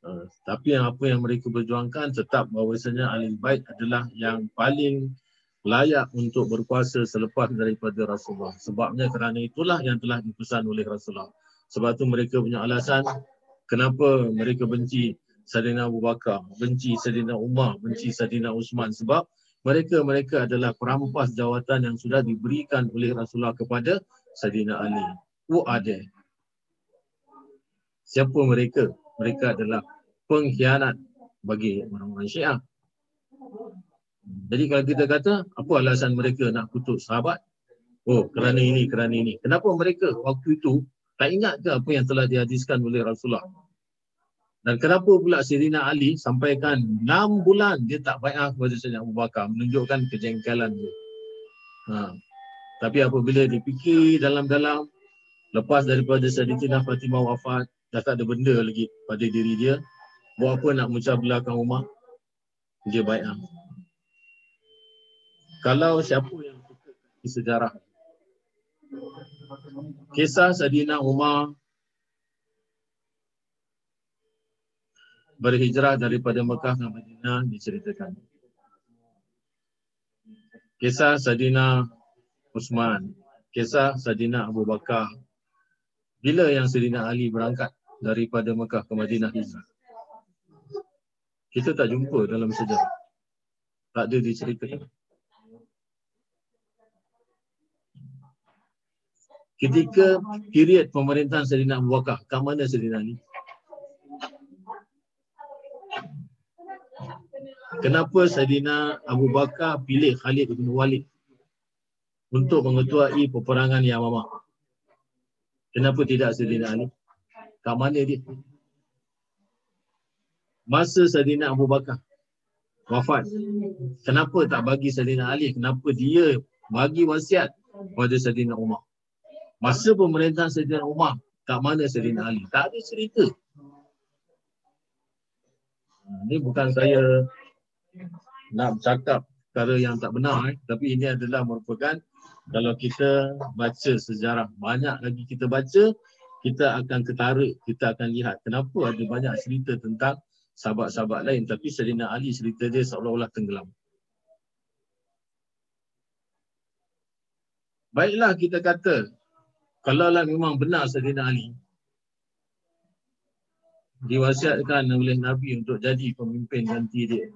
Speaker 4: Uh, tapi yang apa yang mereka berjuangkan tetap bahawasanya ahli bait adalah yang paling layak untuk berkuasa selepas daripada Rasulullah. Sebabnya kerana itulah yang telah dipesan oleh Rasulullah. Sebab tu mereka punya alasan kenapa mereka benci Sayyidina Abu Bakar, benci Sayyidina Umar, benci Sayyidina Uthman sebab mereka-mereka adalah perampas jawatan yang sudah diberikan oleh Rasulullah kepada Sayyidina Ali. Who are they? Siapa mereka? Mereka adalah pengkhianat bagi orang-orang Syiah. Jadi kalau kita kata, apa alasan mereka nak kutuk sahabat? Oh, kerana ini, kerana ini. Kenapa mereka waktu itu tak ingat ke apa yang telah dihadiskan oleh Rasulullah? Dan kenapa pula Sirina Ali sampaikan 6 bulan dia tak baik kepada Sayyidina Abu Bakar menunjukkan kejengkelan dia. Ha. Tapi apabila dipikir dalam-dalam lepas daripada Sayyidina Fatimah wafat dah tak ada benda lagi pada diri dia buat apa nak mencah belakang rumah dia baik Kalau siapa yang suka sejarah kisah Sayyidina Umar berhijrah daripada Mekah ke Madinah diceritakan. Kisah Sadina Usman, kisah Sadina Abu Bakar. Bila yang Sadina Ali berangkat daripada Mekah ke Madinah hijrah? Kita tak jumpa dalam sejarah. Tak ada diceritakan. Ketika period pemerintahan Sadina Abu Bakar, kat mana Sadina Ali? kenapa Saidina Abu Bakar pilih Khalid bin Walid untuk mengetuai peperangan Yamamah? Kenapa tidak Saidina Ali? Kat mana dia? Masa Saidina Abu Bakar wafat, kenapa tak bagi Saidina Ali? Kenapa dia bagi wasiat pada Saidina Umar? Masa pemerintahan Saidina Umar, kat mana Saidina Ali? Tak ada cerita. Ini bukan saya nak cakap perkara yang tak benar eh. tapi ini adalah merupakan kalau kita baca sejarah banyak lagi kita baca kita akan ketarik kita akan lihat kenapa ada banyak cerita tentang sahabat-sahabat lain tapi Sayyidina Ali cerita dia seolah-olah tenggelam baiklah kita kata kalau lah memang benar Sayyidina Ali diwasiatkan oleh Nabi untuk jadi pemimpin ganti dia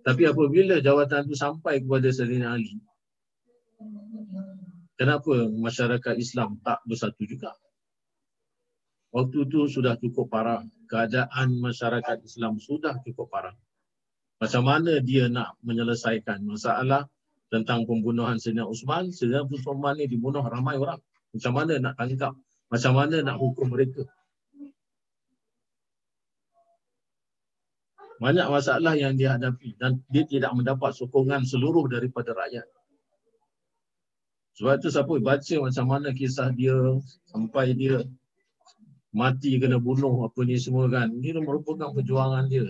Speaker 4: tapi apabila jawatan itu sampai kepada Sayyidina Ali, kenapa masyarakat Islam tak bersatu juga? Waktu itu sudah cukup parah. Keadaan masyarakat Islam sudah cukup parah. Macam mana dia nak menyelesaikan masalah tentang pembunuhan Sayyidina Usman? Sayyidina Usman ini dibunuh ramai orang. Macam mana nak tangkap? Macam mana nak hukum mereka? banyak masalah yang dihadapi dan dia tidak mendapat sokongan seluruh daripada rakyat. Sebab tu siapa baca macam mana kisah dia sampai dia mati kena bunuh apa ni semua kan. Ini merupakan perjuangan dia.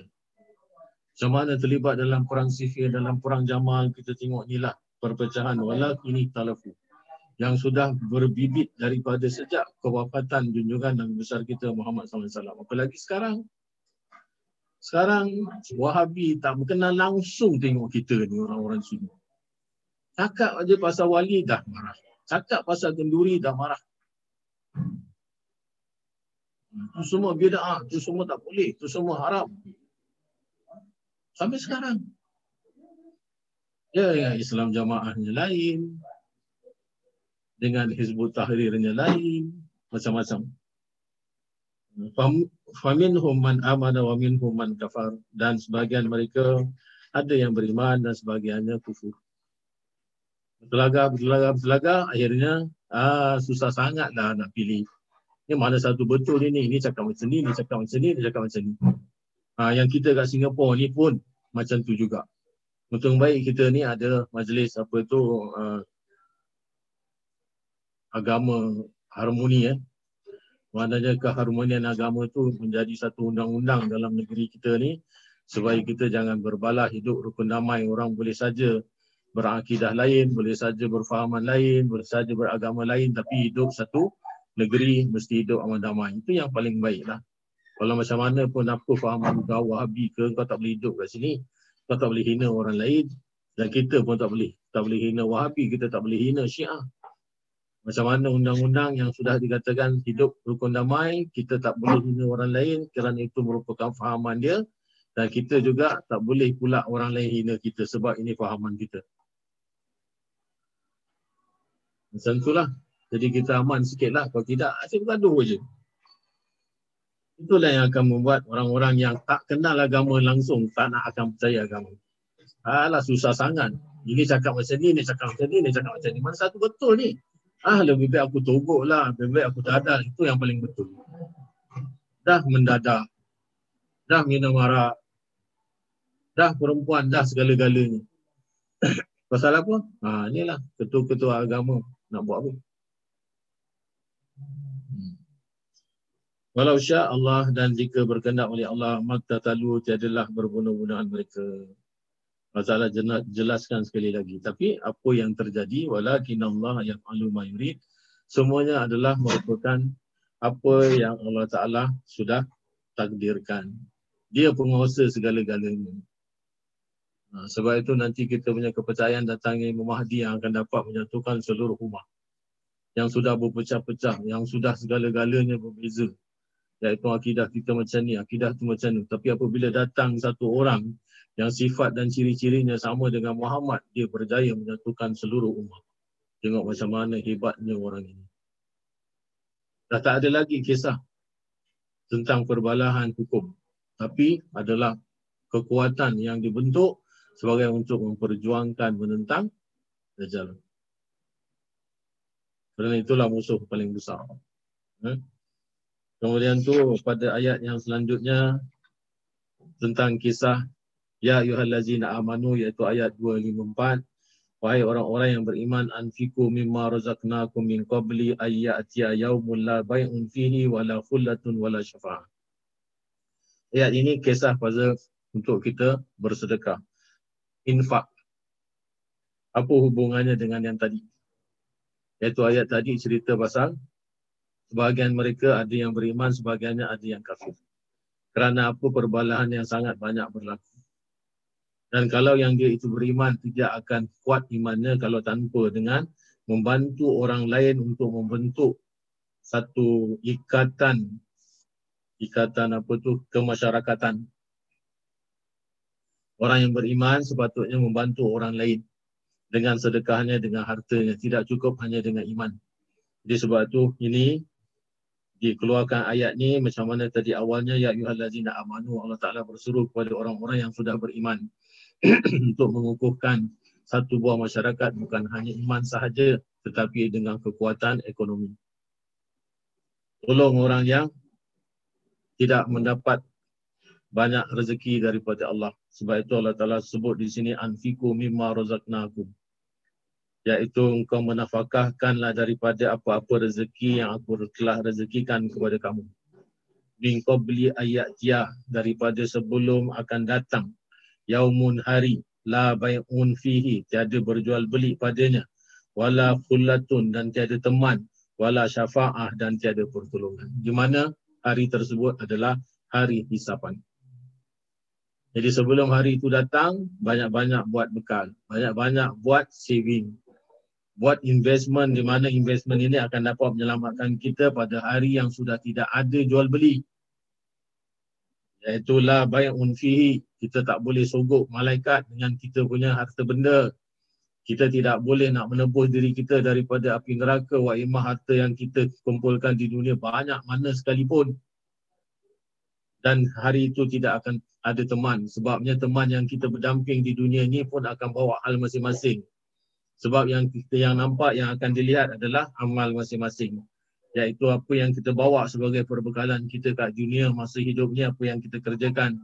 Speaker 4: Macam mana terlibat dalam perang sifir, dalam perang jamal, kita tengok ni lah perpecahan. Walau ini talafu. Yang sudah berbibit daripada sejak kewafatan junjungan dan besar kita Muhammad SAW. Apalagi sekarang. Sekarang Wahabi tak berkenal langsung tengok kita ni orang-orang sini. Cakap aja pasal wali dah marah. Cakap pasal kenduri dah marah. Itu semua bida'ah, itu semua tak boleh, itu semua haram. Sampai sekarang. Ya, ya Islam jamaahnya lain. Dengan Hizbut Tahrirnya lain. Macam-macam. Faminhum man amana wa minhum man kafar. Dan sebagian mereka ada yang beriman dan sebagiannya kufur. Bertelaga, bertelaga, bertelaga. Akhirnya ah, susah sangat lah nak pilih. Ini mana satu betul ini. Ini cakap macam ni, ini cakap macam ni, ini cakap macam ni. Ha, yang kita kat Singapura ni pun macam tu juga. Untung baik kita ni ada majlis apa tu uh, agama harmoni eh. Maknanya keharmonian agama tu menjadi satu undang-undang dalam negeri kita ni supaya kita jangan berbalah hidup rukun damai orang boleh saja berakidah lain, boleh saja berfahaman lain, boleh saja beragama lain tapi hidup satu negeri mesti hidup aman damai. Itu yang paling baik lah. Kalau macam mana pun apa fahaman kau wahabi ke kau tak boleh hidup kat sini. Kau tak boleh hina orang lain. Dan kita pun tak boleh. Tak boleh hina wahabi, kita tak boleh hina syiah. Macam mana undang-undang yang sudah dikatakan hidup rukun damai, kita tak boleh hina orang lain kerana itu merupakan fahaman dia. Dan kita juga tak boleh pula orang lain hina kita sebab ini fahaman kita. Macam itulah. Jadi kita aman sikit lah. Kalau tidak, asyik bergaduh je. Itulah yang akan membuat orang-orang yang tak kenal agama langsung tak nak akan percaya agama. Alah susah sangat. Ini cakap macam ni, ni cakap macam ni, ni cakap macam ni. Mana satu betul ni? Ah lebih baik aku togok lah. Lebih baik aku dadal. Itu yang paling betul. Dah mendadak. Dah minum arak. Dah perempuan, dah segala-galanya. [COUGHS] Pasal apa? Ha, inilah ketua-ketua agama nak buat apa. Walau sya Allah dan jika berkenan oleh Allah maka talu tiadalah berbunuh-bunuhan mereka. Masalah jelaskan sekali lagi. Tapi apa yang terjadi walakin Allah yang alu mayurid semuanya adalah merupakan apa yang Allah Taala sudah takdirkan. Dia penguasa segala-galanya. Ha, sebab itu nanti kita punya kepercayaan datangi Imam Mahdi yang akan dapat menyatukan seluruh umat. Yang sudah berpecah-pecah, yang sudah segala-galanya berbeza iaitu akidah kita macam ni, akidah tu macam ni. Tapi apabila datang satu orang yang sifat dan ciri-cirinya sama dengan Muhammad, dia berjaya menyatukan seluruh umat. Tengok macam mana hebatnya orang ini. Dah tak ada lagi kisah tentang perbalahan hukum. Tapi adalah kekuatan yang dibentuk sebagai untuk memperjuangkan menentang Dajjal. Kerana itulah musuh paling besar. Hmm? Kemudian tu pada ayat yang selanjutnya tentang kisah Ya ayuhallazina amanu iaitu ayat 254 Wahai orang-orang yang beriman anfiku mimma razaqnakum min qabli ayyatiya yaumul la bai'un fihi wala khullatun wala syafa'ah. Ayat ini kisah pada untuk kita bersedekah. Infak. Apa hubungannya dengan yang tadi? Iaitu ayat tadi cerita pasal sebahagian mereka ada yang beriman, sebahagiannya ada yang kafir. Kerana apa perbalahan yang sangat banyak berlaku. Dan kalau yang dia itu beriman tidak akan kuat imannya kalau tanpa dengan membantu orang lain untuk membentuk satu ikatan ikatan apa tu kemasyarakatan. Orang yang beriman sepatutnya membantu orang lain dengan sedekahnya, dengan hartanya. Tidak cukup hanya dengan iman. Jadi sebab tu ini dikeluarkan ayat ni macam mana tadi awalnya ya ayyuhallazina amanu Allah Taala bersuruh kepada orang-orang yang sudah beriman [CLEARS THROAT] untuk mengukuhkan satu buah masyarakat bukan hanya iman sahaja tetapi dengan kekuatan ekonomi. Tolong orang yang tidak mendapat banyak rezeki daripada Allah. Sebab itu Allah Taala sebut di sini anfiku mimma razaqnakum. Iaitu engkau menafkahkanlah daripada apa-apa rezeki yang aku telah rezekikan kepada kamu. Engkau beli ayat tiah daripada sebelum akan datang. Yaumun hari la bai'un fihi. Tiada berjual beli padanya. Wala khullatun dan tiada teman. Wala syafa'ah dan tiada pertolongan. Di mana hari tersebut adalah hari hisapan. Jadi sebelum hari itu datang banyak-banyak buat bekal. Banyak-banyak buat saving buat investment di mana investment ini akan dapat menyelamatkan kita pada hari yang sudah tidak ada jual beli. Iaitu la bai'un fihi. Kita tak boleh sogok malaikat dengan kita punya harta benda. Kita tidak boleh nak menebus diri kita daripada api neraka wa imah harta yang kita kumpulkan di dunia banyak mana sekalipun. Dan hari itu tidak akan ada teman. Sebabnya teman yang kita berdamping di dunia ini pun akan bawa hal masing-masing sebab yang kita yang nampak yang akan dilihat adalah amal masing-masing. Iaitu apa yang kita bawa sebagai perbekalan kita kat dunia masa hidup ni apa yang kita kerjakan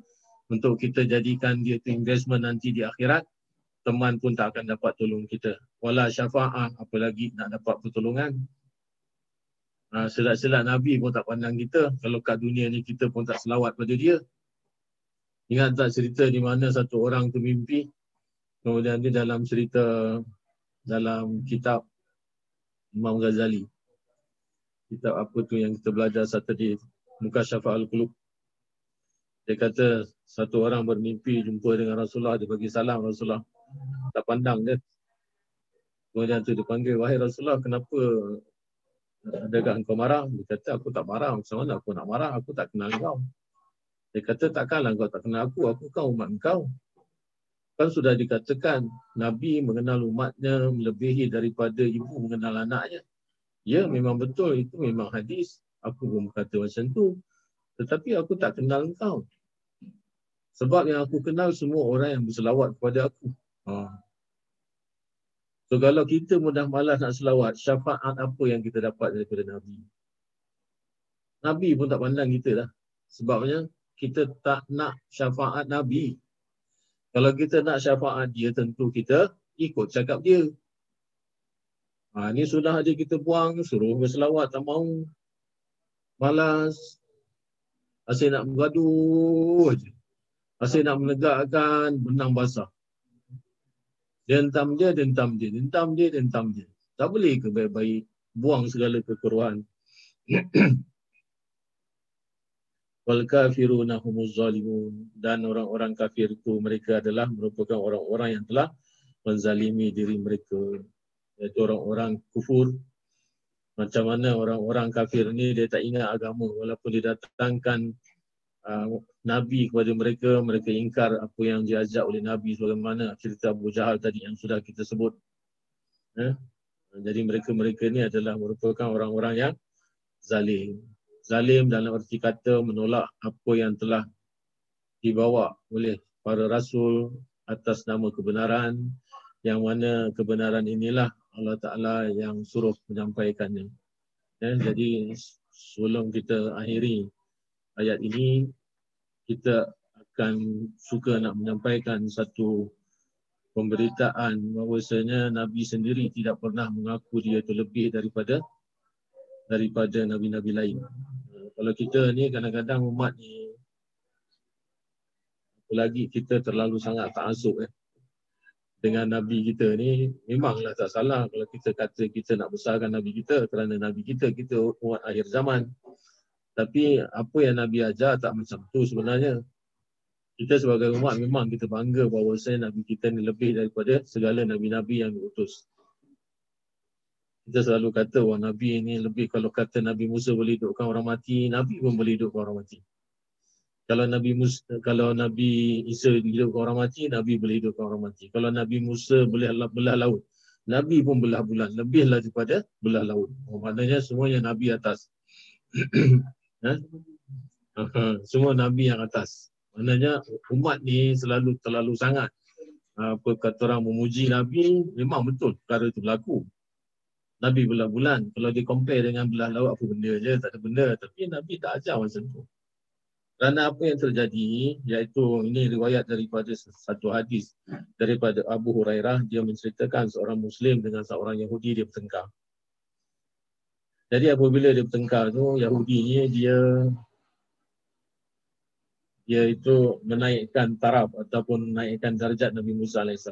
Speaker 4: untuk kita jadikan dia tu investment nanti di akhirat teman pun tak akan dapat tolong kita. Wala syafa'ah apalagi nak dapat pertolongan. Ha, selat-selat Nabi pun tak pandang kita. Kalau kat dunia ni kita pun tak selawat pada dia. Ingat tak cerita di mana satu orang tu mimpi? Kemudian dia dalam cerita dalam kitab Imam Ghazali. Kitab apa tu yang kita belajar satu di muka syafa'al qulub dia kata satu orang bermimpi jumpa dengan Rasulullah dia bagi salam Rasulullah. Tak pandang dia. Kemudian tu dia panggil wahai Rasulullah kenapa adakah engkau marah? Dia kata aku tak marah. Macam mana aku nak marah? Aku tak kenal kau dia kata takkanlah kau tak kenal aku. Aku kan umat engkau kan sudah dikatakan Nabi mengenal umatnya melebihi daripada ibu mengenal anaknya Ya memang betul itu memang hadis. Aku pun berkata macam tu. Tetapi aku tak kenal engkau. Sebab yang aku kenal semua orang yang berselawat kepada aku. Ha. So kalau kita mudah malas nak selawat, syafaat apa yang kita dapat daripada Nabi? Nabi pun tak pandang kita dah. Sebabnya kita tak nak syafaat Nabi. Kalau kita nak syafaat dia, tentu kita ikut cakap dia. Ha, ni sudah aja kita buang, suruh berselawat, tak mau. Malas. Asyik nak bergaduh je. Asyik nak menegakkan benang basah. Dia hentam dia, hentam dia. Hentam dia, hentam dia. Tak boleh ke baik-baik buang segala kekeruhan. [CLEARS THROAT] Wal kafiruna humuz zalimun. Dan orang-orang kafir itu mereka adalah merupakan orang-orang yang telah menzalimi diri mereka. Iaitu orang-orang kufur. Macam mana orang-orang kafir ni dia tak ingat agama. Walaupun dia datangkan uh, nabi kepada mereka mereka ingkar apa yang diajak oleh nabi sebagaimana cerita Abu Jahal tadi yang sudah kita sebut. Eh? jadi mereka-mereka ni adalah merupakan orang-orang yang zalim zalim dalam erti kata menolak apa yang telah dibawa oleh para rasul atas nama kebenaran yang mana kebenaran inilah Allah Ta'ala yang suruh menyampaikannya. Ya, jadi sebelum kita akhiri ayat ini, kita akan suka nak menyampaikan satu pemberitaan bahawasanya Nabi sendiri tidak pernah mengaku dia itu lebih daripada daripada Nabi-Nabi lain. Kalau kita ni kadang-kadang umat ni lagi kita terlalu sangat ta'asub eh dengan Nabi kita ni memanglah tak salah kalau kita kata kita nak besarkan Nabi kita kerana Nabi kita kita umat akhir zaman. Tapi apa yang Nabi ajar tak macam tu sebenarnya. Kita sebagai umat memang kita bangga bahawa saya Nabi kita ni lebih daripada segala Nabi-Nabi yang diutus. Kita selalu kata wah Nabi ini lebih kalau kata Nabi Musa boleh hidupkan orang mati, Nabi pun boleh hidupkan orang mati kalau Nabi Musa, kalau Nabi Isa hidupkan orang mati, Nabi boleh hidupkan orang mati. Kalau Nabi Musa boleh belah laut, Nabi pun belah bulan. Lebihlah daripada belah laut. Oh, maknanya semuanya Nabi atas. [CLEARS THROAT] ha? Semua Nabi yang atas. Maknanya umat ni selalu terlalu sangat apa kata orang memuji Nabi, memang betul perkara itu berlaku. Nabi belah bulan. Kalau dia compare dengan belah laut, apa benda je, tak ada benda. Tapi Nabi tak ajar macam tu. Kerana apa yang terjadi iaitu ini riwayat daripada satu hadis daripada Abu Hurairah dia menceritakan seorang muslim dengan seorang Yahudi dia bertengkar. Jadi apabila dia bertengkar tu Yahudi ni dia dia itu menaikkan taraf ataupun menaikkan darjat Nabi Musa AS.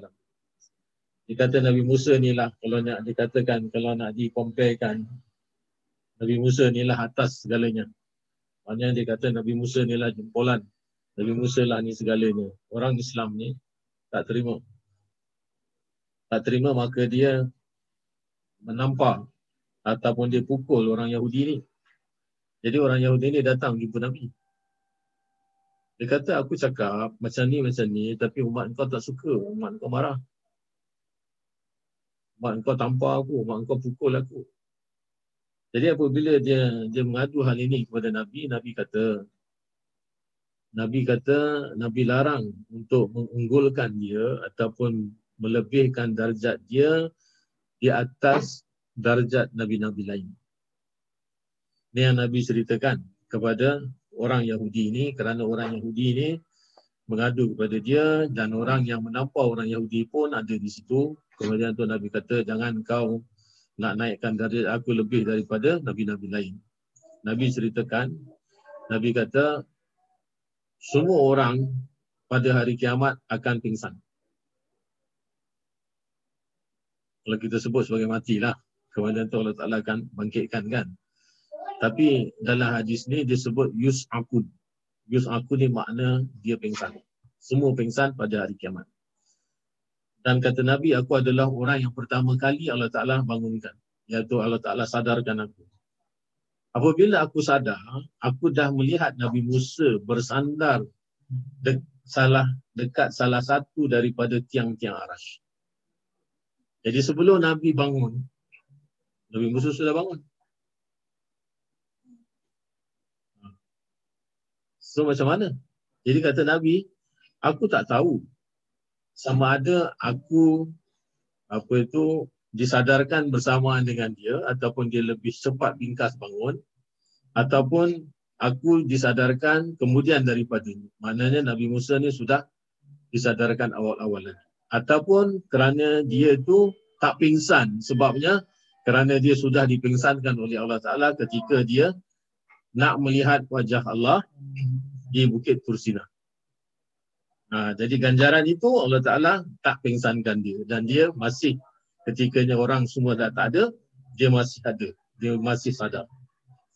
Speaker 4: Dia kata Nabi Musa ni lah kalau nak dikatakan kalau nak dikomparekan Nabi Musa ni lah atas segalanya. Maknanya dia kata Nabi Musa ni lah jempolan. Nabi Musa lah ni segalanya. Orang Islam ni tak terima. Tak terima maka dia menampak ataupun dia pukul orang Yahudi ni. Jadi orang Yahudi ni datang jumpa Nabi. Dia kata aku cakap macam ni macam ni tapi umat kau tak suka. Umat kau marah. Umat kau tampar aku. Umat kau pukul aku. Jadi apabila dia dia mengadu hal ini kepada Nabi, Nabi kata Nabi kata Nabi larang untuk mengunggulkan dia ataupun melebihkan darjat dia di atas darjat nabi-nabi lain. Ini yang Nabi ceritakan kepada orang Yahudi ini kerana orang Yahudi ini mengadu kepada dia dan orang yang menampar orang Yahudi pun ada di situ. Kemudian tu Nabi kata jangan kau nak naikkan darjat aku lebih daripada nabi-nabi lain. Nabi ceritakan, Nabi kata semua orang pada hari kiamat akan pingsan. Kalau kita sebut sebagai matilah, kemudian tu Allah Ta'ala akan bangkitkan kan. Tapi dalam hadis ni dia sebut yus akud. Yus akud ni makna dia pingsan. Semua pingsan pada hari kiamat. Dan kata Nabi, aku adalah orang yang pertama kali Allah Ta'ala bangunkan. Iaitu Allah Ta'ala sadarkan aku. Apabila aku sadar, aku dah melihat Nabi Musa bersandar de- salah dekat salah satu daripada tiang-tiang arash. Jadi sebelum Nabi bangun, Nabi Musa sudah bangun. So macam mana? Jadi kata Nabi, aku tak tahu sama ada aku apa itu disadarkan bersamaan dengan dia ataupun dia lebih cepat bingkas bangun ataupun aku disadarkan kemudian daripada ini. Maknanya Nabi Musa ni sudah disadarkan awal-awal Ataupun kerana dia itu tak pingsan sebabnya kerana dia sudah dipingsankan oleh Allah Ta'ala ketika dia nak melihat wajah Allah di Bukit Tursina. Ha, jadi ganjaran itu Allah Ta'ala tak pingsankan dia. Dan dia masih ketikanya orang semua dah tak ada, dia masih ada. Dia masih sadar.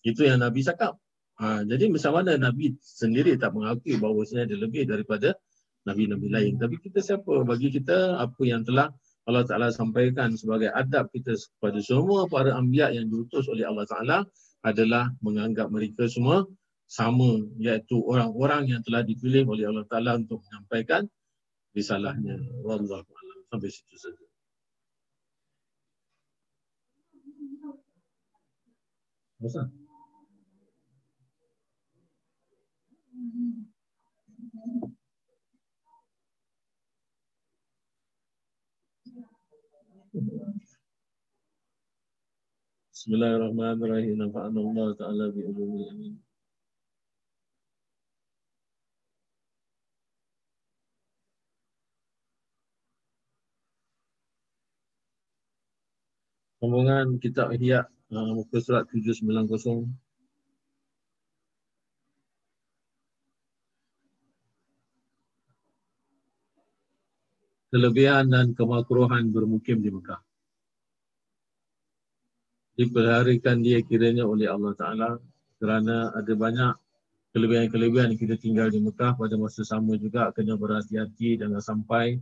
Speaker 4: Itu yang Nabi cakap. Ha, jadi macam mana Nabi sendiri tak mengakui bahawa ada lebih daripada Nabi-Nabi lain. Tapi kita siapa? Bagi kita apa yang telah Allah Ta'ala sampaikan sebagai adab kita kepada semua para ambiak yang diutus oleh Allah Ta'ala adalah menganggap mereka semua sama iaitu orang-orang yang telah dipilih oleh Allah Taala untuk menyampaikan risalahnya. Wallahu a'lam. Sampai situ saja. Masa? Bismillahirrahmanirrahim. Nafa'ana Allah Ta'ala bi'ulumi amin. Sambungan kitab Ihya uh, muka surat 790. Kelebihan dan kemakruhan bermukim di Mekah. Dipeliharikan dia kiranya oleh Allah Ta'ala kerana ada banyak kelebihan-kelebihan kita tinggal di Mekah pada masa sama juga kena berhati-hati jangan sampai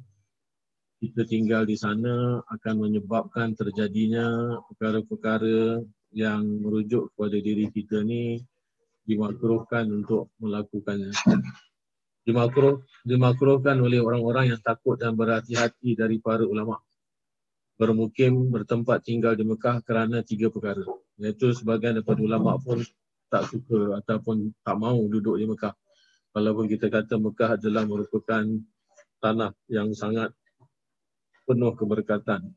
Speaker 4: kita tinggal di sana akan menyebabkan terjadinya perkara-perkara yang merujuk kepada diri kita ni dimakruhkan untuk melakukannya. Dimakruh, dimakruhkan oleh orang-orang yang takut dan berhati-hati dari para ulama. Bermukim bertempat tinggal di Mekah kerana tiga perkara. Iaitu sebagian daripada ulama pun tak suka ataupun tak mau duduk di Mekah. Walaupun kita kata Mekah adalah merupakan tanah yang sangat penuh keberkatan.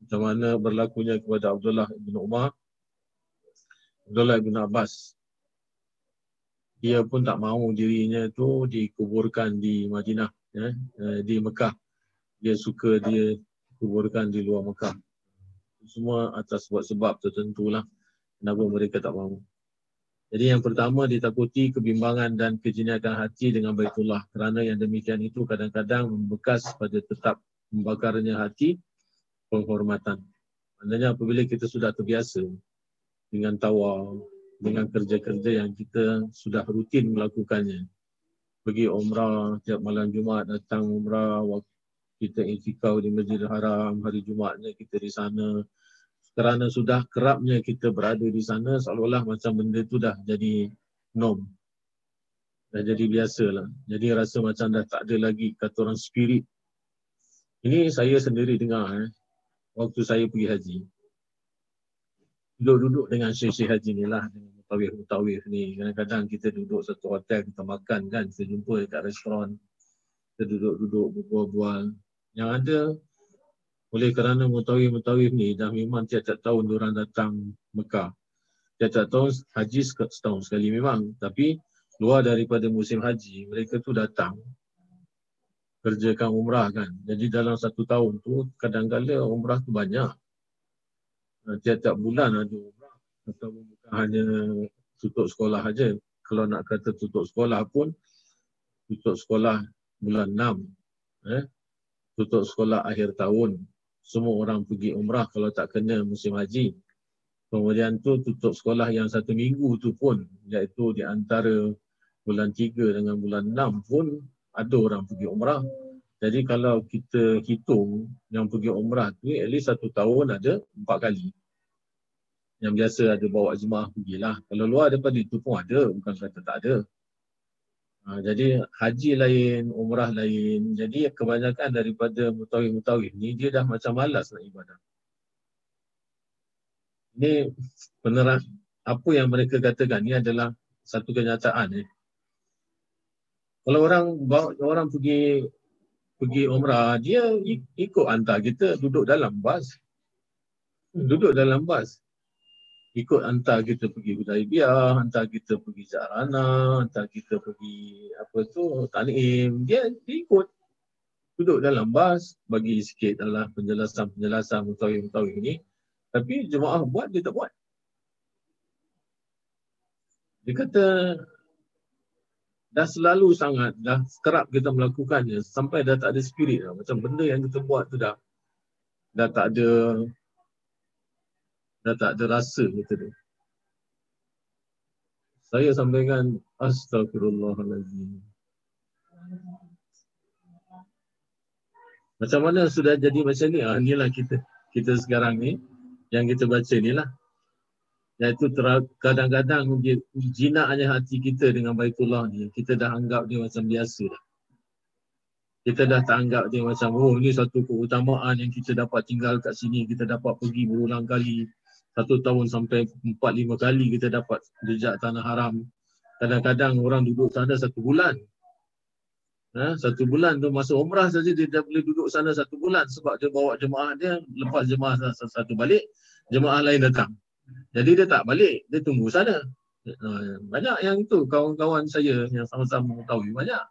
Speaker 4: Macam mana berlakunya kepada Abdullah bin Umar, Abdullah bin Abbas. dia pun tak mahu dirinya tu dikuburkan di Madinah ya, eh, di Mekah. Dia suka dia kuburkan di luar Mekah. Semua atas sebab-sebab tertentu lah kenapa mereka tak mahu. Jadi yang pertama ditakuti kebimbangan dan kejeniakan hati dengan Baitullah kerana yang demikian itu kadang-kadang membekas pada tetap membakarnya hati penghormatan. Maknanya apabila kita sudah terbiasa dengan tawar, dengan kerja-kerja yang kita sudah rutin melakukannya. Pergi umrah tiap malam Jumaat, datang umrah, waktu kita intikau di Masjidil Haram, hari Jumaatnya kita di sana. Kerana sudah kerapnya kita berada di sana, seolah-olah macam benda tu dah jadi norm. Dah jadi biasa lah. Jadi rasa macam dah tak ada lagi kata orang spirit. Ini saya sendiri dengar eh, waktu saya pergi haji. Duduk-duduk dengan syekh-syekh haji ni lah mutawif-mutawif ni. Kadang-kadang kita duduk satu hotel kita makan kan kita jumpa dekat restoran. Kita duduk-duduk berbual-bual. Yang ada oleh kerana mutawif-mutawif ni dah memang tiap-tiap tahun orang datang Mekah. Tiap-tiap tahun haji setahun sekali memang. Tapi luar daripada musim haji mereka tu datang kerjakan umrah kan jadi dalam satu tahun tu kadang-kadang umrah tu banyak Ah, tiap-tiap bulan ada umrah atau bukan hanya tutup sekolah saja. Kalau nak kata tutup sekolah pun tutup sekolah bulan 6. Eh? Tutup sekolah akhir tahun. Semua orang pergi umrah kalau tak kena musim haji. Kemudian tu tutup sekolah yang satu minggu tu pun iaitu di antara bulan 3 dengan bulan 6 pun ada orang pergi umrah. Jadi kalau kita hitung yang pergi umrah tu, at least satu tahun ada empat kali. Yang biasa ada bawa jemaah pergilah. Kalau luar daripada itu pun ada, bukan kata tak ada. Ha, jadi haji lain, umrah lain. Jadi kebanyakan daripada mutawif-mutawif ni, dia dah macam malas nak ibadah. Ini penerang, apa yang mereka katakan ni adalah satu kenyataan. Eh. Kalau orang bawa orang pergi pergi umrah, dia ikut hantar kita duduk dalam bas. Duduk dalam bas. Ikut hantar kita pergi Hudaibiyah, hantar kita pergi Zahrana, hantar kita pergi apa tu, Tanim. Dia, dia ikut. Duduk dalam bas, bagi sikit adalah penjelasan-penjelasan mutawih-mutawih ini. Tapi jemaah buat, dia tak buat. Dia kata, dah selalu sangat dah kerap kita melakukannya sampai dah tak ada spirit dah. macam benda yang kita buat tu dah dah tak ada dah tak ada rasa kita tu. Saya sampaikan astagfirullahalazim macam mana sudah jadi macam ni? Ah inilah kita kita sekarang ni yang kita baca ni lah Iaitu kadang-kadang jinaknya hati kita dengan Baitullah ni, kita dah anggap dia macam biasa dah. Kita dah tak anggap dia macam, oh ini satu keutamaan yang kita dapat tinggal kat sini, kita dapat pergi berulang kali, satu tahun sampai empat lima kali kita dapat jejak tanah haram. Kadang-kadang orang duduk sana satu bulan. Ha, satu bulan tu masa umrah saja dia dah boleh duduk sana satu bulan sebab dia bawa jemaah dia lepas jemaah satu balik jemaah lain datang jadi dia tak balik, dia tunggu sana. Ha, banyak yang itu kawan-kawan saya yang sama-sama mengetahui banyak.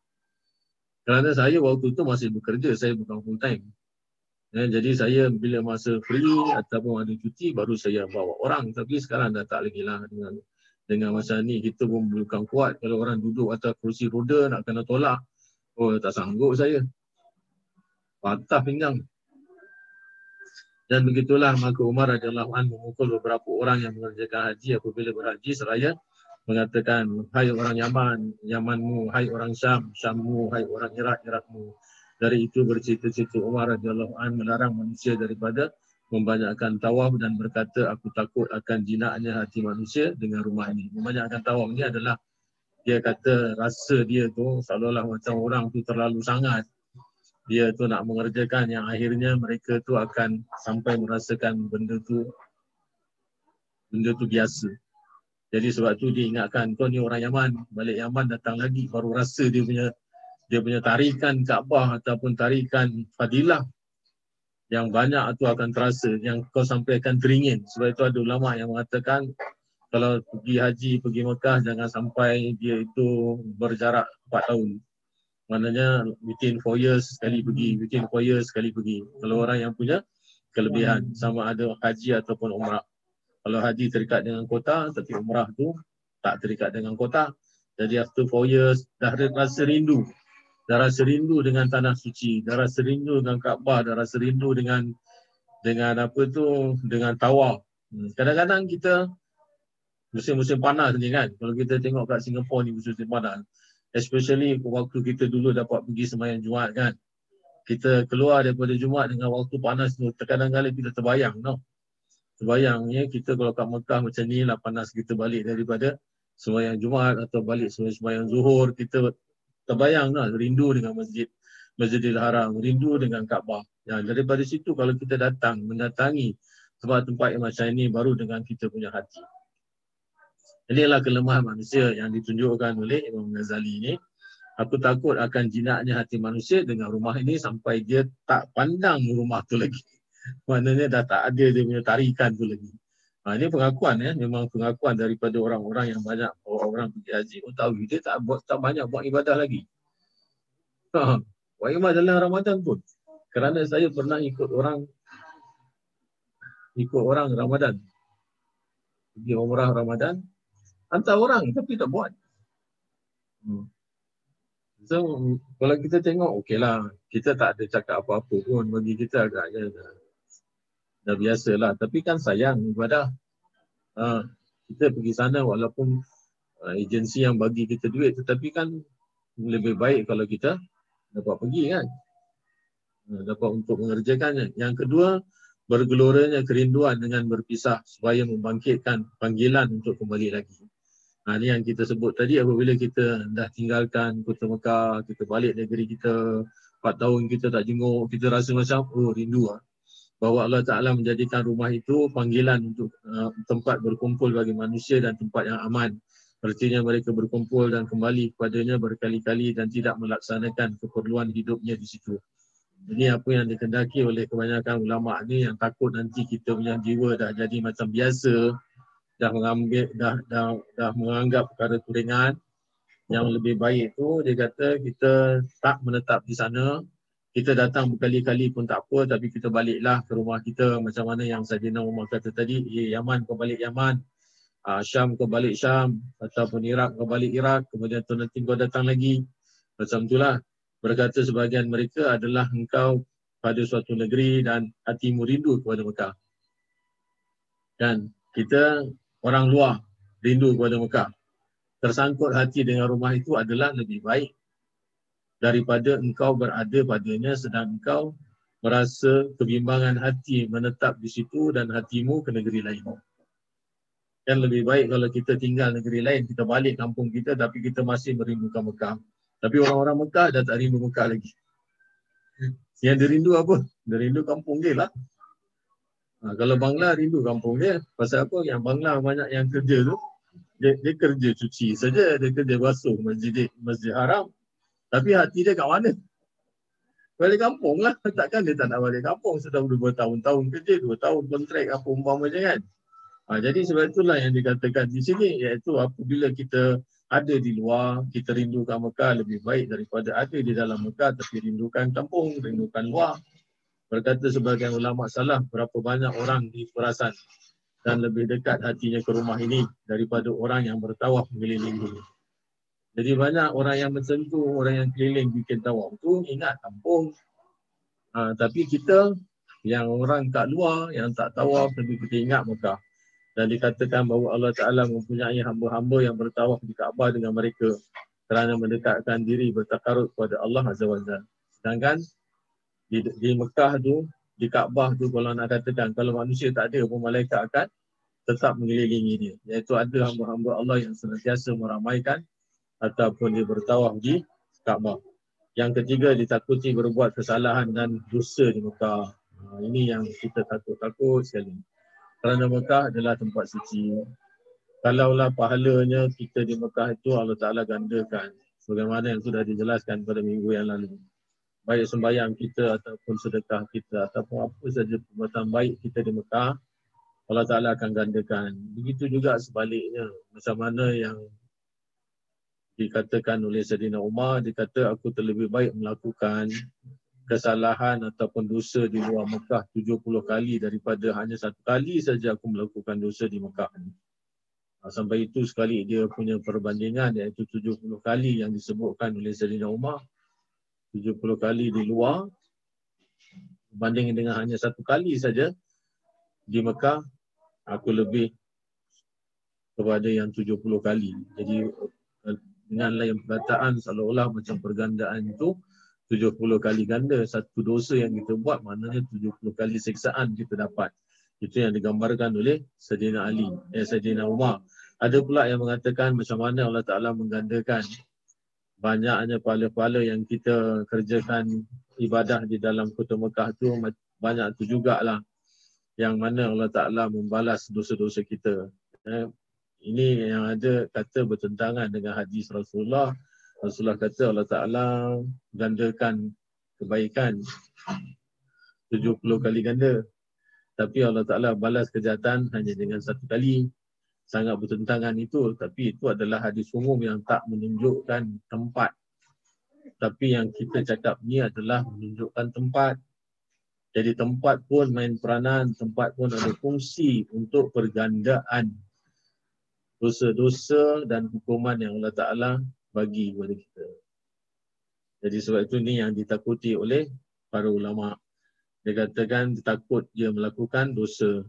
Speaker 4: Kerana saya waktu itu masih bekerja, saya bukan full time. Ya, jadi saya bila masa free ataupun ada cuti baru saya bawa orang. Tapi sekarang dah tak lagi lah dengan dengan masa ni kita pun bukan kuat kalau orang duduk atas kursi roda nak kena tolak. Oh tak sanggup saya. Patah pinggang. Dan begitulah maka Umar radhiyallahu anhu memukul beberapa orang yang mengerjakan haji apabila berhaji seraya mengatakan hai orang Yaman, Yamanmu, hai orang Syam, Syammu, hai orang Irak, Irakmu. Dari itu bercerita-cerita Umar radhiyallahu anhu melarang manusia daripada membanyakkan tawaf dan berkata aku takut akan jinaknya hati manusia dengan rumah ini. Membanyakkan tawaf ini adalah dia kata rasa dia tu seolah-olah macam orang tu terlalu sangat dia tu nak mengerjakan yang akhirnya mereka tu akan sampai merasakan benda tu benda tu biasa. Jadi sebab tu dia ingatkan kau ni orang Yaman, balik Yaman datang lagi baru rasa dia punya dia punya tarikan Kaabah ataupun tarikan Fadilah yang banyak tu akan terasa yang kau sampai akan teringin. Sebab itu ada ulama yang mengatakan kalau pergi haji, pergi Mekah jangan sampai dia itu berjarak 4 tahun. Maknanya within 4 years sekali pergi, within 4 years sekali pergi. Kalau orang yang punya kelebihan sama ada haji ataupun umrah. Kalau haji terikat dengan kota tapi umrah tu tak terikat dengan kota. Jadi after 4 years dah rasa rindu. Dah rasa rindu dengan tanah suci, dah rasa rindu dengan Kaabah, dah rasa rindu dengan dengan apa tu dengan tawaf. Hmm, kadang-kadang kita musim-musim panas ni kan. Kalau kita tengok kat Singapura ni musim-musim panas. Especially waktu kita dulu dapat pergi semayang Jumaat kan. Kita keluar daripada Jumaat dengan waktu panas tu. Terkadang-kadang kita terbayang no. Terbayang ya kita kalau kat Mekah macam ni lah panas kita balik daripada semayang Jumaat atau balik semayang Zuhur. Kita terbayang lah rindu dengan masjid. Masjidil Haram, rindu dengan Kaabah. Ya, daripada situ kalau kita datang mendatangi tempat-tempat yang macam ini baru dengan kita punya hati. Inilah kelemahan manusia yang ditunjukkan oleh Imam Ghazali ini. Aku takut akan jinaknya hati manusia dengan rumah ini sampai dia tak pandang rumah tu lagi. [LAUGHS] Maknanya dah tak ada dia punya tarikan tu lagi. Ha, ini pengakuan ya, memang pengakuan daripada orang-orang yang banyak orang-orang pergi haji. Oh dia tak buat tak banyak buat ibadah lagi. Ha, buat ibadah dalam Ramadan pun. Kerana saya pernah ikut orang ikut orang Ramadan. Pergi umrah Ramadan, hantar orang tapi tak buat. Hmm. So kalau kita tengok okeylah kita tak ada cakap apa-apa pun bagi kita agaknya dah, dah biasalah tapi kan sayang ibadah. Ha, kita pergi sana walaupun uh, agensi yang bagi kita duit tetapi kan lebih baik kalau kita dapat pergi kan. Ha, dapat untuk mengerjakannya. Yang kedua bergeloranya kerinduan dengan berpisah supaya membangkitkan panggilan untuk kembali lagi. Ha, ini yang kita sebut tadi apabila kita dah tinggalkan kota Mekah, kita balik negeri kita, 4 tahun kita tak jenguk, kita rasa macam oh rindu lah. Bahawa Allah Ta'ala menjadikan rumah itu panggilan untuk uh, tempat berkumpul bagi manusia dan tempat yang aman. Artinya mereka berkumpul dan kembali kepadanya berkali-kali dan tidak melaksanakan keperluan hidupnya di situ. Ini apa yang dikendaki oleh kebanyakan ulama ni yang takut nanti kita punya jiwa dah jadi macam biasa, dah mengambil dah dah dah menganggap perkara tu ringan yang lebih baik tu dia kata kita tak menetap di sana. Kita datang berkali-kali pun tak apa tapi kita baliklah ke rumah kita. Macam mana yang Sayyidina Umar kata tadi ya Yaman kau balik Yaman. Uh, Syam kau balik Syam. Ataupun Iraq kau balik Iraq. Kemudian tu nanti kau datang lagi. Macam itulah berkata sebahagian mereka adalah engkau pada suatu negeri dan hatimu rindu kepada Mekah. Dan kita orang luar rindu kepada Mekah. Tersangkut hati dengan rumah itu adalah lebih baik daripada engkau berada padanya sedang engkau merasa kebimbangan hati menetap di situ dan hatimu ke negeri lain. Yang lebih baik kalau kita tinggal negeri lain, kita balik kampung kita tapi kita masih merindukan Mekah. Tapi orang-orang Mekah dah tak rindu Mekah lagi. Yang dia rindu apa? Dia rindu kampung dia lah. Ha, kalau Bangla rindu kampung dia. Pasal apa? Yang Bangla banyak yang kerja tu. Dia, dia kerja cuci saja. Dia kerja basuh masjid, masjid haram. Tapi hati dia kat mana? Balik kampung lah. [LAUGHS] Takkan dia tak nak balik kampung. Sudah dua tahun-tahun kerja. Dua tahun kontrak apa umpama macam kan. Ha, jadi sebab itulah yang dikatakan di sini. Iaitu apabila kita ada di luar, kita rindukan Mekah lebih baik daripada ada di dalam Mekah tapi rindukan kampung, rindukan luar. Berkata sebagian ulama salah berapa banyak orang di perasan dan lebih dekat hatinya ke rumah ini daripada orang yang bertawaf mengelilingi ini. Jadi banyak orang yang mensentuh, orang yang keliling bikin tawaf tu ingat kampung. Ha, tapi kita yang orang kat luar yang tak tawaf tapi kita ingat Mekah. Dan dikatakan bahawa Allah Ta'ala mempunyai hamba-hamba yang bertawaf di Kaabah dengan mereka kerana mendekatkan diri bertakarut kepada Allah Azza wa Jalla. Sedangkan di, di Mekah tu, di Kaabah tu kalau nak katakan kalau manusia tak ada pun malaikat akan tetap mengelilingi dia. Iaitu ada hamba-hamba Allah yang senantiasa meramaikan ataupun dia bertawaf di Kaabah. Yang ketiga ditakuti berbuat kesalahan dan dosa di Mekah. Ha, ini yang kita takut-takut sekali. Kerana Mekah adalah tempat suci. Kalaulah pahalanya kita di Mekah itu Allah Ta'ala gandakan. Sebagaimana yang sudah dijelaskan pada minggu yang lalu baik sembahyang kita ataupun sedekah kita ataupun apa saja perbuatan baik kita di Mekah Allah Ta'ala akan gandakan. Begitu juga sebaliknya. Macam mana yang dikatakan oleh Sayyidina Umar, dia kata aku terlebih baik melakukan kesalahan ataupun dosa di luar Mekah 70 kali daripada hanya satu kali saja aku melakukan dosa di Mekah. Ha, sampai itu sekali dia punya perbandingan iaitu 70 kali yang disebutkan oleh Sayyidina Umar 70 kali di luar berbanding dengan hanya satu kali saja di Mekah aku lebih kepada yang 70 kali. Jadi dengan lain perkataan seolah-olah macam pergandaan itu 70 kali ganda satu dosa yang kita buat maknanya 70 kali siksaan kita dapat. Itu yang digambarkan oleh Sayyidina Ali, eh Sayyidina Umar. Ada pula yang mengatakan macam mana Allah Taala menggandakan banyaknya pahala-pahala yang kita kerjakan ibadah di dalam kota Mekah tu banyak tu jugalah yang mana Allah Ta'ala membalas dosa-dosa kita. Eh, ini yang ada kata bertentangan dengan hadis Rasulullah. Rasulullah kata Allah Ta'ala gandakan kebaikan 70 kali ganda. Tapi Allah Ta'ala balas kejahatan hanya dengan satu kali. Sangat bertentangan itu. Tapi itu adalah hadis umum yang tak menunjukkan tempat. Tapi yang kita cakap ni adalah menunjukkan tempat. Jadi tempat pun main peranan, tempat pun ada fungsi untuk pergandaan dosa-dosa dan hukuman yang Allah Ta'ala bagi kepada kita. Jadi sebab itu ni yang ditakuti oleh para ulama. Dia katakan takut dia melakukan dosa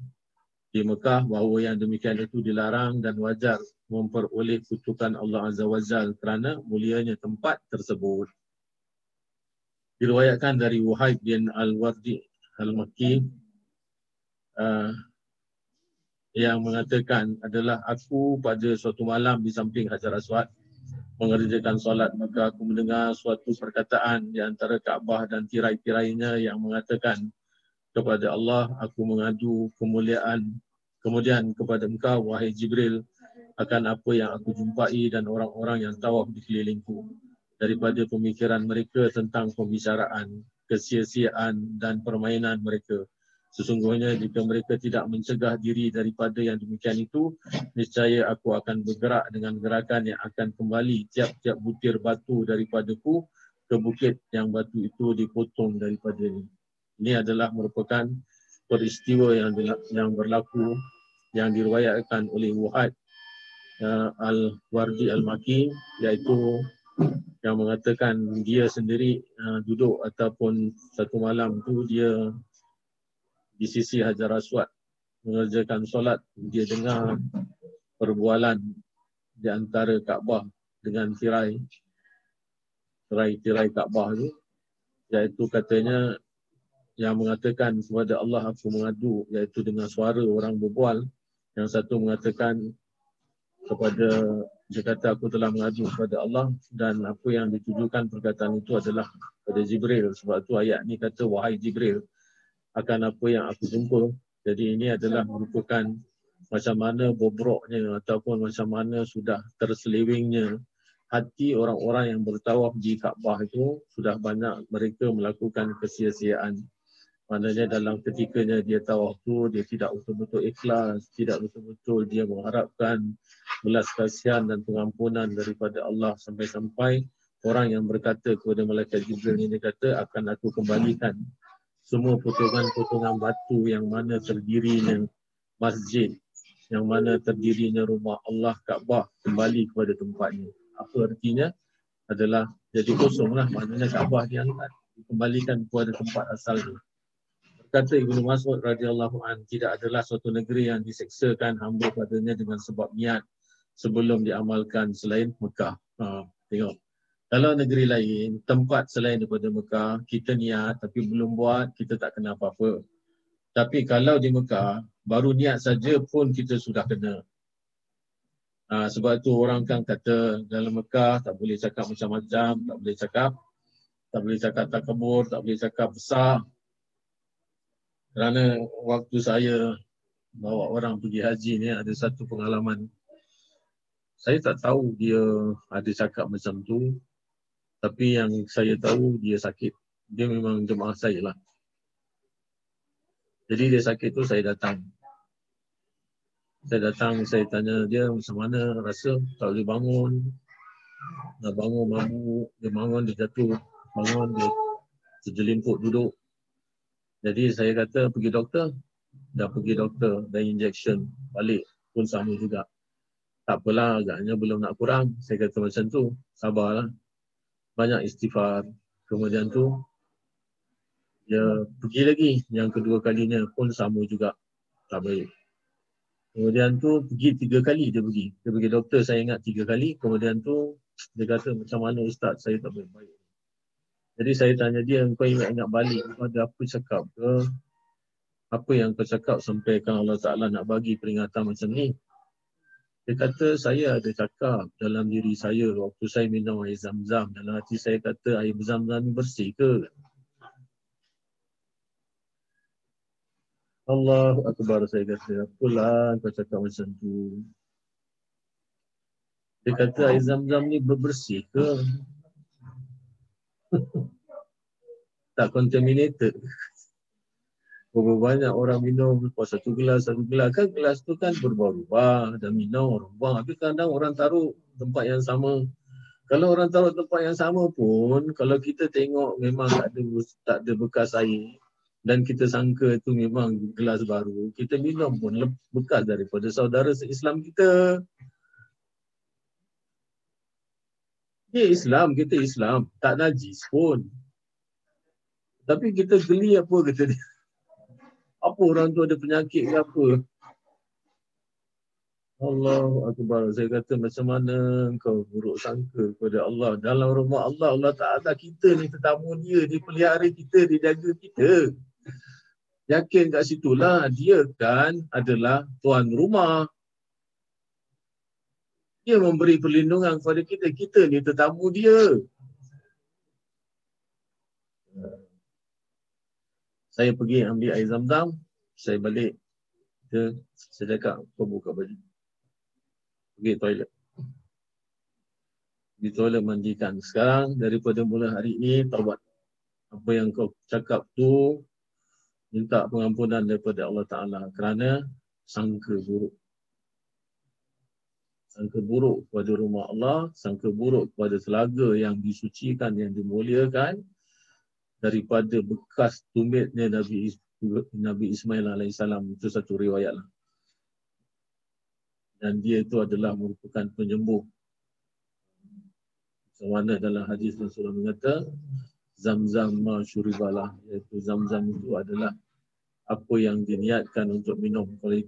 Speaker 4: di Mekah bahawa yang demikian itu dilarang dan wajar memperoleh kutukan Allah Azza wa Jal kerana mulianya tempat tersebut. Diriwayatkan dari Wahid bin Al-Wardi Al-Makki uh, yang mengatakan adalah aku pada suatu malam di samping Hajar Aswad mengerjakan solat maka aku mendengar suatu perkataan di antara Kaabah dan tirai-tirainya yang mengatakan kepada Allah aku mengadu kemuliaan kemudian kepada engkau wahai Jibril akan apa yang aku jumpai dan orang-orang yang tawaf di kelilingku daripada pemikiran mereka tentang pembicaraan kesia-siaan dan permainan mereka. Sesungguhnya jika mereka tidak mencegah diri daripada yang demikian itu, niscaya aku akan bergerak dengan gerakan yang akan kembali tiap-tiap butir batu daripadaku ke bukit yang batu itu dipotong daripada ini. Adalah merupakan peristiwa yang yang berlaku yang diriwayatkan oleh Wuhad uh, Al-Wardi Al-Maki iaitu yang mengatakan dia sendiri uh, duduk ataupun satu malam tu dia di sisi Hajar Aswad mengerjakan solat dia dengar perbualan di antara Kaabah dengan tirai tirai-tirai Kaabah tu iaitu katanya yang mengatakan kepada Allah aku mengadu iaitu dengan suara orang berbual. Yang satu mengatakan kepada dia kata aku telah mengadu kepada Allah dan apa yang ditujukan perkataan itu adalah kepada Jibril. Sebab tu ayat ni kata wahai Jibril akan apa yang aku jumpa? Jadi ini adalah merupakan macam mana bobroknya ataupun macam mana sudah terselewingnya hati orang-orang yang bertawaf di Kaabah itu sudah banyak mereka melakukan kesia-siaan Maknanya dalam ketikanya dia tahu waktu dia tidak betul-betul ikhlas, tidak betul-betul dia mengharapkan belas kasihan dan pengampunan daripada Allah sampai-sampai orang yang berkata kepada malaikat Jibril ini kata akan aku kembalikan semua potongan-potongan batu yang mana terdirinya masjid, yang mana terdirinya rumah Allah Kaabah kembali kepada tempatnya. Apa artinya? Adalah jadi kosonglah maknanya Kaabah diangkat dikembalikan kepada tempat asalnya kata Ibnu Mas'ud radhiyallahu an tidak adalah suatu negeri yang diseksakan hamba padanya dengan sebab niat sebelum diamalkan selain Mekah. Ha, tengok. Kalau negeri lain, tempat selain daripada Mekah, kita niat tapi belum buat, kita tak kena apa-apa. Tapi kalau di Mekah, baru niat saja pun kita sudah kena. Ha, sebab itu orang kan kata dalam Mekah tak boleh cakap macam-macam, tak boleh cakap tak boleh cakap tak kebur, tak boleh cakap besar, kerana waktu saya bawa orang pergi haji ni ada satu pengalaman. Saya tak tahu dia ada cakap macam tu. Tapi yang saya tahu dia sakit. Dia memang jemaah saya lah. Jadi dia sakit tu saya datang. Saya datang, saya tanya dia macam mana rasa tak boleh bangun. Nak bangun mabuk, dia bangun, dia jatuh. Bangun, dia terjelimput duduk. Jadi saya kata pergi doktor. Dah pergi doktor, dah injection balik pun sama juga. Tak apalah, agaknya belum nak kurang. Saya kata macam tu, sabarlah. Banyak istighfar. Kemudian tu, dia pergi lagi. Yang kedua kalinya pun sama juga. Tak baik. Kemudian tu pergi tiga kali dia pergi. Dia pergi doktor saya ingat tiga kali. Kemudian tu dia kata macam mana ustaz saya tak baik-baik. Jadi saya tanya dia kau ingat-ingat balik kau ada apa cakap ke? Apa yang kau cakap sampai kan Allah Ta'ala nak bagi peringatan macam ni? Dia kata saya ada cakap dalam diri saya waktu saya minum air zam-zam. Dalam hati saya kata air zam-zam ni bersih ke? Allah Akbar saya kata, apalah kau cakap macam tu. Dia kata air zam-zam ni bersih ke? Tak contaminated. Berapa banyak orang minum lepas satu gelas, satu gelas. Kan gelas tu kan berubah-ubah. Dan minum orang buang. Tapi kadang orang taruh tempat yang sama. Kalau orang taruh tempat yang sama pun, kalau kita tengok memang tak ada, tak ada bekas air, dan kita sangka itu memang gelas baru, kita minum pun bekas daripada saudara se-Islam kita. Dia Islam, kita Islam. Tak najis pun. Tapi kita geli apa kata dia. Apa orang tu ada penyakit ke apa. Allah Akbar. Saya kata macam mana kau buruk sangka kepada Allah. Dalam rumah Allah, Allah tak ada kita ni tetamu dia. Dia pelihara kita, dia jaga kita yakin kat situlah dia kan adalah tuan rumah. Dia memberi perlindungan kepada kita. Kita ni tetamu dia. Saya pergi ambil air zam-zam. Saya balik. Dia, saya cakap, kau buka baju. Pergi toilet. Di toilet mandikan. Sekarang daripada mula hari ini, taubat. Apa yang kau cakap tu, minta pengampunan daripada Allah Ta'ala kerana sangka buruk. Sangka buruk kepada rumah Allah, sangka buruk kepada telaga yang disucikan, yang dimuliakan daripada bekas tumitnya Nabi Nabi Ismail AS. Itu satu riwayat lah. Dan dia itu adalah merupakan penyembuh. Semana dalam hadis Rasulullah mengata, Zam-zam ma syuribalah. Iaitu zam-zam itu adalah apa yang diniatkan untuk minum kalau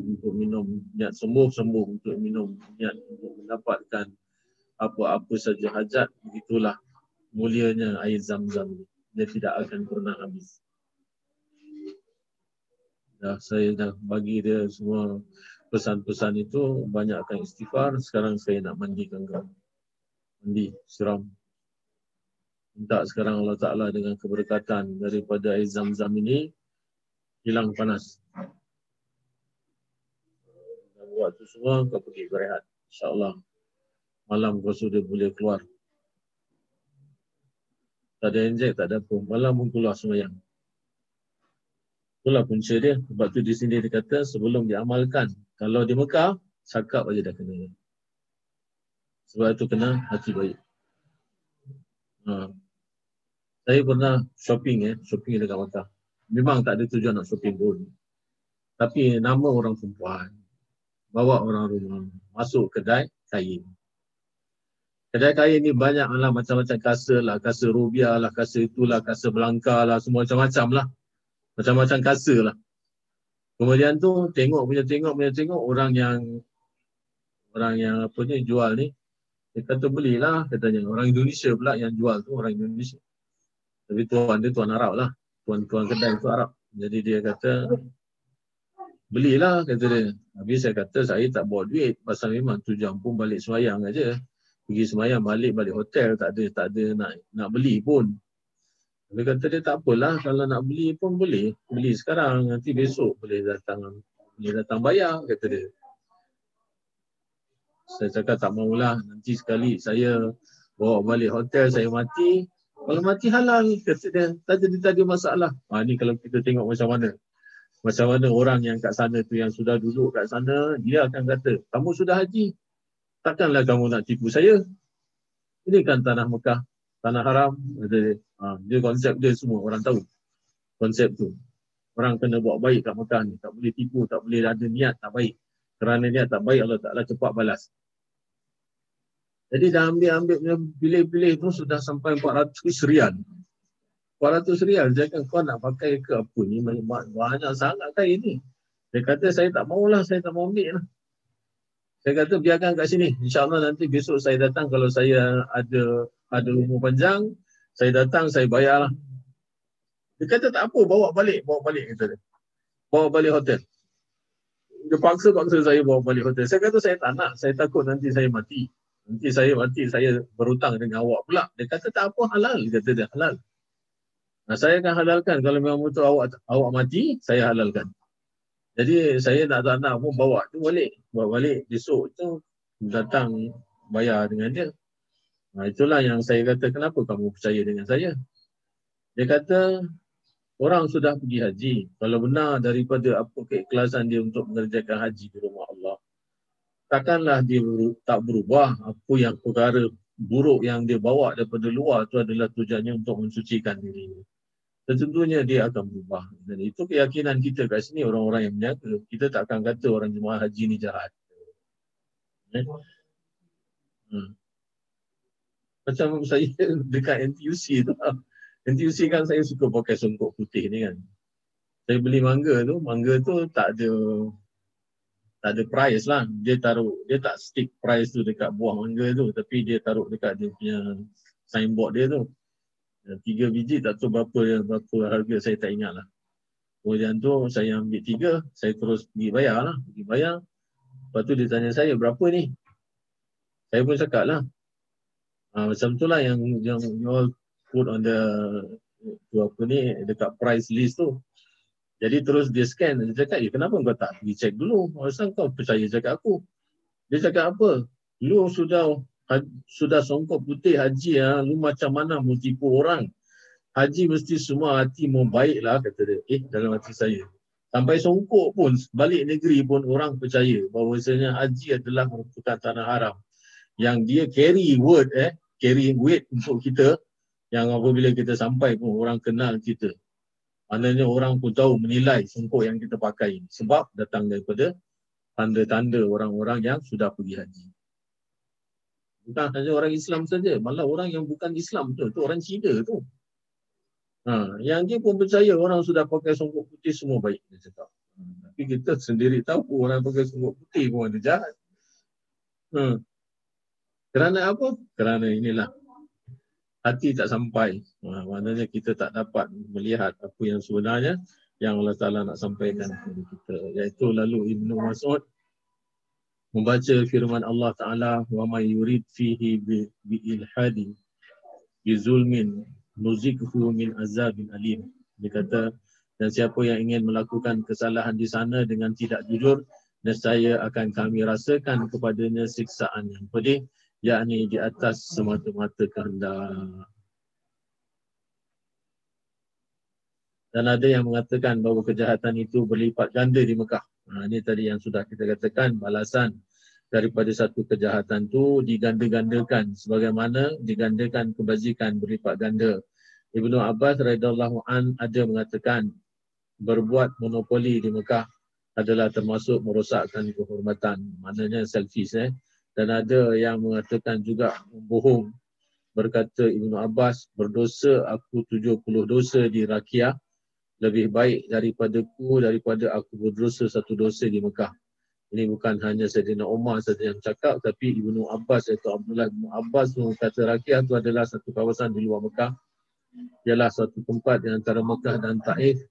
Speaker 4: untuk minum niat sembuh sembuh untuk minum niat untuk mendapatkan apa-apa saja hajat begitulah mulianya air zam-zam dia tidak akan pernah habis. Dah saya dah bagi dia semua pesan-pesan itu banyakkan istighfar. Sekarang saya nak mandikan kau. Mandi siram. Minta sekarang Allah Ta'ala dengan keberkatan daripada air zam-zam ini hilang panas. Buat tu semua, kau pergi berehat. InsyaAllah. Malam kau sudah boleh keluar. Tak ada injek, tak ada apa. Malam pun keluar semayang. Itulah punca dia. Sebab tu di sini dia kata sebelum diamalkan. Kalau di Mekah, cakap aja dah kena. Sebab itu kena hati baik. Ha. Saya pernah shopping eh, shopping dekat Mekah memang tak ada tujuan nak shopping pun. Tapi nama orang perempuan, bawa orang rumah, masuk kedai kain. Kedai kain ni banyak lah macam-macam kasa lah, kasa rubia lah, kasa itulah, kasa belangka lah, semua macam-macam lah. Macam-macam kasa lah. Kemudian tu tengok punya tengok punya tengok orang yang orang yang apa ni jual ni dia kata belilah katanya orang Indonesia pula yang jual tu orang Indonesia. Tapi tuan dia tuan Arab lah tuan-tuan kedai tu Arab. Jadi dia kata, belilah kata dia. Habis saya kata, saya tak bawa duit. Pasal memang tu jam pun balik semayang aja. Pergi semayang balik balik hotel tak ada tak ada nak nak beli pun. Dia kata dia tak apalah kalau nak beli pun boleh. Beli sekarang nanti besok boleh datang boleh datang bayar kata dia. Saya cakap tak maulah nanti sekali saya bawa balik hotel saya mati kalau mati halal kata dia, tak jadi tak ada masalah. Ha, ni kalau kita tengok macam mana. Macam mana orang yang kat sana tu yang sudah duduk kat sana, dia akan kata, kamu sudah haji, takkanlah kamu nak tipu saya. Ini kan tanah Mekah, tanah haram. Dia. Ha, dia konsep dia semua, orang tahu konsep tu. Orang kena buat baik kat Mekah ni. Tak boleh tipu, tak boleh ada niat tak baik. Kerana niat tak baik, Allah Ta'ala cepat balas. Jadi dah ambil-ambil pilih-pilih tu sudah sampai 400 rial. 400 rial. Kata kau nak pakai ke apa ni? Banyak sangat kan ini. Dia kata saya tak maulah, saya tak mau ambil lah. Saya kata biarkan kat sini. InsyaAllah nanti besok saya datang kalau saya ada ada umur panjang. Saya datang, saya bayar lah. Dia kata tak apa, bawa balik. Bawa balik kata dia. Bawa balik hotel. Dia paksa-paksa saya bawa balik hotel. Saya kata saya tak nak. Saya takut nanti saya mati. Nanti saya mati, saya berhutang dengan awak pula. Dia kata tak apa halal. Dia kata dia halal. Nah, saya akan halalkan. Kalau memang betul awak awak mati, saya halalkan. Jadi saya nak tak nak pun bawa tu balik. Bawa balik besok tu datang bayar dengan dia. Nah, itulah yang saya kata kenapa kamu percaya dengan saya. Dia kata orang sudah pergi haji. Kalau benar daripada apa keikhlasan dia untuk mengerjakan haji di rumah Allah takkanlah dia tak berubah apa yang perkara buruk yang dia bawa daripada luar itu adalah tujuannya untuk mensucikan dirinya. Tentunya dia akan berubah. Dan itu keyakinan kita kat sini orang-orang yang berniaga. Kita tak akan kata orang jemaah haji ni jahat. Eh? Hmm. Macam saya [LAUGHS] dekat NTUC tu. [LAUGHS] NTUC kan saya suka pakai songkok putih ni kan. Saya beli mangga tu, mangga tu tak ada tak ada price lah. Dia taruh, dia tak stick price tu dekat buah mangga tu. Tapi dia taruh dekat dia punya signboard dia tu. Tiga biji tak tahu berapa, berapa harga saya tak ingat lah. Kemudian tu saya ambil tiga, saya terus pergi bayar lah. Pergi bayar. Lepas tu dia tanya saya, berapa ni? Saya pun cakap lah. Ha, macam tu lah yang, yang you all put on the tu apa ni, dekat price list tu. Jadi terus dia scan, dia cakap, eh kenapa kau tak pergi check dulu? Asal kau percaya cakap aku? Dia cakap apa? Lu sudah sudah songkok putih haji ya, lu macam mana mau tipu orang? Haji mesti semua hati mau baik lah kata dia. Eh dalam hati saya. Sampai songkok pun balik negeri pun orang percaya bahawasanya haji adalah merupakan tanah haram. Yang dia carry word eh, carry weight untuk kita yang apabila kita sampai pun orang kenal kita. Maknanya orang pun tahu menilai songkok yang kita pakai. Sebab datang daripada tanda-tanda orang-orang yang sudah pergi haji. Bukan hanya orang Islam saja, malah orang yang bukan Islam tu, tu orang Cina tu. Ha, yang dia pun percaya orang sudah pakai songkok putih semua baik. Dia cakap. Tapi kita sendiri tahu orang pakai songkok putih pun ada jahat. Ha. Kerana apa? Kerana inilah hati tak sampai. Ha, maknanya kita tak dapat melihat apa yang sebenarnya yang Allah Ta'ala nak sampaikan kepada kita. Iaitu lalu Ibn Mas'ud membaca firman Allah Ta'ala wa may yurid fihi bi, ilhadi bi zulmin nuzikhu min azabin alim. Dia kata dan siapa yang ingin melakukan kesalahan di sana dengan tidak jujur nescaya akan kami rasakan kepadanya siksaan yang pedih yakni di atas semata-mata kehendak. Dan ada yang mengatakan bahawa kejahatan itu berlipat ganda di Mekah. Nah, ini tadi yang sudah kita katakan balasan daripada satu kejahatan itu diganda-gandakan sebagaimana digandakan kebajikan berlipat ganda. Ibnu Abbas radhiyallahu an ada mengatakan berbuat monopoli di Mekah adalah termasuk merosakkan kehormatan. Maknanya selfish eh dan ada yang mengatakan juga bohong berkata Ibnu Abbas berdosa aku 70 dosa di Rakia lebih baik daripada ku daripada aku berdosa satu dosa di Mekah. Ini bukan hanya Sayyidina Umar saja yang cakap tapi Ibnu Abbas iaitu Abdullah bin Abbas mengatakan Rakia itu adalah satu kawasan di luar Mekah. Ialah satu tempat di antara Mekah dan Taif.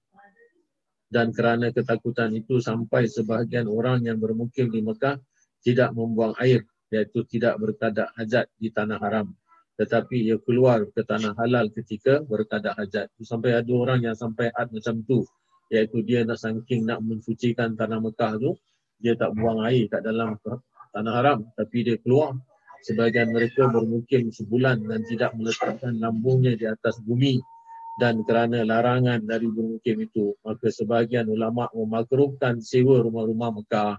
Speaker 4: Dan kerana ketakutan itu sampai sebahagian orang yang bermukim di Mekah tidak membuang air iaitu tidak berkadak hajat di tanah haram tetapi ia keluar ke tanah halal ketika berkadak hajat. Sampai ada orang yang sampai ad macam tu. Iaitu dia nak saking nak mensucikan tanah Mekah tu dia tak buang air kat dalam tanah haram. Tapi dia keluar. Sebagian mereka bermukim sebulan dan tidak meletakkan lambungnya di atas bumi. Dan kerana larangan dari bermukim itu maka sebahagian ulama memakruhkan sewa rumah-rumah Mekah.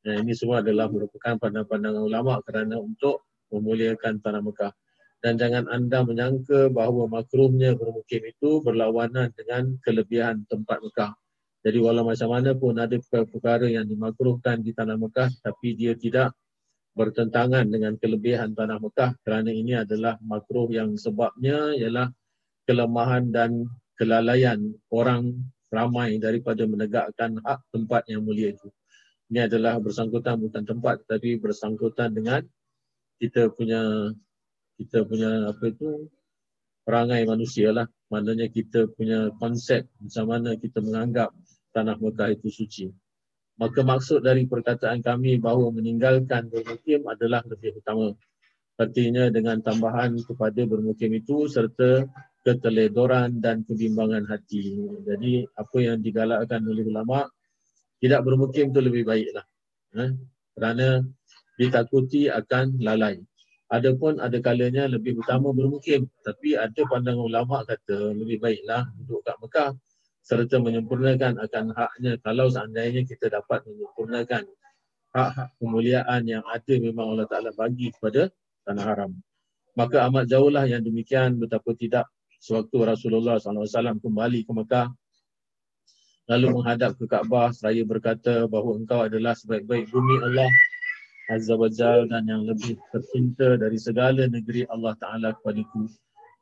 Speaker 4: Nah, ini semua adalah merupakan pandangan-pandangan ulama kerana untuk memuliakan tanah Mekah. Dan jangan anda menyangka bahawa makruhnya bermukim itu berlawanan dengan kelebihan tempat Mekah. Jadi walau macam mana pun ada perkara yang dimakruhkan di tanah Mekah tapi dia tidak bertentangan dengan kelebihan tanah Mekah kerana ini adalah makruh yang sebabnya ialah kelemahan dan kelalaian orang ramai daripada menegakkan hak tempat yang mulia itu ini adalah bersangkutan bukan tempat tetapi bersangkutan dengan kita punya kita punya apa itu perangai manusia lah maknanya kita punya konsep macam mana kita menganggap tanah Mekah itu suci maka maksud dari perkataan kami bahawa meninggalkan bermukim adalah lebih utama artinya dengan tambahan kepada bermukim itu serta keteledoran dan kebimbangan hati jadi apa yang digalakkan oleh ulama' tidak bermukim itu lebih baiklah. Ha? Kerana ditakuti akan lalai. Adapun ada kalanya lebih utama bermukim. Tapi ada pandangan ulama kata lebih baiklah duduk kat Mekah serta menyempurnakan akan haknya kalau seandainya kita dapat menyempurnakan hak-hak kemuliaan yang ada memang Allah Ta'ala bagi kepada tanah haram. Maka amat jauhlah yang demikian betapa tidak sewaktu Rasulullah SAW kembali ke Mekah lalu menghadap ke Kaabah seraya berkata bahawa engkau adalah sebaik-baik bumi Allah Azza wa Jal dan yang lebih tercinta dari segala negeri Allah Ta'ala kepadaku.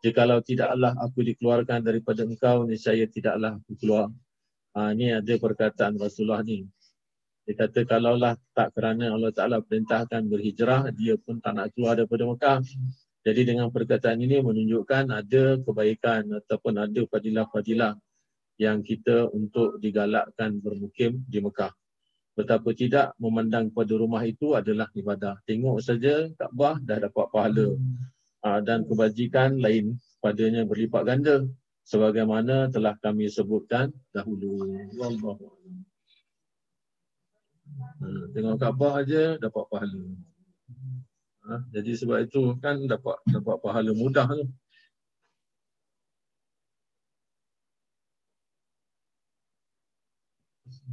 Speaker 4: Jikalau tidaklah aku dikeluarkan daripada engkau, niscaya tidaklah aku keluar. Ha, ini ada perkataan Rasulullah ni. Dia kata kalaulah tak kerana Allah Ta'ala perintahkan berhijrah, dia pun tak nak keluar daripada Mekah. Jadi dengan perkataan ini menunjukkan ada kebaikan ataupun ada fadilah-fadilah yang kita untuk digalakkan bermukim di Mekah. Betapa tidak memandang pada rumah itu adalah ibadah. Tengok saja Kaabah dah dapat pahala. Uh, dan kebajikan lain padanya berlipat ganda sebagaimana telah kami sebutkan dahulu. Uh, tengok Kaabah aja dapat pahala. Uh, jadi sebab itu kan dapat dapat pahala mudah tu.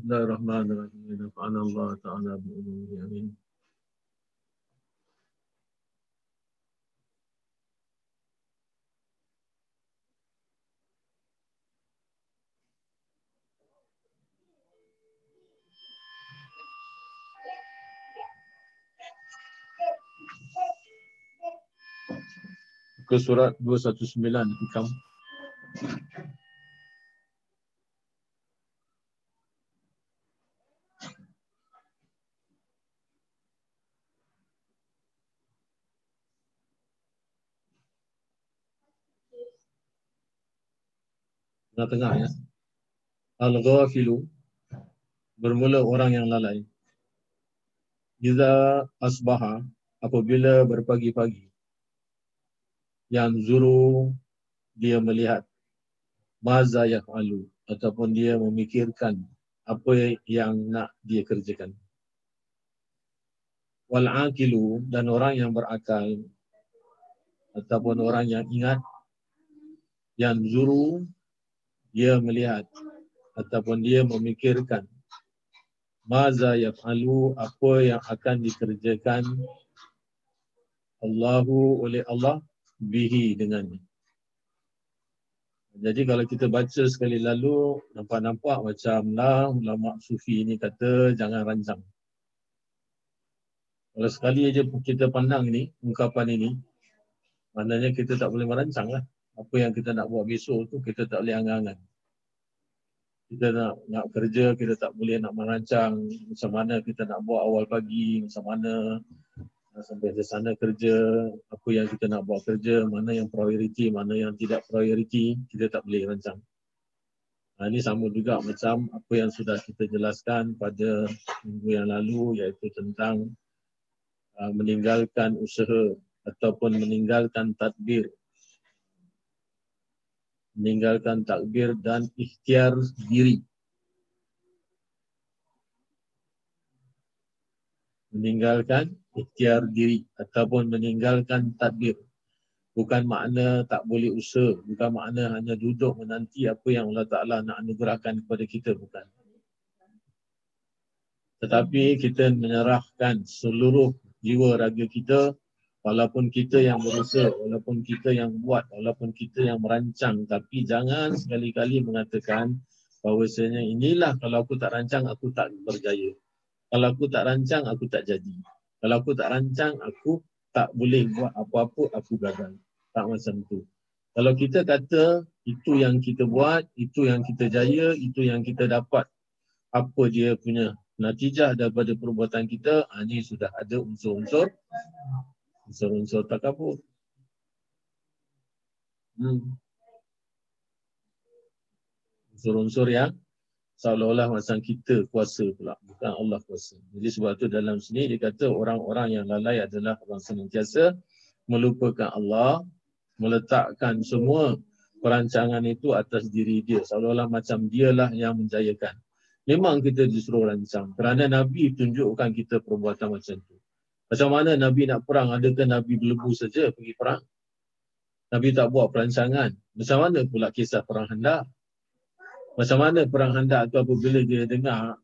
Speaker 4: الله الرحمن الرحيم. نفعنا الله تعالى بعلومه آمين. Ke surat 219 hikam tengah-tengah ya. Al-ghafilu bermula orang yang lalai. Iza asbaha apabila berpagi-pagi yang zuru dia melihat maza yaf'alu ataupun dia memikirkan apa yang nak dia kerjakan. Wal aqilu dan orang yang berakal ataupun orang yang ingat yang zuru dia melihat ataupun dia memikirkan maza yaf'alu apa yang akan dikerjakan Allahu oleh Allah bihi dengannya. Jadi kalau kita baca sekali lalu nampak-nampak macam lah ulama sufi ini kata jangan rancang. Kalau sekali aja kita pandang ni ungkapan ini maknanya kita tak boleh merancang lah apa yang kita nak buat besok tu kita tak boleh angan-angan. Kita nak nak kerja, kita tak boleh nak merancang macam mana kita nak buat awal pagi, macam mana sampai ke sana kerja, apa yang kita nak buat kerja, mana yang prioriti, mana yang tidak prioriti, kita tak boleh rancang. Nah, ini sama juga macam apa yang sudah kita jelaskan pada minggu yang lalu iaitu tentang uh, meninggalkan usaha ataupun meninggalkan tadbir meninggalkan takbir dan ikhtiar diri. Meninggalkan ikhtiar diri ataupun meninggalkan takbir. Bukan makna tak boleh usaha. Bukan makna hanya duduk menanti apa yang Allah Ta'ala nak anugerahkan kepada kita. Bukan. Tetapi kita menyerahkan seluruh jiwa raga kita walaupun kita yang berusaha, walaupun kita yang buat, walaupun kita yang merancang. Tapi jangan sekali-kali mengatakan bahawasanya inilah kalau aku tak rancang, aku tak berjaya. Kalau aku tak rancang, aku tak jadi. Kalau aku tak rancang, aku tak boleh buat apa-apa, aku gagal tak macam tu. Kalau kita kata itu yang kita buat, itu yang kita jaya, itu yang kita dapat apa dia punya natijah daripada perbuatan kita, ah, ini sudah ada unsur-unsur unsur-unsur takabur. Hmm. Unsur-unsur yang seolah-olah macam kita kuasa pula, bukan Allah kuasa. Jadi sebab tu dalam sini dia kata orang-orang yang lalai adalah orang senantiasa melupakan Allah, meletakkan semua perancangan itu atas diri dia seolah-olah macam dialah yang menjayakan memang kita disuruh rancang kerana nabi tunjukkan kita perbuatan macam tu macam mana nabi nak perang adakah nabi berlebu saja pergi perang nabi tak buat perancangan macam mana pula kisah perang hendak macam mana perang hendak tu apabila dia dengar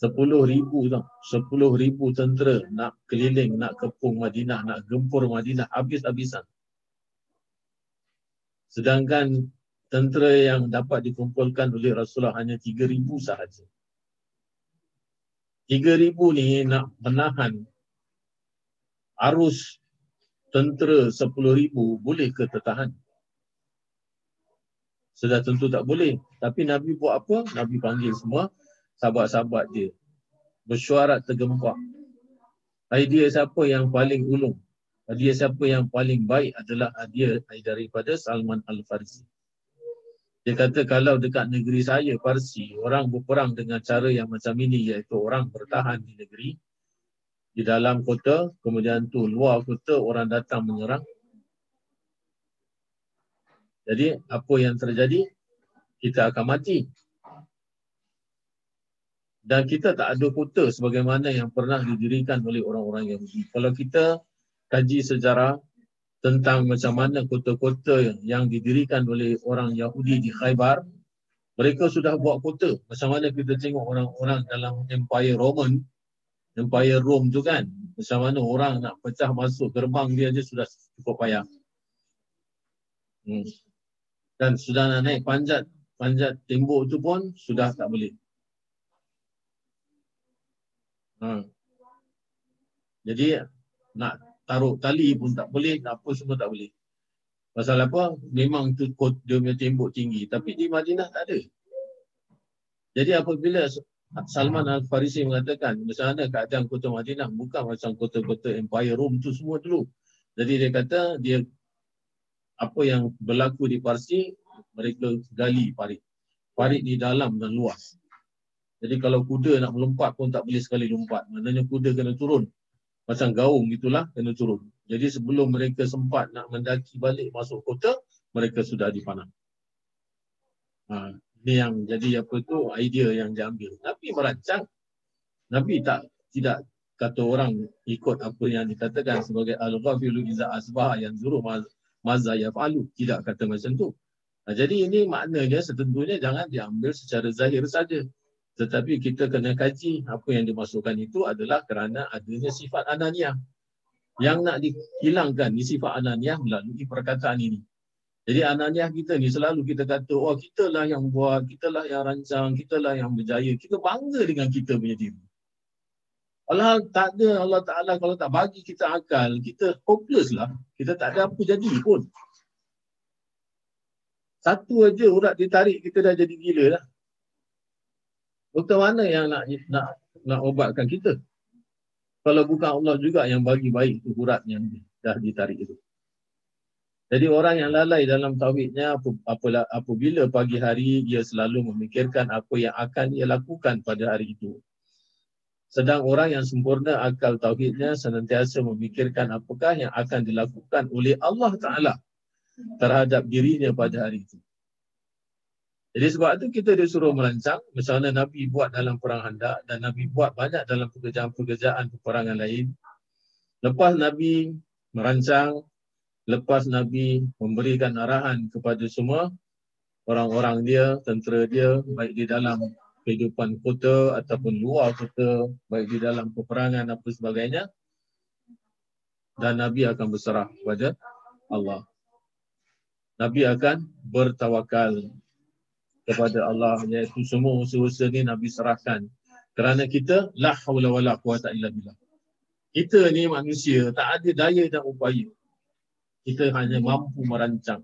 Speaker 4: Sepuluh ribu tau. Sepuluh ribu tentera nak keliling, nak kepung Madinah, nak gempur Madinah habis-habisan. Sedangkan tentera yang dapat dikumpulkan oleh Rasulullah hanya tiga ribu sahaja. Tiga ribu ni nak menahan arus tentera sepuluh ribu boleh ke tertahan? Sudah tentu tak boleh. Tapi Nabi buat apa? Nabi panggil semua sahabat-sahabat dia bersyuarat tergempak. Idea siapa yang paling ulung? Idea siapa yang paling baik adalah idea daripada Salman Al-Farisi. Dia kata kalau dekat negeri saya, Parsi, orang berperang dengan cara yang macam ini iaitu orang bertahan di negeri, di dalam kota, kemudian tu luar kota orang datang menyerang. Jadi apa yang terjadi? Kita akan mati dan kita tak ada kota sebagaimana yang pernah didirikan oleh orang-orang Yahudi. Kalau kita kaji sejarah tentang macam mana kota-kota yang didirikan oleh orang Yahudi di Khaybar, mereka sudah buat kota. Macam mana kita tengok orang-orang dalam Empire Roman, Empire Rome tu kan, macam mana orang nak pecah masuk gerbang dia je sudah cukup payah. Hmm. Dan sudah nak naik panjat, panjat tembok tu pun sudah tak boleh. Ha. Jadi nak taruh tali pun tak boleh, apa semua tak boleh. Pasal apa? Memang tu kot dia punya tembok tinggi. Tapi di Madinah tak ada. Jadi apabila Salman Al-Farisi mengatakan mana keadaan kota Madinah bukan macam kota-kota Empire Rome tu semua dulu. Jadi dia kata dia apa yang berlaku di Parsi mereka gali parit. Parit di dalam dan luas. Jadi kalau kuda nak melompat pun tak boleh sekali lompat. Maknanya kuda kena turun. Macam gaung itulah kena turun. Jadi sebelum mereka sempat nak mendaki balik masuk kota, mereka sudah dipanah. Ha, ini yang jadi apa tu idea yang diambil. Nabi merancang. Nabi tak tidak kata orang ikut apa yang dikatakan sebagai al-ghafilu iza asbah yang zuruh mazza yafalu. Tidak kata macam tu. Ha, jadi ini maknanya setentunya jangan diambil secara zahir saja. Tetapi kita kena kaji apa yang dimasukkan itu adalah kerana adanya sifat ananiah. Yang nak dihilangkan ni sifat ananiah melalui perkataan ini. Jadi ananiah kita ni selalu kita kata, oh kita lah yang buat, kita lah yang rancang, kita lah yang berjaya. Kita bangga dengan kita punya diri. Allah tak ada Allah Ta'ala kalau tak bagi kita akal, kita hopeless lah. Kita tak ada apa jadi pun. Satu aja urat ditarik kita dah jadi gila lah. Doktor mana yang nak nak nak obatkan kita? Kalau bukan Allah juga yang bagi baik itu urat yang dah ditarik itu. Jadi orang yang lalai dalam tauhidnya apabila, apabila pagi hari ia selalu memikirkan apa yang akan ia lakukan pada hari itu. Sedang orang yang sempurna akal tauhidnya senantiasa memikirkan apakah yang akan dilakukan oleh Allah Ta'ala terhadap dirinya pada hari itu. Jadi sebab itu kita disuruh merancang macam mana Nabi buat dalam perang handak dan Nabi buat banyak dalam pekerjaan-pekerjaan peperangan lain. Lepas Nabi merancang, lepas Nabi memberikan arahan kepada semua orang-orang dia, tentera dia, baik di dalam kehidupan kota ataupun luar kota, baik di dalam peperangan apa sebagainya, dan Nabi akan berserah kepada Allah. Nabi akan bertawakal kepada Allah iaitu semua usaha-usaha ni Nabi serahkan. Kerana kita la haula wala quwata illa billah. Kita ni manusia tak ada daya dan upaya. Kita hanya mampu merancang.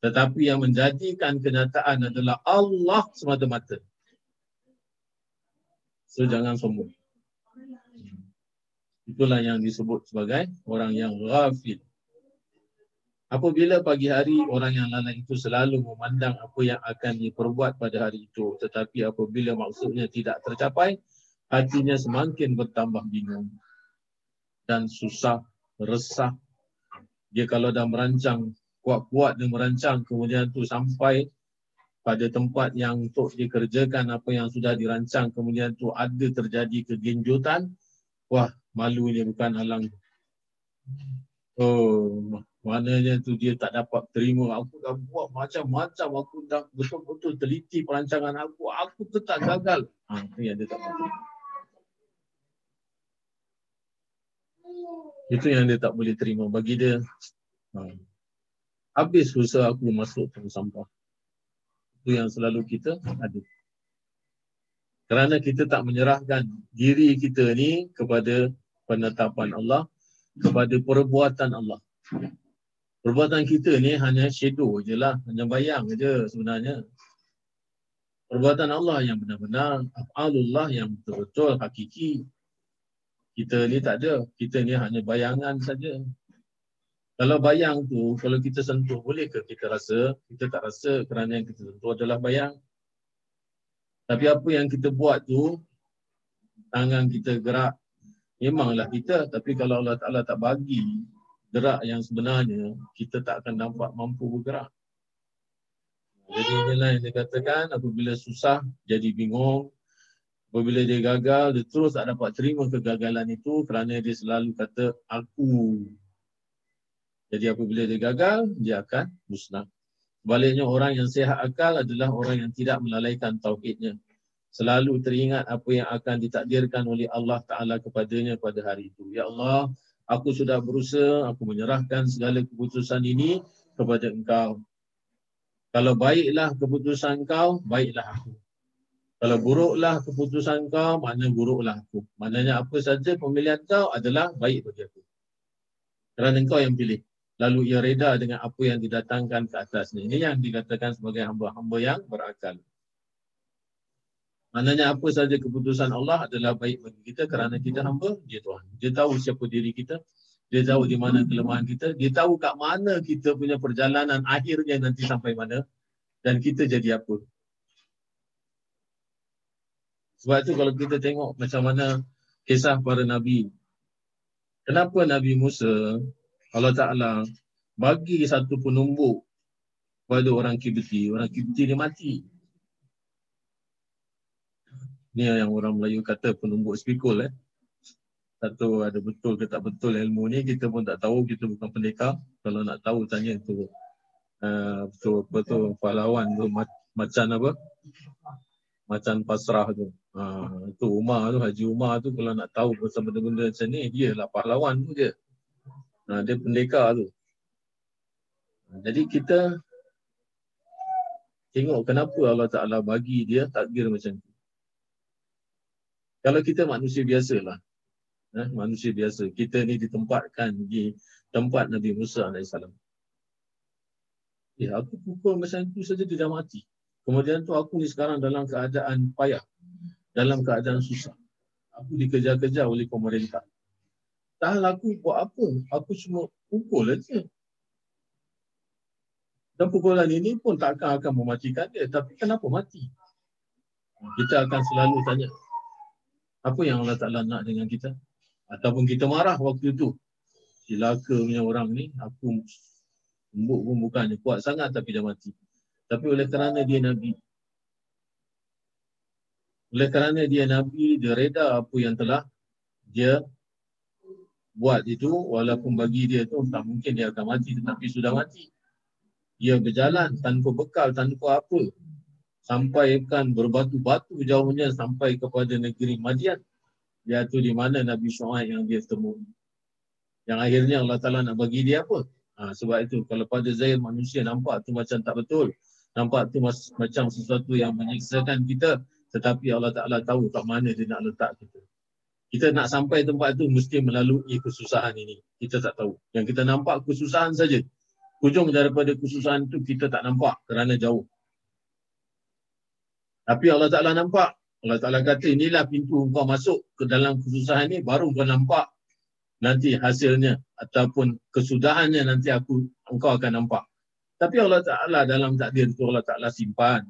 Speaker 4: Tetapi yang menjadikan kenyataan adalah Allah semata-mata. So jangan sombong. Itulah yang disebut sebagai orang yang ghafil. Apabila pagi hari orang yang lalai itu selalu memandang apa yang akan diperbuat pada hari itu tetapi apabila maksudnya tidak tercapai hatinya semakin bertambah bingung dan susah, resah. Dia kalau dah merancang kuat-kuat dia merancang kemudian tu sampai pada tempat yang untuk dikerjakan apa yang sudah dirancang kemudian tu ada terjadi kegenjutan wah malunya bukan halang oh Maknanya tu dia tak dapat terima. Aku dah buat macam-macam. Aku dah betul-betul teliti perancangan aku. Aku tetap gagal. Ha, itu yang dia tak boleh. Itu yang dia tak boleh terima. Bagi dia, ha, habis usaha aku masuk ke sampah. Itu yang selalu kita ada. Kerana kita tak menyerahkan diri kita ni kepada penetapan Allah, kepada perbuatan Allah. Perbuatan kita ni hanya shadow je lah, hanya bayang je sebenarnya. Perbuatan Allah yang benar-benar, af'alullah yang betul-betul hakiki. Kita ni tak ada, kita ni hanya bayangan saja. Kalau bayang tu, kalau kita sentuh, boleh ke kita rasa? Kita tak rasa kerana yang kita sentuh adalah bayang. Tapi apa yang kita buat tu, tangan kita gerak, memanglah kita. Tapi kalau Allah Ta'ala tak bagi gerak yang sebenarnya kita tak akan nampak mampu bergerak. Jadi inilah yang dikatakan apabila susah jadi bingung. Apabila dia gagal, dia terus tak dapat terima kegagalan itu kerana dia selalu kata aku. Jadi apabila dia gagal, dia akan musnah. Sebaliknya orang yang sehat akal adalah orang yang tidak melalaikan tauhidnya. Selalu teringat apa yang akan ditakdirkan oleh Allah Ta'ala kepadanya pada hari itu. Ya Allah, aku sudah berusaha, aku menyerahkan segala keputusan ini kepada engkau. Kalau baiklah keputusan engkau, baiklah aku. Kalau buruklah keputusan engkau, maknanya buruklah aku. Maknanya apa saja pemilihan kau adalah baik bagi aku. Kerana engkau yang pilih. Lalu ia reda dengan apa yang didatangkan ke atas ni. Ini yang dikatakan sebagai hamba-hamba yang berakal. Maknanya apa saja keputusan Allah adalah baik bagi kita kerana kita hamba dia Tuhan. Dia tahu siapa diri kita. Dia tahu di mana kelemahan kita. Dia tahu kat mana kita punya perjalanan akhirnya nanti sampai mana. Dan kita jadi apa. Sebab itu kalau kita tengok macam mana kisah para Nabi. Kenapa Nabi Musa, Allah Ta'ala bagi satu penumbuk pada orang Kibiti. Orang Kibiti dia mati. Ni yang orang Melayu kata penumbuk spikul eh. Tahu ada betul ke tak betul ilmu ni kita pun tak tahu kita bukan pendekar. Kalau nak tahu tanya tu uh, betul betul pahlawan tu macam apa? Macam pasrah tu. Uh, tu Umar tu Haji Umar tu kalau nak tahu pasal benda-benda macam ni dia lah pahlawan tu dia. Uh, dia pendekar tu. Jadi kita tengok kenapa Allah Ta'ala bagi dia takdir macam tu. Kalau kita manusia biasa lah, eh, manusia biasa, kita ni ditempatkan di tempat Nabi Musa AS. Ya, aku pukul macam tu saja dia dah mati. Kemudian tu aku ni sekarang dalam keadaan payah, dalam keadaan susah. Aku dikejar-kejar oleh pemerintah. Tak aku buat apa? Aku cuma pukul aja. Dan pukulan ini pun takkan akan mematikan dia. Tapi kenapa mati? Kita akan selalu tanya, apa yang Allah Ta'ala nak dengan kita? Ataupun kita marah waktu itu. Silaka punya orang ni, aku embuk pun bukannya kuat sangat tapi dah mati. Tapi oleh kerana dia Nabi. Oleh kerana dia Nabi, dia reda apa yang telah dia buat itu walaupun bagi dia tu tak mungkin dia akan mati tetapi sudah mati. Dia berjalan tanpa bekal, tanpa apa. Sampaikan berbatu-batu jauhnya sampai kepada negeri Madian. Iaitu di mana Nabi Syuaib yang dia temui. Yang akhirnya Allah Ta'ala nak bagi dia apa? Ha, sebab itu kalau pada zahir manusia nampak tu macam tak betul. Nampak tu mas, macam sesuatu yang menyiksakan kita. Tetapi Allah Ta'ala tahu tak mana dia nak letak kita kita nak sampai tempat itu mesti melalui kesusahan ini. Kita tak tahu. Yang kita nampak kesusahan saja. Ujung daripada kesusahan itu kita tak nampak kerana jauh. Tapi Allah Ta'ala nampak. Allah Ta'ala kata inilah pintu kau masuk ke dalam kesusahan ini baru kau nampak nanti hasilnya ataupun kesudahannya nanti aku engkau akan nampak. Tapi Allah Ta'ala dalam takdir itu Allah Ta'ala simpan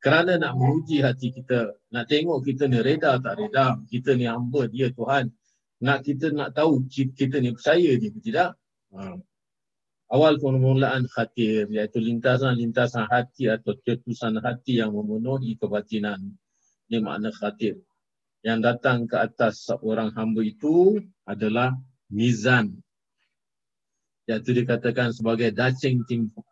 Speaker 4: kerana nak menguji hati kita, nak tengok kita ni reda tak reda, kita ni hamba dia Tuhan. Nak kita nak tahu kita ni percaya dia ke tidak. Ha. Awal permulaan khatir iaitu lintasan-lintasan hati atau cetusan hati yang memenuhi kebatinan. Ini makna khatir. Yang datang ke atas seorang hamba itu adalah mizan. Iaitu dikatakan sebagai dacing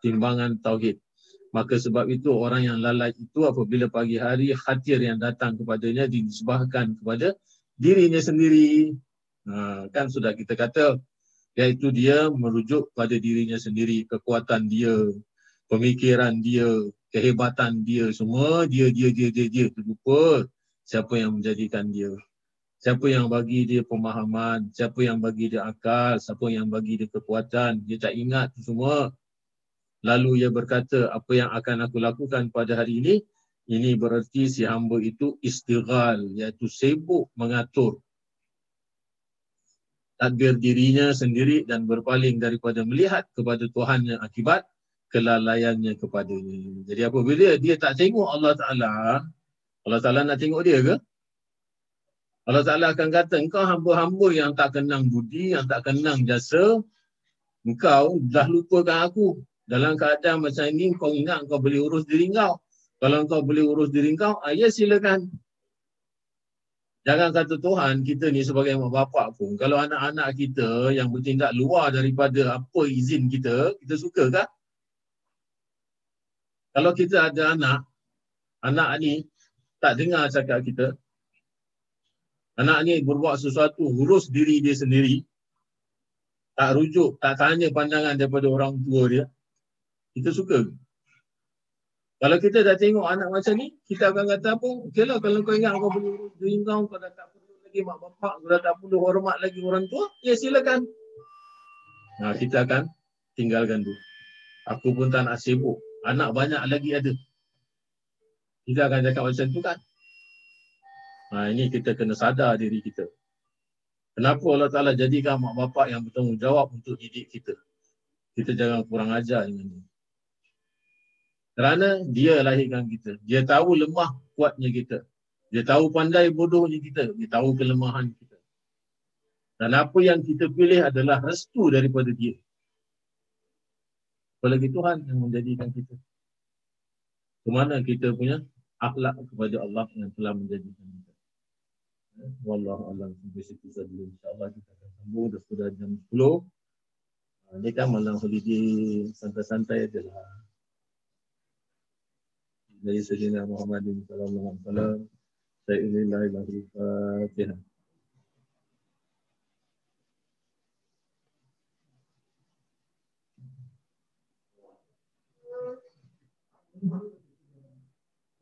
Speaker 4: timbangan tauhid. Maka sebab itu orang yang lalai itu apabila pagi hari khatir yang datang kepadanya disebahkan kepada dirinya sendiri. Ha, kan sudah kita kata iaitu dia merujuk pada dirinya sendiri, kekuatan dia, pemikiran dia, kehebatan dia, semua dia, dia, dia, dia, dia. Terlupa siapa yang menjadikan dia. Siapa yang bagi dia pemahaman, siapa yang bagi dia akal, siapa yang bagi dia kekuatan. Dia tak ingat semua. Lalu ia berkata, apa yang akan aku lakukan pada hari ini? Ini berarti si hamba itu istighal, iaitu sibuk mengatur takbir dirinya sendiri dan berpaling daripada melihat kepada Tuhan yang akibat kelalaiannya kepadanya. Jadi apabila dia tak tengok Allah Ta'ala, Allah Ta'ala nak tengok dia ke? Allah Ta'ala akan kata, engkau hamba-hamba yang tak kenang budi, yang tak kenang jasa, engkau dah lupakan aku dalam keadaan macam ini kau ingat kau boleh urus diri kau. Kalau kau boleh urus diri kau, ah, ya silakan. Jangan kata Tuhan, kita ni sebagai mak bapak pun, kalau anak-anak kita yang bertindak luar daripada apa izin kita, kita suka kan? Kalau kita ada anak, anak ni tak dengar cakap kita, anak ni berbuat sesuatu, urus diri dia sendiri, tak rujuk, tak tanya pandangan daripada orang tua dia, kita suka. Kalau kita dah tengok anak macam ni, kita akan kata apa? Okey lah, kalau kau ingat kau urus diri kau, kau dah tak perlu lagi mak bapak, kau dah tak perlu hormat lagi orang tua, ya silakan. Nah, kita akan tinggalkan tu. Aku pun tak nak sibuk. Anak banyak lagi ada. Kita akan cakap macam tu kan? Nah, ini kita kena sadar diri kita. Kenapa Allah Ta'ala jadikan mak bapak yang bertanggungjawab untuk didik kita? Kita jangan kurang ajar dengan dia. Kerana dia lahirkan kita. Dia tahu lemah kuatnya kita. Dia tahu pandai bodohnya kita. Dia tahu kelemahan kita. Dan apa yang kita pilih adalah restu daripada dia. Apalagi Tuhan yang menjadikan kita. Kemana kita punya akhlak kepada Allah yang telah menjadikan kita. Wallahu a'lam sampai situ saja insya-Allah kita akan sambung dah sudah jam 10. Ini kan malam holiday santai-santai adalah Sayyidina Muhammadin sallallahu alaihi wasallam. Saya ini la ilaha illallah.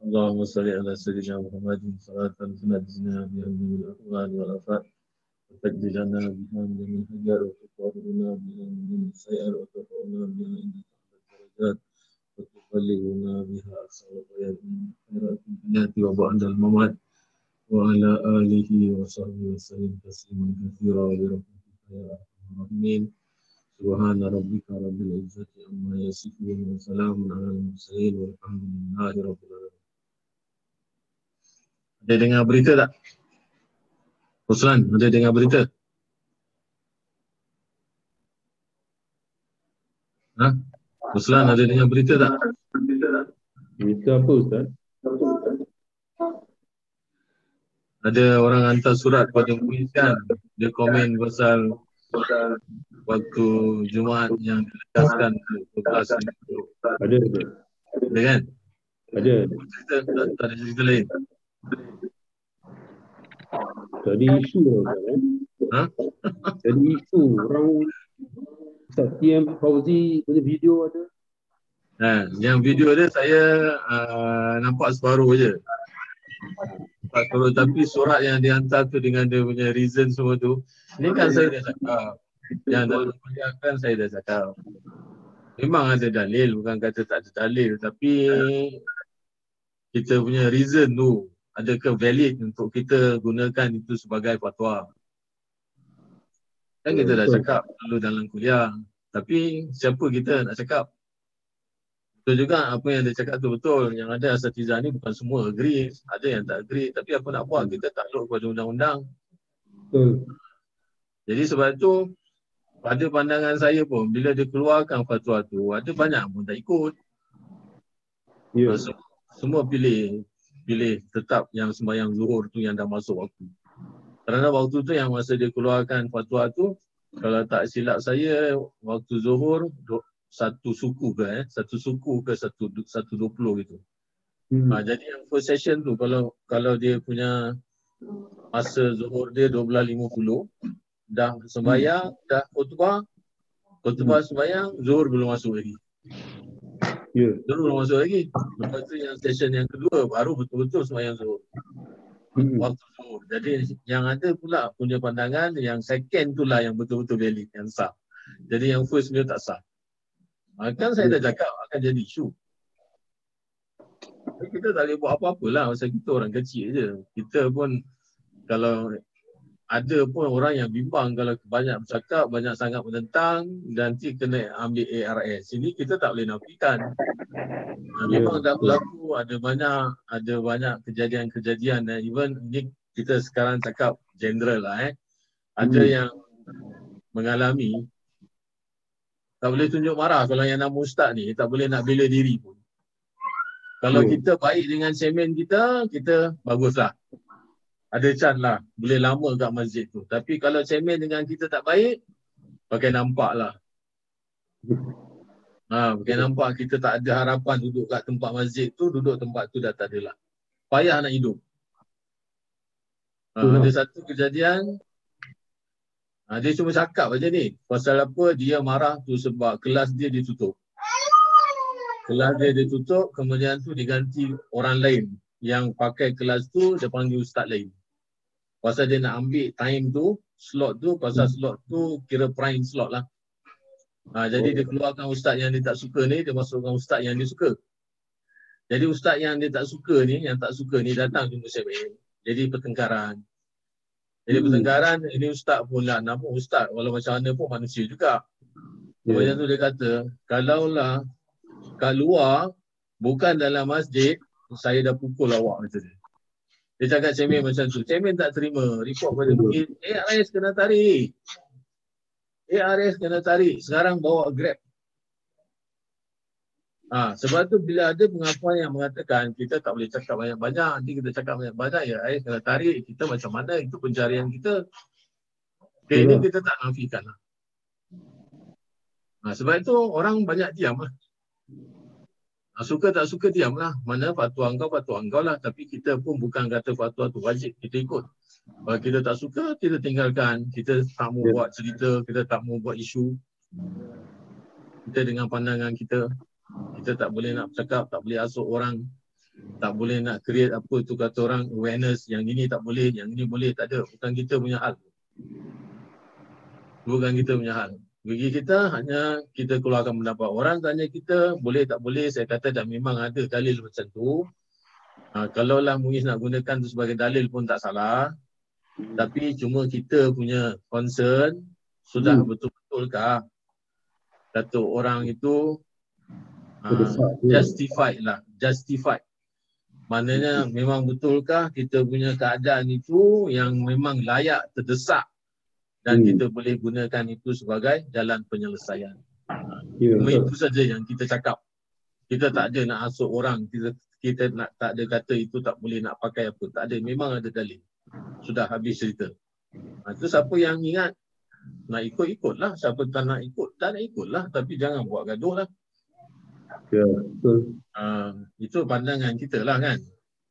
Speaker 4: اللهم صل على سيدنا محمد صلاة تنجينا بها من الأهوال والآفات وتجزي لنا بها من الهجر وتطهرنا بها من السيئات وترفعنا بها عند الدرجات وتبلغنا بها أحسن الخيرات الحياة وبعد الممات وعلى آله وصحبه وسلم تسليما كثيرا برحمتك يا أرحم الراحمين سبحان ربك رب العزة عما يصفون وسلام على المرسلين والحمد لله رب العالمين Ada dengar berita tak? Ruslan, ada dengar berita? Ha? Ruslan ada dengar berita tak? Berita apa Ustaz? Ada orang hantar surat pada Muizkan Dia komen pasal waktu Jumaat yang dilekaskan ke 12 itu.
Speaker 5: Ada, ada.
Speaker 4: Kan?
Speaker 5: Ada.
Speaker 4: Cerita, tak, tak ada cerita lain.
Speaker 5: Jadi isu kan.
Speaker 4: Ha?
Speaker 5: Jadi isu orang Ustaz TM Fauzi punya video ada.
Speaker 4: Ha, yang video dia saya uh, nampak separuh je. Nampak separuh tapi surat yang dihantar tu dengan dia punya reason semua tu. Ni kan saya dah cakap. Yang dalam kan saya dah cakap. Memang ada dalil, bukan kata tak ada dalil. Tapi kita punya reason tu adakah valid untuk kita gunakan itu sebagai fatwa. Kan kita dah cakap dulu dalam kuliah. Tapi siapa kita nak cakap? Betul juga apa yang dia cakap tu betul. Yang ada asatizah ni bukan semua agree. Ada yang tak agree. Tapi apa nak buat? Kita takluk kepada undang-undang.
Speaker 5: Betul.
Speaker 4: Jadi sebab tu pada pandangan saya pun bila dia keluarkan fatwa tu ada banyak pun tak ikut.
Speaker 5: Ya.
Speaker 4: Semua, semua pilih pilih tetap yang sembahyang zuhur tu yang dah masuk waktu. Kerana waktu tu yang masa dia keluarkan fatwa tu kalau tak silap saya waktu zuhur satu suku ke eh satu suku ke satu satu dua puluh gitu.
Speaker 5: Hmm.
Speaker 4: Ha, jadi yang first session tu kalau kalau dia punya masa zuhur dia 12.50 dah sembahyang, dah khutbah, khutbah sembahyang, zuhur belum masuk lagi.
Speaker 5: Ya.
Speaker 4: Zuhur belum masuk lagi. Lepas tu yang session yang kedua baru betul-betul sembahyang zuhur.
Speaker 5: Hmm.
Speaker 4: Waktu. Jadi yang ada pula punya pandangan yang second tu lah yang betul-betul valid, yang sah. Jadi yang first dia tak sah. Kan saya dah cakap akan jadi isu. Kita tak boleh buat apa-apa lah pasal kita orang kecil je. Kita pun kalau ada pun orang yang bimbang kalau banyak bercakap, banyak sangat menentang nanti kena ambil ARS. Ini kita tak boleh nafikan. Ha, Memang dah berlaku ada banyak ada banyak kejadian-kejadian dan even ni kita sekarang cakap general lah eh. Ada
Speaker 5: Hmm.
Speaker 4: yang mengalami tak boleh tunjuk marah kalau yang nama ustaz ni tak boleh nak bela diri pun. Kalau
Speaker 5: Hmm.
Speaker 4: kita baik dengan semen kita, kita baguslah. Ada chance lah. Boleh lama kat masjid tu. Tapi kalau semen dengan kita tak baik, pakai nampak lah. Ha, pakai nampak kita tak ada harapan duduk kat tempat masjid tu, duduk tempat tu dah tak ada lah. Payah nak hidup. Ha, ada satu kejadian, ha, dia cuma cakap aja ni. Pasal apa dia marah tu sebab kelas dia ditutup. Kelas dia ditutup, kemudian tu diganti orang lain yang pakai kelas tu dia panggil ustaz lain. Pasal dia nak ambil time tu, slot tu, pasal slot tu kira prime slot lah. Ha, jadi dia keluarkan ustaz yang dia tak suka ni, dia masukkan ustaz yang dia suka. Jadi ustaz yang dia tak suka ni, yang tak suka ni datang jumpa semen. Jadi pertengkaran. Jadi
Speaker 5: Hmm.
Speaker 4: pertengkaran, ini ustaz pula nama ustaz, walau macam mana pun manusia juga. Kemudian tu dia kata, kalaulah kat luar, bukan dalam masjid, saya dah pukul awak macam dia. Dia cakap cemen macam tu. Cemen tak terima. Report pada bukit. ARS kena tarik. ARS kena tarik. Sekarang bawa Grab. Ha, sebab tu bila ada pengakuan yang mengatakan kita tak boleh cakap banyak-banyak, nanti kita cakap banyak-banyak, ya ARS kena tarik, kita macam mana, itu pencarian kita. Okay, ini kita tak nafikan lah. Ha, sebab itu orang banyak diam lah. Suka tak suka diam lah. Mana fatwa engkau, fatwa engkau lah. Tapi kita pun bukan kata fatwa tu wajib kita ikut. Kalau kita tak suka, kita tinggalkan. Kita tak mau
Speaker 5: Ya.
Speaker 4: buat cerita, kita tak mau buat isu. Kita dengan pandangan kita, kita tak boleh nak cakap, tak boleh asuk orang. Tak boleh nak create apa tu kata orang awareness. Yang ini tak boleh, yang ini boleh. Tak ada. Bukan kita punya hal. Bukan kita punya hal. Bagi kita hanya kita keluarkan pendapat orang tanya kita boleh tak boleh saya kata dah memang ada dalil macam tu. Ha, kalaulah Muiz nak gunakan tu sebagai dalil pun tak salah. Tapi cuma kita punya concern sudah
Speaker 5: Hmm.
Speaker 4: betul-betulkah kata orang itu ha,
Speaker 5: tu.
Speaker 4: justified lah, justified. Maknanya memang betulkah kita punya keadaan itu yang memang layak terdesak dan
Speaker 5: Hmm.
Speaker 4: kita boleh gunakan itu sebagai jalan penyelesaian.
Speaker 5: Ya,
Speaker 4: Cuma
Speaker 5: betul.
Speaker 4: itu saja yang kita cakap. Kita tak ada nak asuk orang, kita kita nak tak ada kata itu tak boleh nak pakai apa. Tak ada, memang ada dalil. Sudah habis cerita. Ha, itu siapa yang ingat nak ikut ikutlah. Siapa tak nak ikut, tak nak ikutlah. Tapi jangan buat gaduh lah.
Speaker 5: Ya, betul.
Speaker 4: Uh, itu pandangan kita lah kan.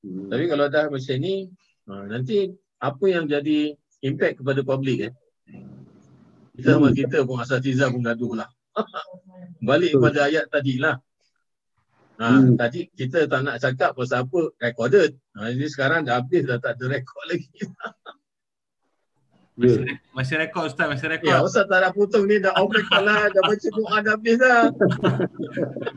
Speaker 5: Hmm.
Speaker 4: Tapi kalau dah macam ni, uh, nanti apa yang jadi impact kepada publik eh? Kita sama kita pun asal tiza pun gaduh lah. [LAUGHS] Balik
Speaker 5: Betul.
Speaker 4: kepada ayat tadi lah. Ha,
Speaker 5: Hmm.
Speaker 4: Tadi kita tak nak cakap pasal apa recorded. Ha, ini sekarang dah habis dah tak ada record [LAUGHS] lagi.
Speaker 5: Ya.
Speaker 2: Masih, masih rekod Ustaz, masih rekod.
Speaker 4: Ya, Ustaz tak nak potong ni dah off record lah. Dah baca doa dah habis dah. [LAUGHS]